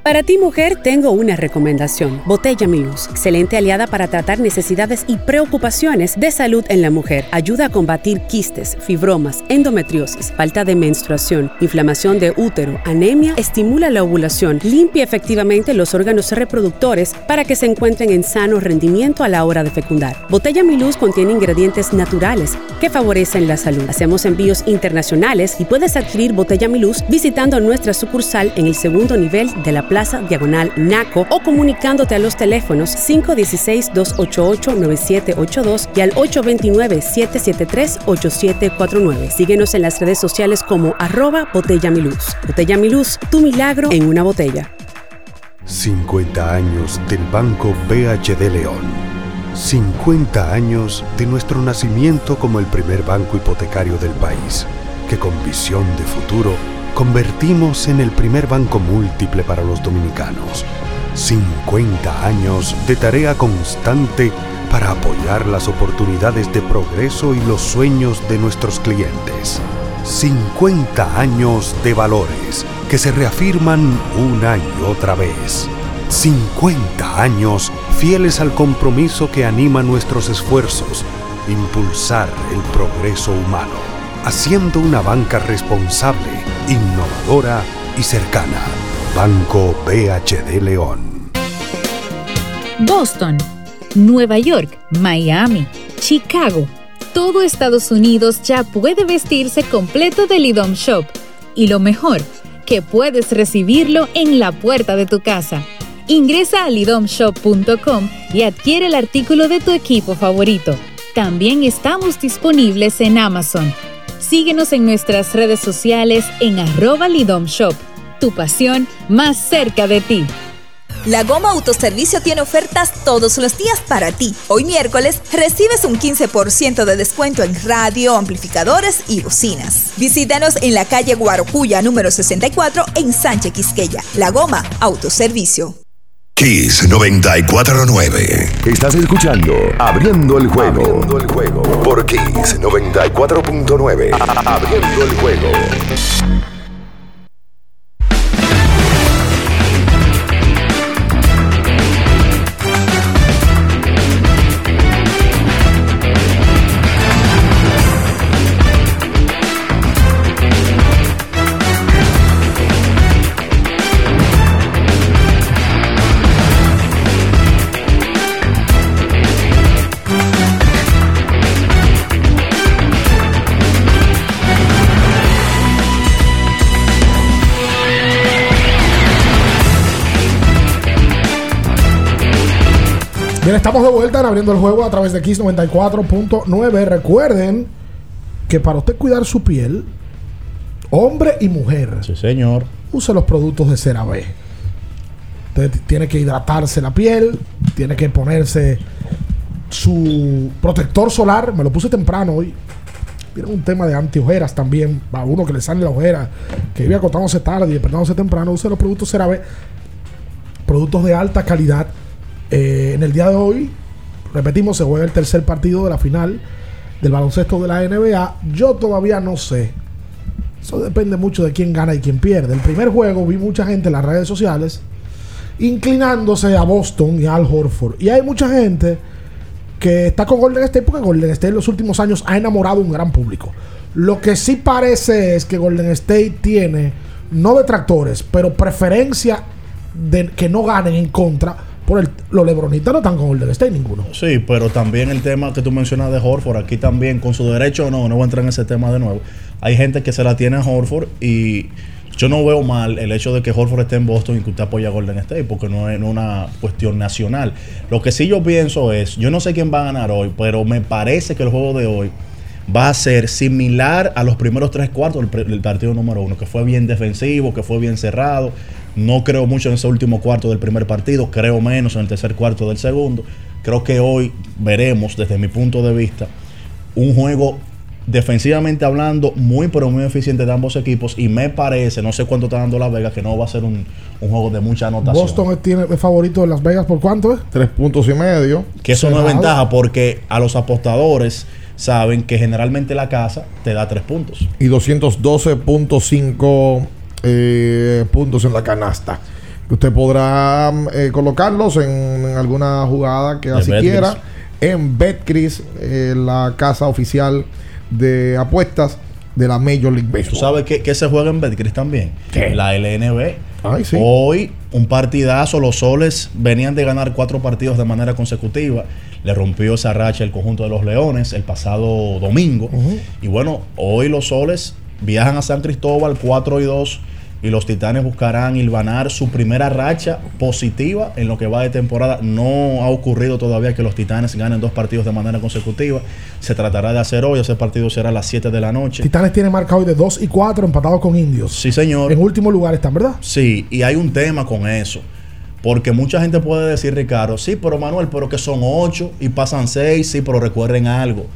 Para ti mujer tengo una recomendación, Botella Mi Luz, excelente aliada para tratar necesidades y preocupaciones de salud en la mujer. Ayuda a combatir quistes, fibromas, endometriosis, falta de menstruación, inflamación de útero, anemia, estimula la ovulación, limpia efectivamente los órganos reproductores para que se encuentren en sano rendimiento a la hora de fecundar. Botella Mi Luz contiene ingredientes naturales que favorecen la salud. Hacemos envíos internacionales y puedes adquirir Botella Mi Luz visitando nuestra sucursal en el segundo nivel de la Plaza Diagonal Naco o comunicándote a los teléfonos 516-288-9782 y al 829-773-8749. Síguenos en las redes sociales como arroba Botella Mi Luz. Botella Mi Luz, tu milagro en una botella. 50 años del Banco BHD León. 50 años de nuestro nacimiento como el primer banco hipotecario del país, que con visión de futuro convertimos en el primer banco múltiple para los dominicanos. 50 años de tarea constante para apoyar las oportunidades de progreso y los sueños de nuestros clientes. 50 años de valores que se reafirman una y otra vez. 50 años fieles al compromiso que anima nuestros esfuerzos, impulsar el progreso humano, haciendo una banca responsable, innovadora y cercana. Banco BHD León. Boston, Nueva York, Miami, Chicago. Todo Estados Unidos ya puede vestirse completo del IDOM Shop. Y lo mejor, que puedes recibirlo en la puerta de tu casa. Ingresa a lidomshop.com y adquiere el artículo de tu equipo favorito. También estamos disponibles en Amazon. Síguenos en nuestras redes sociales en arroba lidomshop. Tu pasión más cerca de ti. La Goma Autoservicio tiene ofertas todos los días para ti. Hoy miércoles recibes un 15% de descuento en radio, amplificadores y bocinas. Visítanos en la calle Guarocuya número 64 en Sánchez Quisqueya. La Goma Autoservicio. Kiss 949. Estás escuchando Abriendo el juego. Abriendo el juego. Por Kiss 94.9. A- Abriendo el juego. Bien, estamos de vuelta en abriendo el juego a través de Kiss 94.9. Recuerden que para usted cuidar su piel, hombre y mujer, Sí, señor. use los productos de CeraVe. Usted tiene que hidratarse la piel, tiene que ponerse su protector solar. Me lo puse temprano hoy. Tiene un tema de antiojeras también. A uno que le sale la ojera, que vive acostándose tarde y despertándose temprano, use los productos CeraVe. Productos de alta calidad. Eh, en el día de hoy, repetimos, se juega el tercer partido de la final del baloncesto de la NBA. Yo todavía no sé. Eso depende mucho de quién gana y quién pierde. El primer juego vi mucha gente en las redes sociales inclinándose a Boston y Al Horford. Y hay mucha gente que está con Golden State porque Golden State en los últimos años ha enamorado a un gran público. Lo que sí parece es que Golden State tiene, no detractores, pero preferencia de que no ganen en contra. Por el, los Lebronitas no están con Golden State ninguno. Sí, pero también el tema que tú mencionas de Horford, aquí también, con su derecho o no, no voy a entrar en ese tema de nuevo. Hay gente que se la tiene a Horford y yo no veo mal el hecho de que Horford esté en Boston y que usted apoya a Golden State, porque no es una cuestión nacional. Lo que sí yo pienso es, yo no sé quién va a ganar hoy, pero me parece que el juego de hoy va a ser similar a los primeros tres cuartos del partido número uno, que fue bien defensivo, que fue bien cerrado. No creo mucho en ese último cuarto del primer partido, creo menos en el tercer cuarto del segundo. Creo que hoy veremos, desde mi punto de vista, un juego defensivamente hablando muy pero muy eficiente de ambos equipos y me parece, no sé cuánto está dando Las Vegas, que no va a ser un, un juego de mucha anotación. Boston es- tiene es favorito de Las Vegas por cuánto es? Tres puntos y medio. Que eso no es ventaja porque a los apostadores saben que generalmente la casa te da tres puntos. y 212.5 eh, puntos en la canasta. Usted podrá eh, colocarlos en, en alguna jugada que así quiera en Betcris, eh, la casa oficial de apuestas de la Major League ¿Tú Baseball. sabes que, que se juega en Betcris también? ¿Qué? La LNB. Ay, sí. Hoy, un partidazo. Los soles venían de ganar cuatro partidos de manera consecutiva. Le rompió esa racha el conjunto de los Leones el pasado domingo. Y bueno, hoy los soles viajan a San Cristóbal 4 y 2. Y los titanes buscarán hilvanar su primera racha positiva en lo que va de temporada. No ha ocurrido todavía que los titanes ganen dos partidos de manera consecutiva. Se tratará de hacer hoy. Ese partido será a las 7 de la noche. Titanes tiene marca hoy de 2 y 4 empatados con Indios. Sí, señor. En último lugar están, ¿verdad? Sí, y hay un tema con eso. Porque mucha gente puede decir, Ricardo, sí, pero Manuel, pero que son ocho y pasan seis, sí, pero recuerden algo.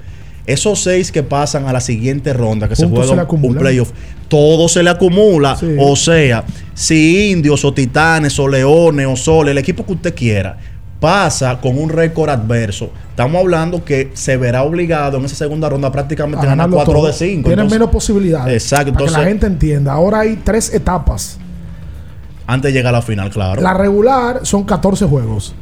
Esos seis que pasan a la siguiente ronda, que se juega un- playoff, todo se le acumula. Sí. O sea, si indios o titanes o leones o sol, el equipo que usted quiera, pasa con un récord adverso, estamos hablando que se verá obligado en esa segunda ronda prácticamente a ganar ganarlo 4 todo. de 5. Tienen menos posibilidades. Exacto, Para que la entonces- gente entienda. Ahora hay tres etapas. Antes de llegar a la final, claro. La regular son 14 juegos.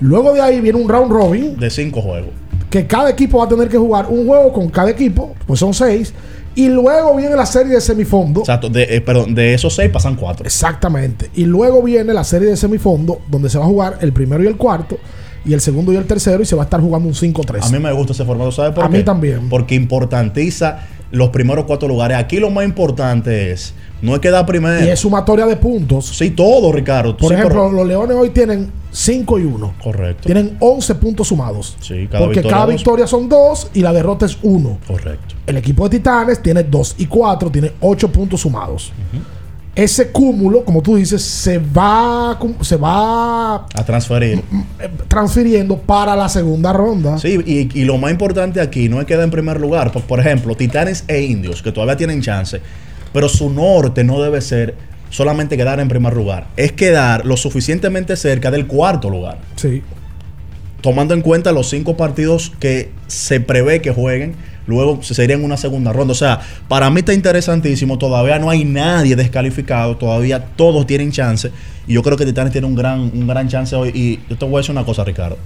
Luego de ahí viene un round robin de 5 juegos. Que cada equipo va a tener que jugar un juego con cada equipo, pues son 6. Y luego viene la serie de semifondo. Exacto, de, eh, perdón, de esos 6 pasan 4. Exactamente. Y luego viene la serie de semifondo, donde se va a jugar el primero y el cuarto, y el segundo y el tercero, y se va a estar jugando un 5-3. A mí me gusta ese formato, ¿sabes por A qué? mí también. Porque importantiza los primeros cuatro lugares. Aquí lo más importante es, no es quedar primero. Y es sumatoria de puntos. Sí, todo, Ricardo. Por Sí, ejemplo, pero- los Leones hoy tienen 5 y 1. Correcto. Tienen 11 puntos sumados. Sí, cada porque victoria cada dos. victoria son 2 y la derrota es 1. Correcto. El equipo de Titanes tiene 2 y 4, tiene 8 puntos sumados. Ese cúmulo, como tú dices, se va, se va A transferir. eh, transfiriendo para la segunda ronda. Sí, y, y lo más importante aquí no es quedar en primer lugar. Por, por ejemplo, Titanes e Indios, que todavía tienen chance, pero su norte no debe ser solamente quedar en primer lugar. Es quedar lo suficientemente cerca del cuarto lugar. Sí. tomando en cuenta los cinco partidos que se prevé que jueguen, luego se sería en una segunda ronda. O sea, para mí está interesantísimo. Todavía no hay nadie descalificado, todavía todos tienen chance. Y yo creo que Titanes tiene un gran, un gran chance hoy. Y yo te voy a decir una cosa, Ricardo.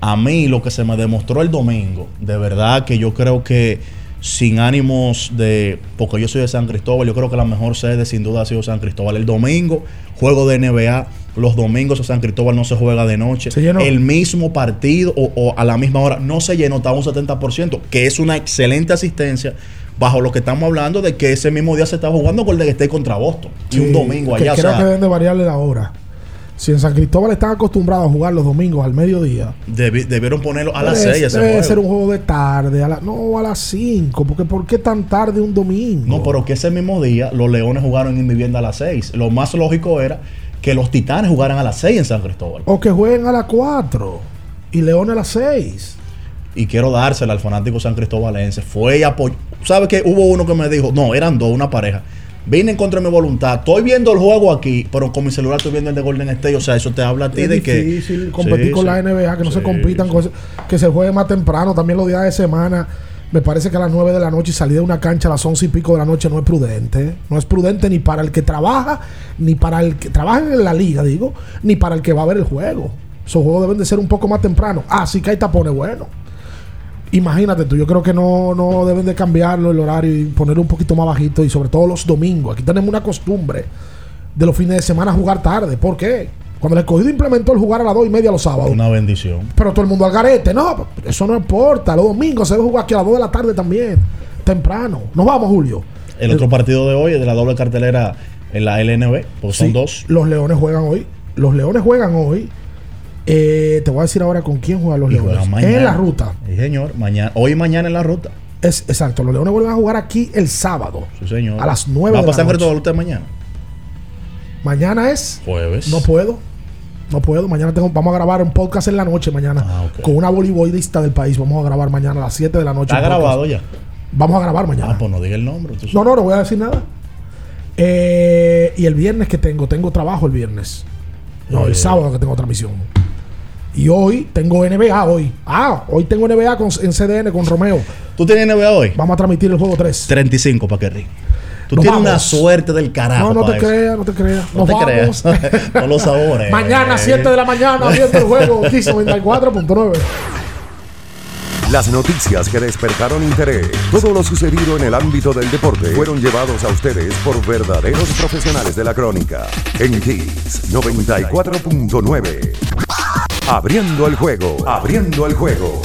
A mí lo que se me demostró el domingo, de verdad que yo creo que sin ánimos de, porque yo soy de San Cristóbal, yo creo que la mejor sede sin duda ha sido San Cristóbal. El domingo, juego de NBA, los domingos a San Cristóbal no se juega de noche. llenó. El mismo partido o, o a la misma hora no se llenó, estaba un 70%, que es una excelente asistencia bajo lo que estamos hablando de que ese mismo día se está jugando Golden State contra Boston. Y un domingo que allá. o creo sea, que deben de variarle la hora. Si en San Cristóbal están acostumbrados a jugar los domingos al mediodía, debi- debieron ponerlo a las debe- 6 ese debe juego. ser un juego de tarde, a la- no a las 5, porque ¿por qué tan tarde un domingo? No, pero que ese mismo día los Leones jugaron en vivienda a las 6. Lo más lógico era que los Titanes jugaran a las 6 en San Cristóbal. O que jueguen a las 4 y León a las 6. Y quiero dársela al fanático san cristobalense. Fue y apoyó. ¿Sabe que Hubo uno que me dijo, no, eran dos, una pareja. Vine en contra de mi voluntad. Estoy viendo el juego aquí, pero con mi celular estoy viendo el de Golden State. O sea, eso te habla a ti Es de que. competir Sí, con sí. la NBA, que no se compitan, cosas- que se juegue más temprano. También los días de semana, me parece que a las 9 de la noche salir de una cancha a las 11 y pico de la noche no es prudente. No es prudente ni para el que trabaja, ni para el que trabaja en la liga, digo, ni para el que va a ver el juego. Esos juegos deben de ser un poco más temprano. Ah, sí que hay tapones, bueno. Imagínate tú, yo creo que no, no deben de cambiarlo el horario y ponerlo un poquito más bajito y sobre todo los domingos. Aquí tenemos una costumbre de los fines de semana jugar tarde. ¿Por qué? Cuando el escogido implementó el jugar a las dos y media los sábados. Una bendición. Pero todo el mundo al garete. No, eso no importa. Los domingos se debe jugar aquí a las 2 de la tarde también. Temprano. Nos vamos, Julio. El otro partido de hoy es de la doble cartelera en la LNB, pues son dos. Los Leones juegan hoy. Los Leones juegan hoy. Eh, te voy a decir ahora con quién juegan los Y Leones. juegan mañana. En la ruta. Sí, señor. Mañana, hoy y mañana en la ruta. Es exacto. Los Leones vuelven a jugar aquí el sábado. Sí, señor. A las 9 ¿Va a de la pasar noche. todo usted mañana? Mañana es. Jueves. No puedo. No puedo. Mañana tengo, vamos a grabar un podcast en la noche mañana. Ah, Con una voleibolista del país. Vamos a grabar mañana a las 7 de la noche. ¿Está grabado ya? Vamos a grabar mañana. Ah, pues no diga el nombre. entonces. No, no, no voy a decir nada. Eh, y el viernes que tengo, tengo trabajo el viernes. No, el Eh. sábado que tengo transmisión. Y hoy tengo NBA hoy. Ah, hoy tengo NBA con- en CDN con Romeo. ¿Tú tienes NBA hoy? Vamos a transmitir el juego 3. 35 para ríe. Tú Nos tienes una suerte del carajo. No, no te creas, no te creas. No te creas. no lo sabores. Mañana, 7 de la mañana, viendo el juego. Kiss 94.9. Las noticias que despertaron interés, todo lo sucedido en el ámbito del deporte, fueron llevados a ustedes por verdaderos profesionales de la crónica. En Kiss 94.9. Abriendo el juego, abriendo el juego.